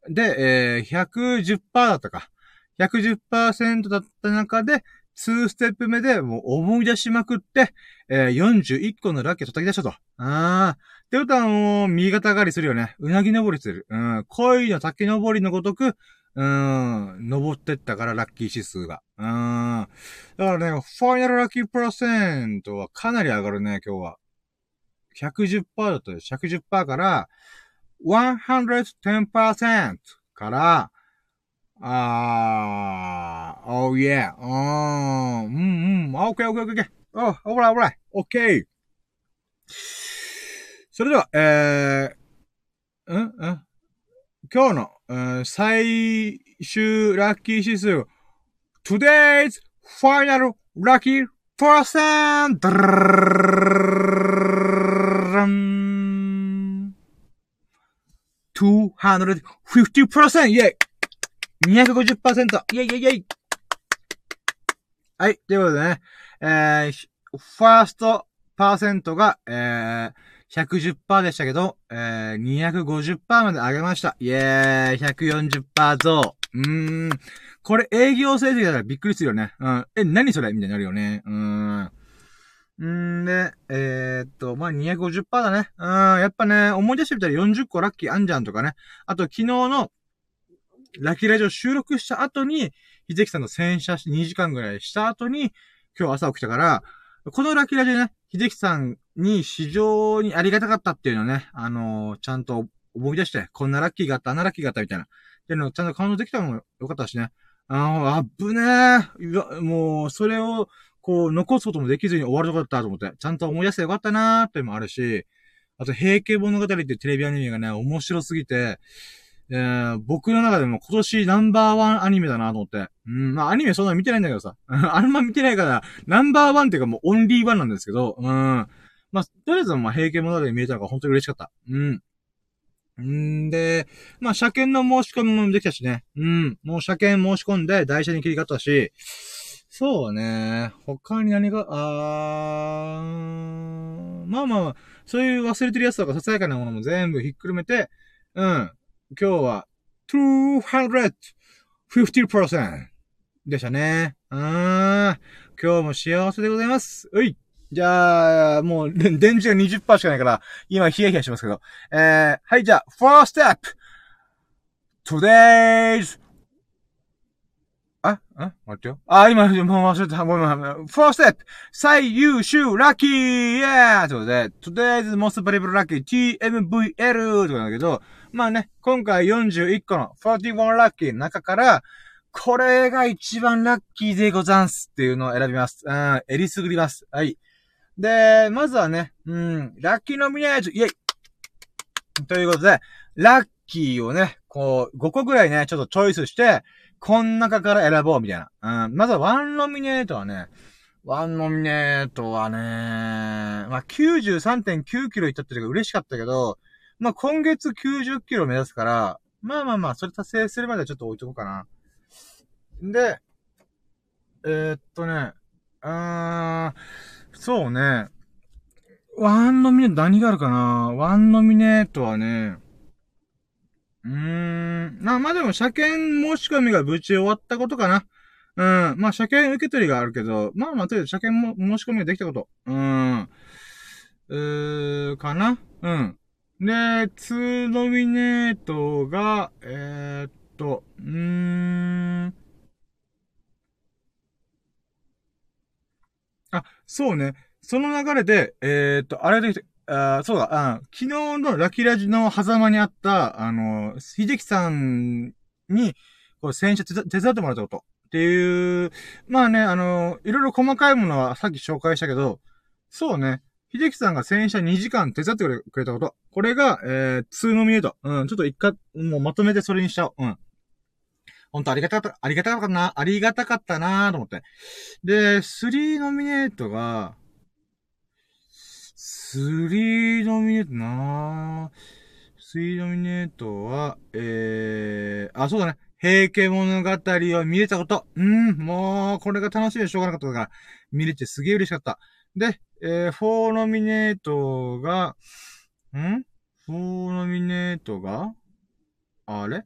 で、えー、110%だったか。110%だった中で、2ステップ目でもう思い出しまくって、えー、41個のラッキー叩き出したと。あー。ってことはもう、右肩上がりするよね。うなぎ登りする。うん。恋の滝登りのごとく、うん。登ってったから、ラッキー指数が。うん。だからね、ファイナルラッキープラセントはかなり上がるね、今日は。110%だったです。110%から、110%から、あー、oh yeah, うーん、うん、うん、オッケーオッケーオッケー。お、オーライオラ、オッケー。それでは、えー、うん、うん。今日の、えー最終ラッキー指数、Today's Final Lucky Person! 250%! イェイ !250%! イェイイェイイェイはい、ということでね、えー、ファーストパーセントが、えー、110%でしたけど、えー、250%まで上げました。イェーイ !140% 増うーん。これ営業成績だからびっくりするよね。うん。え、何それ？みたいになるよね。うーん。んで、えー、っと、まあ、250%だね。うん、やっぱね、思い出してみたら40個ラッキーあんじゃんとかね。あと、昨日の、ラッキーラジオ収録した後に、秀樹さんの洗車し2時間ぐらいした後に、今日朝起きたから、このラッキーラジオね、秀樹さんに非常にありがたかったっていうのね、あのーちゃんと思い出して、こんなラッキーがあった、あんなラッキーがあったみたいな。っていうのをちゃんと感動できたのもよかったしね。あの、あぶねー。もう、それを、こう、残すこともできずに終わるとこだったと思って、ちゃんと思い出してよかったなーっていうのもあるし、あと、平家物語ってテレビアニメがね、面白すぎて、えー、僕の中でも今年ナンバーワンアニメだなと思って。うん、まあアニメそんな見てないんだけどさ。あんま見てないから、ナンバーワンっていうかもうオンリーワンなんですけど、うん。まあ、とりあえずまあ平家物語見えたのが本当に嬉しかった。うん。んで、まあ、車検の申し込みもできたしね。うん。もう車検申し込んで、台車に切り替わったし、そうね。他に何が、あー、まあまあまあ、そういう忘れてるやつとかささやかなものも全部ひっくるめて、うん。今日は、250%でしたね。うーん。今日も幸せでございます。うい。じゃあ、もう、電池が20%しかないから、今ヒヤヒヤしますけど。えー、はい、じゃあ、first step!Today's あ、ん待ってよ。あ、今、もう忘れた。ごめん、4 step! 最優秀ラッキー Yeah! ということで、today's most valuable lucky TMVL ということだけど、まあね、今回41個の41ラッキーの中から、これが一番ラッキーでござんすっていうのを選びます。うん、えりすぐります。はい。で、まずはね、うん、ラッキーノミネート、イェイということで、ラッキーをね、こう、5個ぐらいね、ちょっとチョイスして、こん中から選ぼうみたいな。うん、まずはワンノミネートはね、ワンノミネートはね、まあ、93.9キロいったっていうのが嬉しかったけど、まあ、今月90キロ目指すから、まあまあまあ、それ達成するまではちょっと置いとこうかな。で、えー、っとね、うーん、そうね。ワンノミネート何があるかな？ワンノミネートはね、うーん。まあまあでも、車検申し込みが無事終わったことかな。うん。まあ、車検受け取りがあるけど、まあまあ、とりあえず車検も申し込みができたこと。うん。うー、かなうん。で、2ノミネートが、えー、っと、うーん。あ、そうね。その流れで、えー、っと、あれで、あそうだ、あ昨日のラキラジの狭間にあった、あの、秀樹さんに、こう、洗車手伝ってもらったこと。っていう、まあね、あの、いろいろ細かいものはさっき紹介したけど、そうね、秀樹さんが洗車2時間手伝ってくれたこと。これが、えー、2ノミネート。うん、ちょっと一回、もうまとめてそれにしちゃおう。うん。ほんとありがたかった、ありがたかったな、ありがたかったなと思って。で、3ノミネートが、3ノミネートな3ノミネートは、えー、あ、そうだね。平家物語を見れたこと。うん、もう、これが楽しみでしょうがなかったから、見れてすげえ嬉しかった。で、えー、4ノミネートが、ん ?4 ノミネートが？あれ？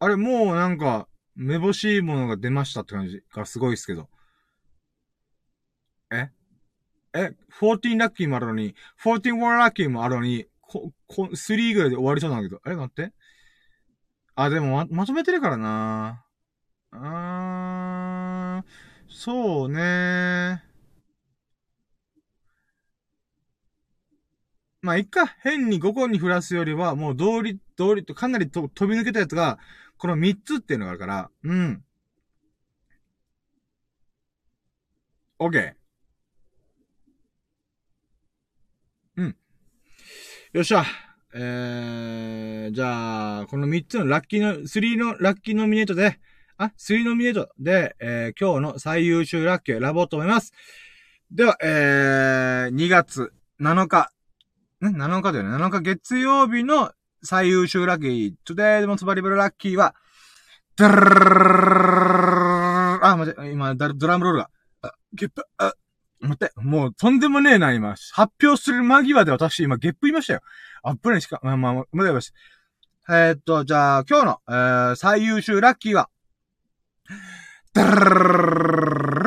あれ、もうなんか、めぼしいものが出ましたって感じがすごいですけど。ええ ?14 ラッキーもあるのに、14ラッキーもあるのに、こ、こ、3ぐらいで終わりそうなんだけど。え待って。あ、でもま、まとめてるからなあー、そうねまあ、いっか。変に5個に振らすよりは、もう通り、通りとかなりと飛び抜けたやつが、この3つっていうのがあるから、うん。OK。うん。よっしゃ。えー、じゃあ、この3つのラッキーの、3のラッキーノミネートで、あ、3ノミネートで、えー、今日の最優秀ラッキーを選ぼうと思います。では、えー、2月7日、ね、7日だよね。7日月曜日の最優秀ラッキー、Today the most valuable lucky は、あ、待って、今、ドラムロールが、あ、ゲップ、あ、待って、もうとんでもねえな、今。発表する間際で私、今、ゲップ言いましたよ。あっぶねしか、まあまあ、無駄です。えー、っと、じゃあ、今日の、えー、最優秀ラッキーは、ドル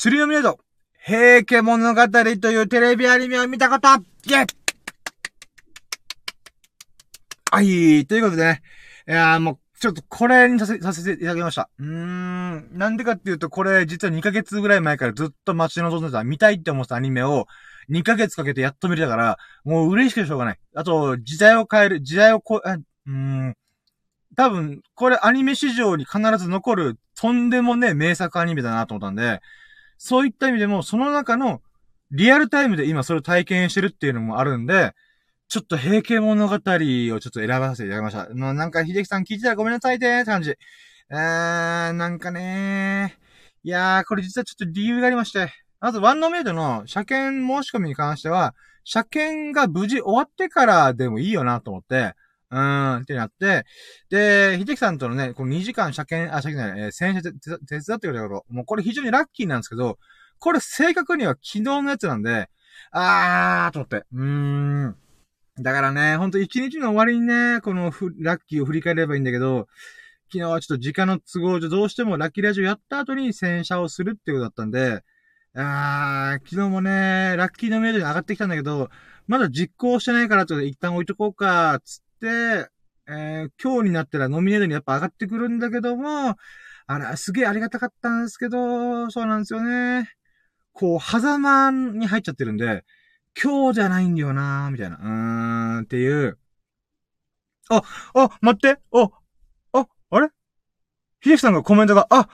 スリーノミネート、平家物語というテレビアニメを見たことイェはい、ということでね。いやーもう、ちょっとこれにさせ、させていただきました。うーん。なんでかっていうと、これ実は2ヶ月ぐらい前からずっと待ち望んでた、見たいって思ったアニメを、2ヶ月かけてやっと見れたから、もう嬉しくてしょうがない。あと、時代を変える、時代をこえ、うーん。多分、これアニメ史上に必ず残る、とんでもね、名作アニメだなと思ったんで、そういった意味でも、その中の、リアルタイムで今それを体験してるっていうのもあるんで、ちょっと平家物語をちょっと選ばせていただきました。まあ、なんか、秀樹さん聞いてたらごめんなさいって感じ。えー、なんかねいやー、これ実はちょっと理由がありまして。まず、ワンノメイドの車検申し込みに関しては、車検が無事終わってからでもいいよなと思って、うーん、ってなって、で、秀樹さんとのね、この2時間車検、あ、車検じゃない、えー、洗車手伝ってくれたこと、もうこれ非常にラッキーなんですけど、これ正確には昨日のやつなんで、あーと思って、うーん。だからね、ほんと一日の終わりにね、このラッキーを振り返ればいいんだけど、昨日はちょっと時間の都合上どうしてもラッキーラジオやった後に洗車をするっていうことだったんで、あー、昨日もね、ラッキーのメールに上がってきたんだけど、まだ実行してないからちょっと一旦置いとこうか、つって、えー、今日になったらノミネートにやっぱ上がってくるんだけども、あら、すげえありがたかったんですけど、そうなんですよね。こう、狭間に入っちゃってるんで、今日じゃないんだよなみたいな。うーん、っていう。あ、あ、待って、あ、あ、あれ？秀樹さんがコメントが、あ、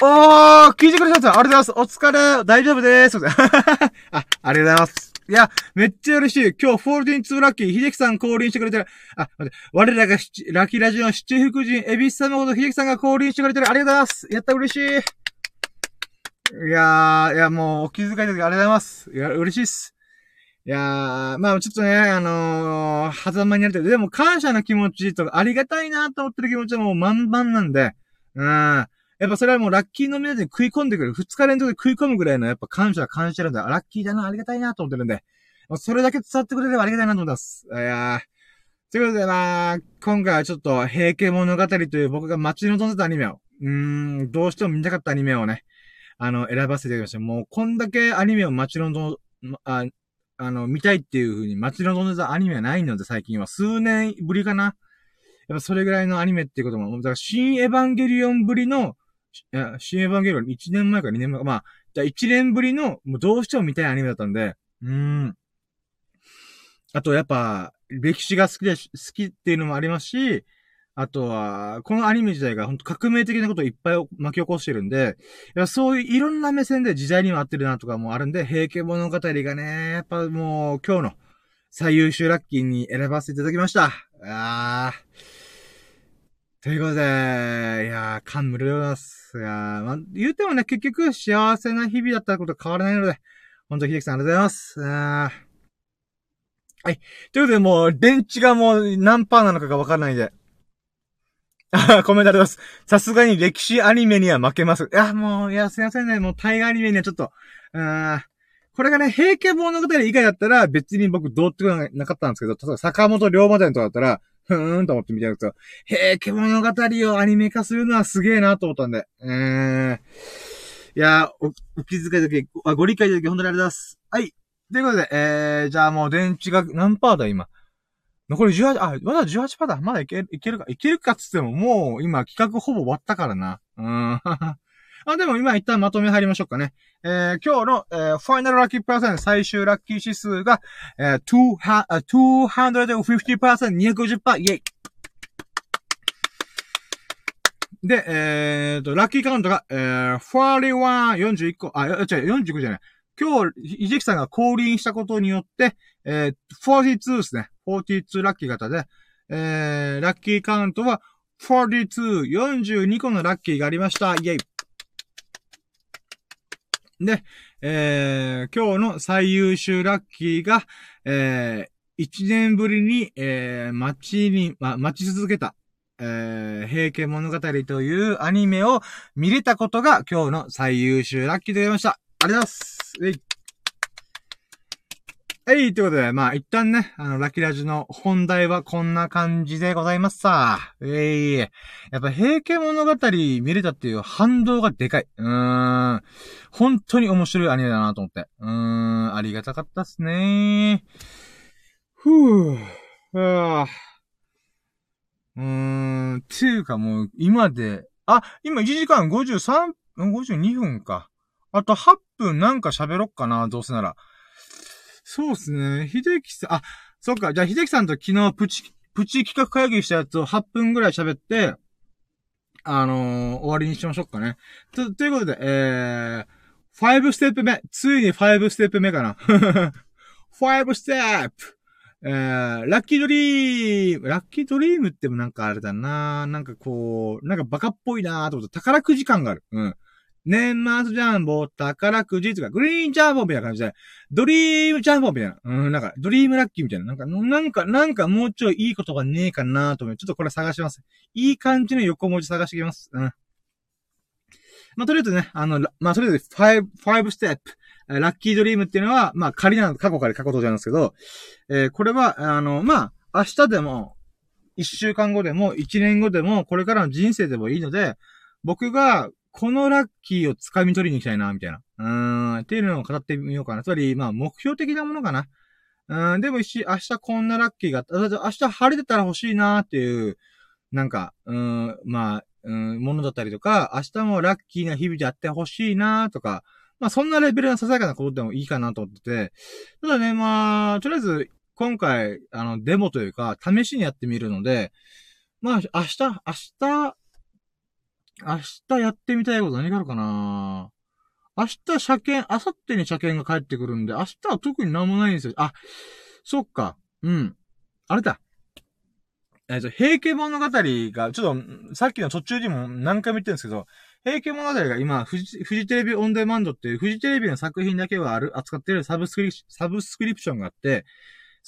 あー、聞いてくれたんですありがとうございます。お疲れ、大丈夫でーす。あ、ありがとうございます。いや、めっちゃ嬉しい。今日、フォールディン2ラッキー、秀樹さん降臨してくれてる。あ、待って、我らがラッキーラジオの七福神、エビス様こと秀樹さんが降臨してくれてる。ありがとうございます。やった、嬉しい。いやー、いや、もう、お気遣いでありがとうございます。いや、嬉しいっす。いやー、まあちょっとね、あのー、狭間になりたい。でも感謝の気持ちとか、ありがたいなと思ってる気持ちはもう満々なんで、うん。やっぱそれはもうラッキーの目で食い込んでくる。二日連続で食い込むぐらいのやっぱ感謝は感じてるんだ。ラッキーだな、ありがたいなと思ってるんで。それだけ伝わってくれればありがたいなと思ってます。いやー。ということで、まあ、今回はちょっと、平家物語という僕が待ち望んでたアニメを、うーん、どうしても見たかったアニメをね、あの、選ばせていただきました。もう、こんだけアニメを待ち望ん、あ、あの、見たいっていう風に待ち望んでたアニメはないので、最近は。数年ぶりかな。やっぱそれぐらいのアニメっていうことも、だから、新エヴァンゲリオンぶりの、いや、新エヴァンゲリオン1年前か2年前か、まあ、じゃ1年ぶりの、もうどうしても見たいアニメだったんで、うん。あと、やっぱ、歴史が好きで、好きっていうのもありますし、あとは、このアニメ自体が本当革命的なことをいっぱい巻き起こしてるんで、いやそういういろんな目線で時代にも合ってるなとかもあるんで、平家物語がね、やっぱもう今日の最優秀ラッキーに選ばせていただきました。あー。ということで、いやー、感無量でございます。いやー、まあ、言うてもね、結局幸せな日々だったこと変わらないので、本当に秀樹さんありがとうございます。はい。ということで、もう、電池がもう何パーなのかがわからないんで、あコメントありがとうございます。さすがに歴史アニメには負けます。いや、もう、いや、すいませんね。もう、大河アニメにはちょっと、うーん。これがね、平家物語以外だったら、別に僕どうってことなかったんですけど、例えば坂本龍馬伝とかだったら、ふーんと思って見てるんですよ。平家物語をアニメ化するのはすげえなと思ったんで。うーん。いやお、お気遣いだけ、あご理解だけ本当にありがとうございます。はい。ということで、えー、じゃあもう電池が何パーだ今？残り18、あ、まだ18%だ。まだいける、いけるか。いけるかっつっても、もう今企画ほぼ終わったからな。うん。あ、でも今一旦まとめ入りましょうかね。えー、今日の、えー、ファイナルラッキーパーセン最終ラッキー指数が、えー、250%、250%、イェイ。で、えーと、ラッキーカウントが、えー、41、41個、あ、違う、45じゃない。今日、ひじきさんが降臨したことによって、えー、42ですね。42ラッキー型で、えー、ラッキーカウントは42、42個のラッキーがありました。イェイ。で、えー、今日の最優秀ラッキーが、えー、1年ぶりに、えー、待ちに、ま、待ち続けた、えー、平家物語というアニメを見れたことが今日の最優秀ラッキーでございました。ありがとうございます。はい、ということで、まあ、一旦ね、あの、ラキラジの本題はこんな感じでございますさ。ええー、やっぱ、平家物語見れたっていう反動がでかい。うーん。本当に面白いアニメだなと思って。うーん、ありがたかったっすねふぅ。あうーん、っていうかもう、今で、あ、今1時間53、52分か。あと8分なんか喋ろっかな、どうせなら。そうっすね。秀樹さん、あ、そっか。じゃあ、秀樹さんと昨日プチ、プチ企画会議したやつを8分ぐらい喋って、あのー、終わりにしましょうかね。と、ということで、えー、5ステップ目。ついに5ステップ目かな。5ステップえー、ラッキードリーム、ラッキードリームってもなんかあれだななんかこう、なんかバカっぽいなーと思って宝くじ感がある。うん。年末ジャンボ、宝くじとか、グリーンジャンボみたいな感じで、ドリームジャンボみたいな。うん、なんか、ドリームラッキーみたいな。なんか、なんか、なんかもうちょいいいことがねえかなと思って、ちょっとこれ探します。いい感じの横文字探してきます。うん。まあ、とりあえずね、あの、まあ、とりあえず、5、5ステップ。ラッキードリームっていうのは、まあ、仮なの、過去から過去とじゃなんですけど、えー、これは、あの、まあ、明日でも、一週間後でも、一年後でも、これからの人生でもいいので、僕がこのラッキーを掴み取りに行きたいな、みたいな。うーん、っていうのを語ってみようかな。つまり、まあ、目標的なものかな。うん、でもし、明日こんなラッキーがあった。明日晴れてたら欲しいなっていう、なんか、うん、まあ、うん、ものだったりとか、明日もラッキーな日々であって欲しいなとか、まあ、そんなレベルのささやかなことでもいいかなと思ってて、ただね、まあ、とりあえず、今回、あの、デモというか、試しにやってみるので、まあ、明日、明日、明日やってみたいこと何があるかな？明日車検、明後日に車検が帰ってくるんで、明日は特に何もないんですよ。あ、そっか。うん。あれだ。えっと、平家物語が、ちょっと、さっきの途中にも何回も言ってるんですけど、平家物語が今、フジ、フジテレビオンデマンドっていう、フジテレビの作品だけはある、扱ってるサブスク、サブスクリプションがあって、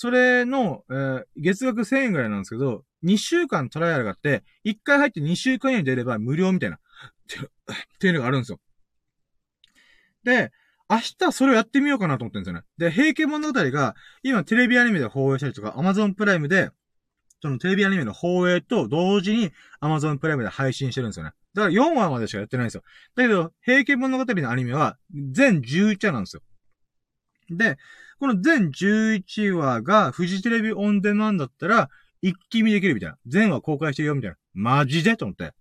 それの、えー、月額1000円ぐらいなんですけど、2週間トライアルがあって、1回入って2週間以内に出れば無料みたいな。っていう、のがあるんですよ。で、明日それをやってみようかなと思ってるんですよね。で、平家物語が、今テレビアニメで放映したりとか、アマゾンプライムで、そのテレビアニメの放映と同時にアマゾンプライムで配信してるんですよね。だから4話までしかやってないんですよ。だけど、平家物語のアニメは全11話なんですよ。で、この全11話がフジテレビオンデマンだったら、一気見できるみたいな。全話公開してるよみたいな。マジでと思って。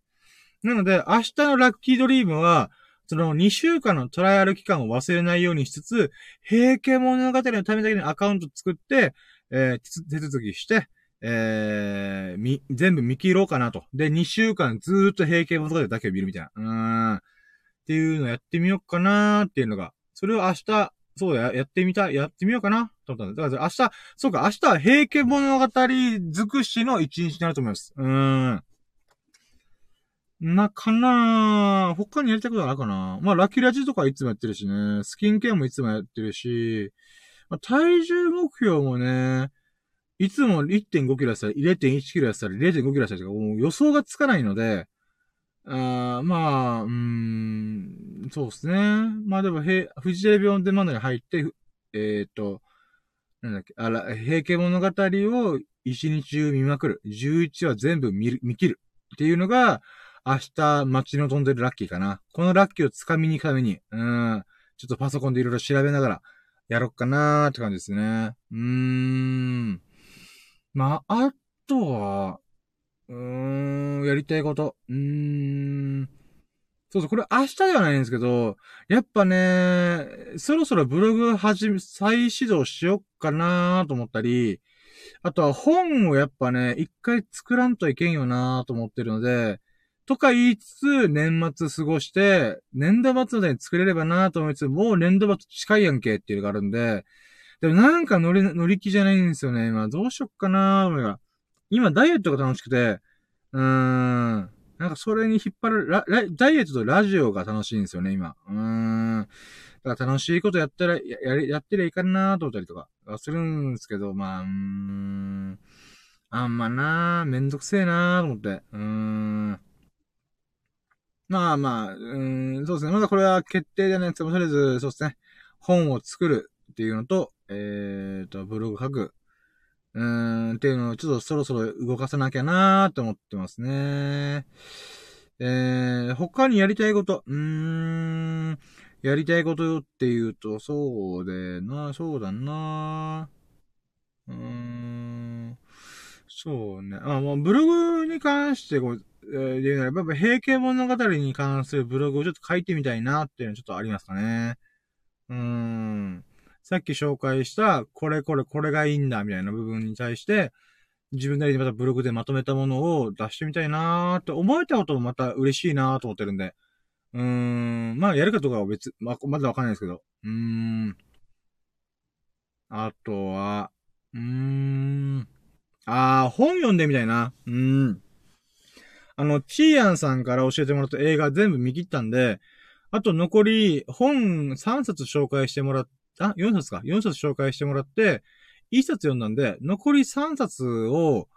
なので、明日のラッキードリームは、その2週間のトライアル期間を忘れないようにしつつ、平家物語のためだけにアカウント作って、えー、手続きして、えー、み、全部見切ろうかなと。で、2週間ずーっと平家物語だけを見るみたいな。うーん。っていうのをやってみようかなーっていうのが、それを明日、そうだ、やってみた、やってみようかなと思ったんだ。だから明日、そうか、明日は平家物語尽くしの一日になると思います。うーん。なかな他にやりたいことあるかなまあ、ラキラジとかいつもやってるしね。スキンケアもいつもやってるし、まあ、体重目標もね、いつも1.5キロやったら0.1キロやったら0.5キロやったらもう予想がつかないので、あまあ、うん、そうですね。まあでも、へ、フジテレビオンデマンドに入って、えっ、ー、と、なんだっけ、あら、平家物語を一日中見まくる。11話全部見る、見切る。っていうのが、明日街の飛んでるラッキーかな。このラッキーを掴みに行くために、うん、ちょっとパソコンでいろいろ調べながら、やろっかなーって感じですね。うーん。まあ、あとは、うーん、やりたいこと。うーん。そうそう、これ明日ではないんですけど、やっぱね、そろそろブログ始め、再始動しよっかなと思ったり、あとは本をやっぱね、一回作らんといけんよなと思ってるので、とか言いつつ、年末過ごして、年度末で作れればなと思いつつ、もう年度末近いやんけっていうのがあるんで、でもなんか乗り、乗り気じゃないんですよね、今。どうしよっかな俺が。今、ダイエットが楽しくて、うーん。なんかそれに引っ張る、ラ、ラダイエットとラジオが楽しいんですよね、今。うーん。だから楽しいことやったら、や、ややってりゃいいかなと思ったりとか、するんですけど、まあ、うーん。あんまなーめんどくせえなーと思って。うーん。まあまあ、うーん、そうですね。まだこれは決定じゃないですけど、とりあえず、そうですね。本を作るっていうのと、えーと、ブログ書く。うん、っていうのをちょっとそろそろ動かさなきゃなーって思ってますね。えー、他にやりたいこと。うーん、やりたいことよって言うと、そうでな、そうだなうーん、そうね。あ、もうブログに関してこう、えー、言うなら、やっぱ平家物語に関するブログをちょっと書いてみたいなっていうのはちょっとありますかね。うーん。さっき紹介した、これこれこれがいいんだみたいな部分に対して、自分なりにまたブログでまとめたものを出してみたいなーって思えたこともまた嬉しいなーと思ってるんで。うーん。まあ、やるかどうかは別、まあ、まだわかんないですけど。うーん。あとは、うーん。あー、本読んでみたいな。うーん。あの、チーアンさんから教えてもらった映画全部見切ったんで、あと残り本3冊紹介してもらっ、あ、4冊か。4冊紹介してもらって、1冊読んだんで、残り3冊を、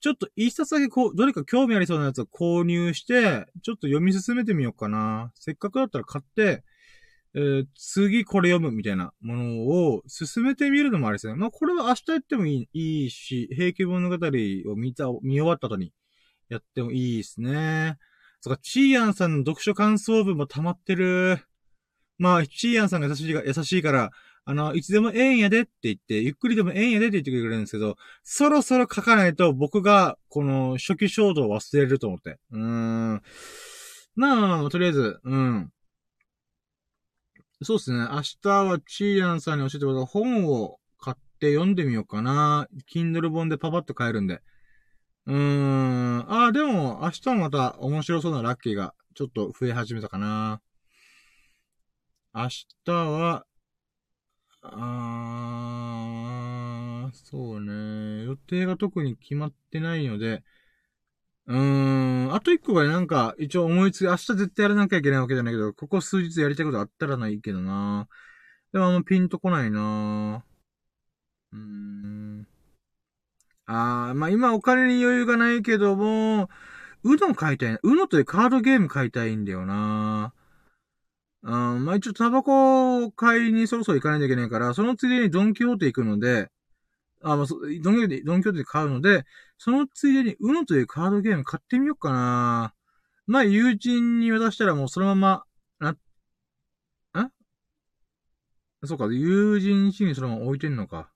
ちょっと1冊だけこう、どれか興味ありそうなやつを購入して、ちょっと読み進めてみようかな。せっかくだったら買って、えー、次これ読むみたいなものを進めてみるのもありですね。まあ、これは明日やってもいいいいし、平家物語を見た、見終わった後にやってもいいですね。そっか、チーアンさんの読書感想文も溜まってる。まあ、チーアンさんが優しい、優しいから、あの、いつでもええんやでって言って、ゆっくりでもええんやでって言ってくれるんですけど、そろそろ書かないと僕が、この初期衝動を忘れると思って。うーん。まあ、とりあえず、うん。そうですね。明日はチーアンさんに教えてもらった本を買って読んでみようかな。Kindle 本でパパッと買えるんで。うーん。ああ、でも、明日もまた面白そうなラッキーがちょっと増え始めたかな。明日は、あー、そうね。予定が特に決まってないので、うーん。あと一個がなんか、一応思いつき、明日絶対やらなきゃいけないわけじゃないけど、ここ数日やりたいことあったらないけどな。でもあんまピンとこないな。うーん。ああ、まあ今お金に余裕がないけども、うどん買いたいな。うのというカードゲーム買いたいんだよなうん、まあ、一応タバコ買いにそろそろ行かないといけないから、そのついでにドンキホーテ行くので、あ、まあ、ドンキホーテ、ドンキホーテで買うので、そのついでに、うのというカードゲーム買ってみようかなまあ、友人に渡したらもうそのまま、な、んそうか、友人家にそのまま置いてんのか。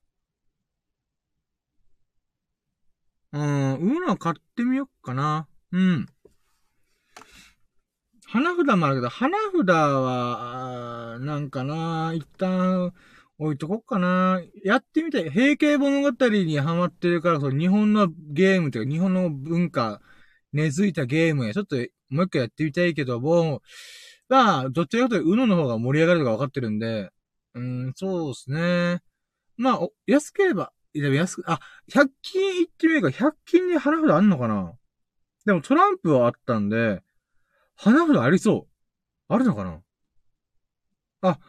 うん、うの買ってみようかな。うん。花札もあるけど、花札は、なんかな、一旦置いとこっかな。やってみたい。平家物語にハマってるから、そう、日本のゲームというか、日本の文化、根付いたゲームや、ちょっともう一回やってみたいけども、まあ、どっちかというと、うのの方が盛り上がるのが分かってるんで、うん、そうですね。まあ、安ければ、いや、安く、あ、100均行ってみるか、100均に花札あんのかなでもトランプはあったんで、花札ありそう。あるのかな？あ、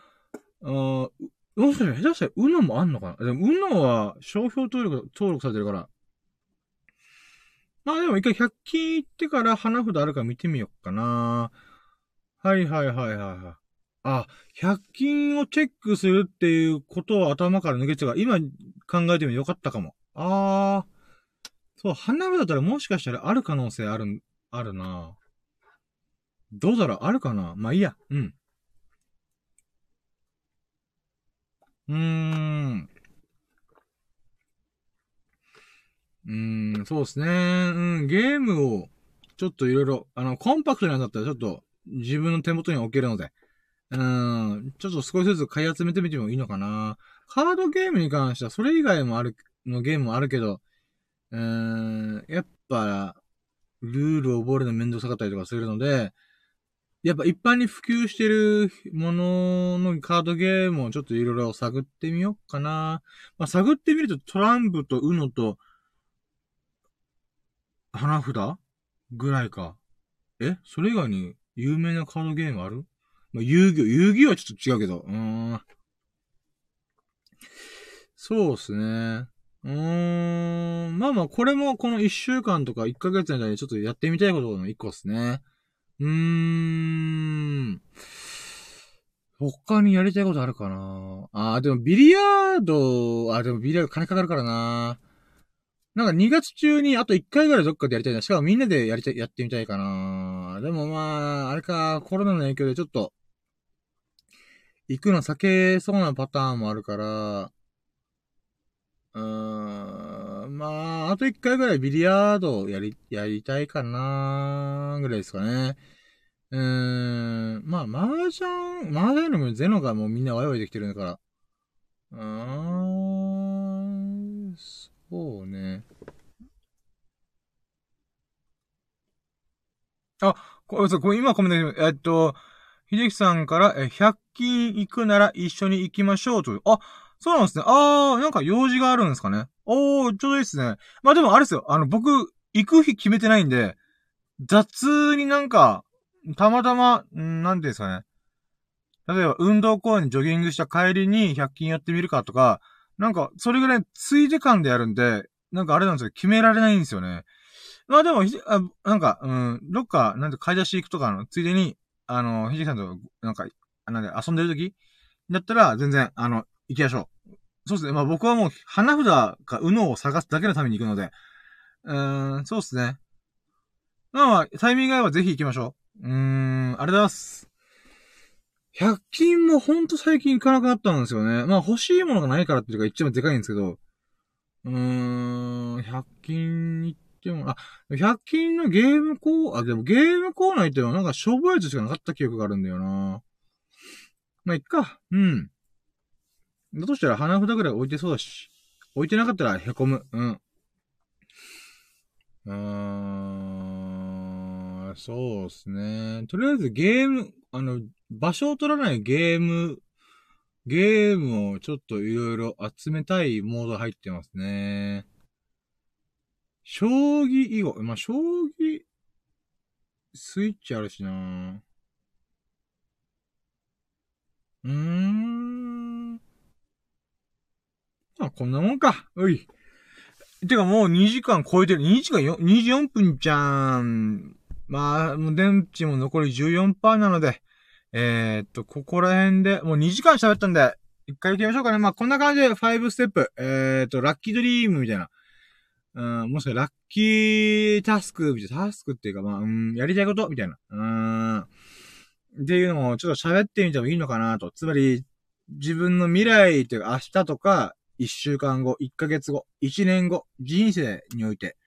あもしかしたら下手したら UNO もあんのかな？でも UNO は商標登録、登録されてるから。まあでも一回100均行ってから花札あるか見てみよっかな。はいはいはいはいはい。あ、100均をチェックするっていうことを頭から抜けてたから、今考えてみよかったかも。あー。そう、花札だったらもしかしたらある可能性ある、あるなどうだろうあるかな？まあいいや。うん。うーん。うーん、そうですね。うん、ゲームを、ちょっといろいろ、あの、コンパクトなんだったらちょっと、自分の手元に置けるので、うん、ちょっと少しずつ買い集めてみてもいいのかな。カードゲームに関しては、それ以外もある、のゲームもあるけど、うーん、やっぱ、ルールを覚えるのめんどくさかったりとかするので、やっぱ一般に普及してるもののカードゲームをちょっといろいろ探ってみようかな。まあ、探ってみるとトランプとウノと花札ぐらいか。え？それ以外に有名なカードゲームある？まあ、遊戯、遊戯はちょっと違うけど。うーん。そうっすね。うーん。まあまあ、これもこの一週間とか一ヶ月の間にちょっとやってみたいことの一個っすね。うーん。他にやりたいことあるかな？あー、でもビリヤード、あ、でもビリヤード金かかるからな。なんか2月中にあと1回ぐらいどっかでやりたいな。しかもみんなでやりたい、やってみたいかな。でもまあ、あれか、コロナの影響でちょっと、行くの避けそうなパターンもあるから、うーん、まあ、あと1回ぐらいビリヤードやり、やりたいかなぐらいですかね。うーん、まあ、麻雀、麻雀よりもゼノがもうみんなワイワイできてるんだから。うーん、そうね。あ、こそう、今コメント、えっと、秀樹さんから、え、100均行くなら一緒に行きましょうと。あ、そうなんですね。あー、なんか用事があるんですかね。おー、ちょうどいいですね。まあでもあれですよ。あの、僕、行く日決めてないんで、雑になんか、たまたま、んなんていうんですかね。例えば、運動公園にジョギングした帰りに100均やってみるかとか、なんか、それぐらいついで感でやるんで、なんかあれなんですよ。決められないんですよね。まあでも、あなんか、うん、どっか、なんて買い出し行くとかの、ついでに、あの、ひじきさんと、なんか、なんで遊んでる時だったら、全然、あの、行きましょう。そうですね。まあ僕はもう、花札か、うのを探すだけのために行くので、うーん、そうですね。まあまあ、タイミング合えばぜひ行きましょう。うーん、ありがとうございます。100均もほんと最近行かなくなったんですよね。まあ欲しいものがないからっていうか一番でかいんですけど、うーん、100均行っても、あ、100均のゲームコー、あ、でもゲームコーナー行ってもなんかしょぼいやつしかなかった記憶があるんだよな。まあ、いっか。うん。だとしたら花札ぐらい置いてそうだし。置いてなかったら凹む。うん。うーん、そうですね。とりあえずゲーム、あの、場所を取らないゲーム、ゲームをちょっといろいろ集めたいモード入ってますね。将棋以後、まあ、将棋、スイッチあるしなうーん。まあ、こんなもんか。うい。てかもう2時間超えてる。2時間よ、24分じゃん。まあ、もう電池も残り14%なので、えー、っと、ここら辺で、もう2時間喋ったんで、一回行きましょうかね。まあ、こんな感じで5ステップ。えー、っと、ラッキードリームみたいな。うん、もしくはラッキータスク、みたいな、タスクっていうか、まあ、うん、やりたいことみたいな。うん。っていうのをちょっと喋ってみてもいいのかなと。つまり、自分の未来っていうか明日とか、一週間後、一ヶ月後、一年後、人生において、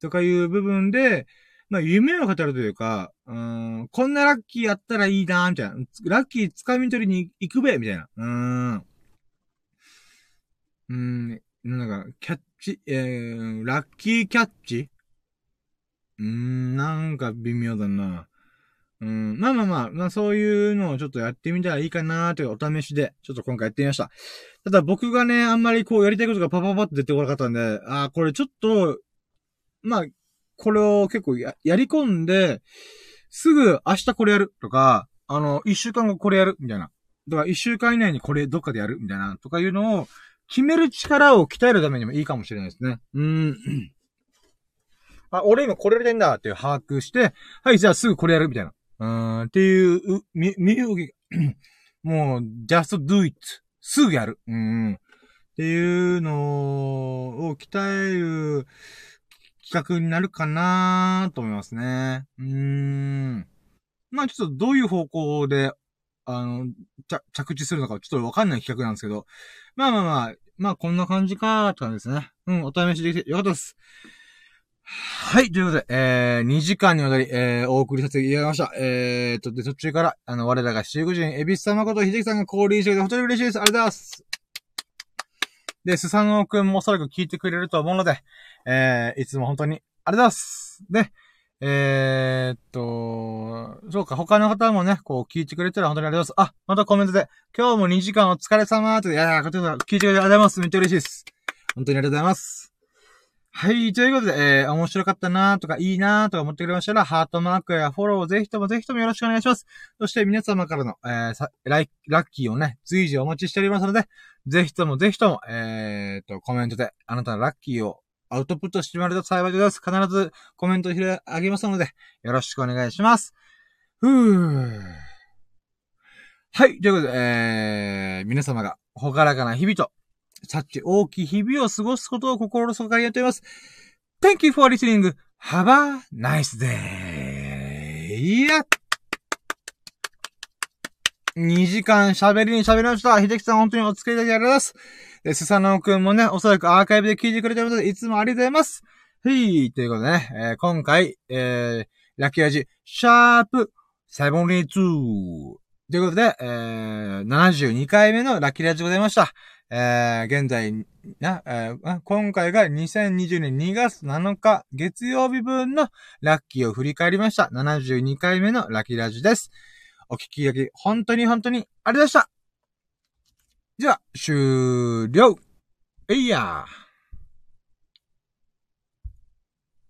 とかいう部分で、まあ、夢を語るというか、うん、こんなラッキーやったらいいなみたいな。ラッキー掴み取りに行くべみたいな。うん。うん、なんか、キャッチ、えー、ラッキーキャッチ？うーん、なんか微妙だな。うん、まあまあまあ、まあそういうのをちょっとやってみたらいいかなーというお試しで、ちょっと今回やってみました。ただ僕がね、あんまりこうやりたいことがパパパって出てこなかったんで、ああ、これちょっと、まあ、これを結構や、やり込んで、すぐ明日これやるとか、あの、一週間後これやるみたいな。だから一週間以内にこれどっかでやるみたいな、とかいうのを、決める力を鍛えるためにもいいかもしれないですね。うん。あ、俺今これやりたいんだっていう把握して、はい、じゃあすぐこれやるみたいな。うん、っていう、み、み、もう、just do it. すぐやる。うん。っていうのを鍛える企画になるかなと思いますね。うーん。まあちょっとどういう方向で、あの、着地するのかちょっとわかんない企画なんですけど、まあまあまあ、まあこんな感じかーって感じですね。うん、お試しできてよかったです。はい、ということで、えー、2時間にわたり、えー、お送りさせていただきました。えーと、で、途中から、あの、我らが七福神、エビス様こと秀樹さんが降臨してくれて、本当に嬉しいです。ありがとうございます。で、スサノオくんもおそらく聞いてくれると思うので、えー、いつも本当に、ありがとうございます。で、えー、っと、そうか、他の方もね、こう聞いてくれたら本当にありがとうございます。あ、またコメントで、今日も2時間お疲れ様って、いやいや、聞いてくれてありがとうございます。めっちゃ嬉しいです。本当にありがとうございます。はい、ということで、えー、面白かったなーとか、いいなーとか思ってくれましたら、ハートマークやフォローをぜひともぜひともよろしくお願いします。そして皆様からの、えー、さラッキーをね、随時お待ちしておりますので、ぜひともぜひとも、えー、と、コメントで、あなたのラッキーをアウトプットしてもらえると幸いでございます。必ずコメントをあげますので、よろしくお願いします。ふぅ。はい。ということで、えー、皆様が、ほがらかな日々と、幸大きい日々を過ごすことを心の底からやっております。Thank you for listening. Have a nice day. いや2時間喋りに喋りました。秀樹さん本当にお付き合いいただきありがとうございます。で、スサノオくんもね、おそらくアーカイブで聞いてくれてるので、いつもありがとうございます。はい、ということでね、えー、今回、えー、ラッキーアジ、シャープ72ということで、えー、72回目のラッキーラジでございました。えー、現在、な、えー、今回が2020年2月7日月曜日分のラッキーを振り返りました。72回目のラッキーラジです。お聞きいただき、本当に本当にありがとうございました。では、終了えいやー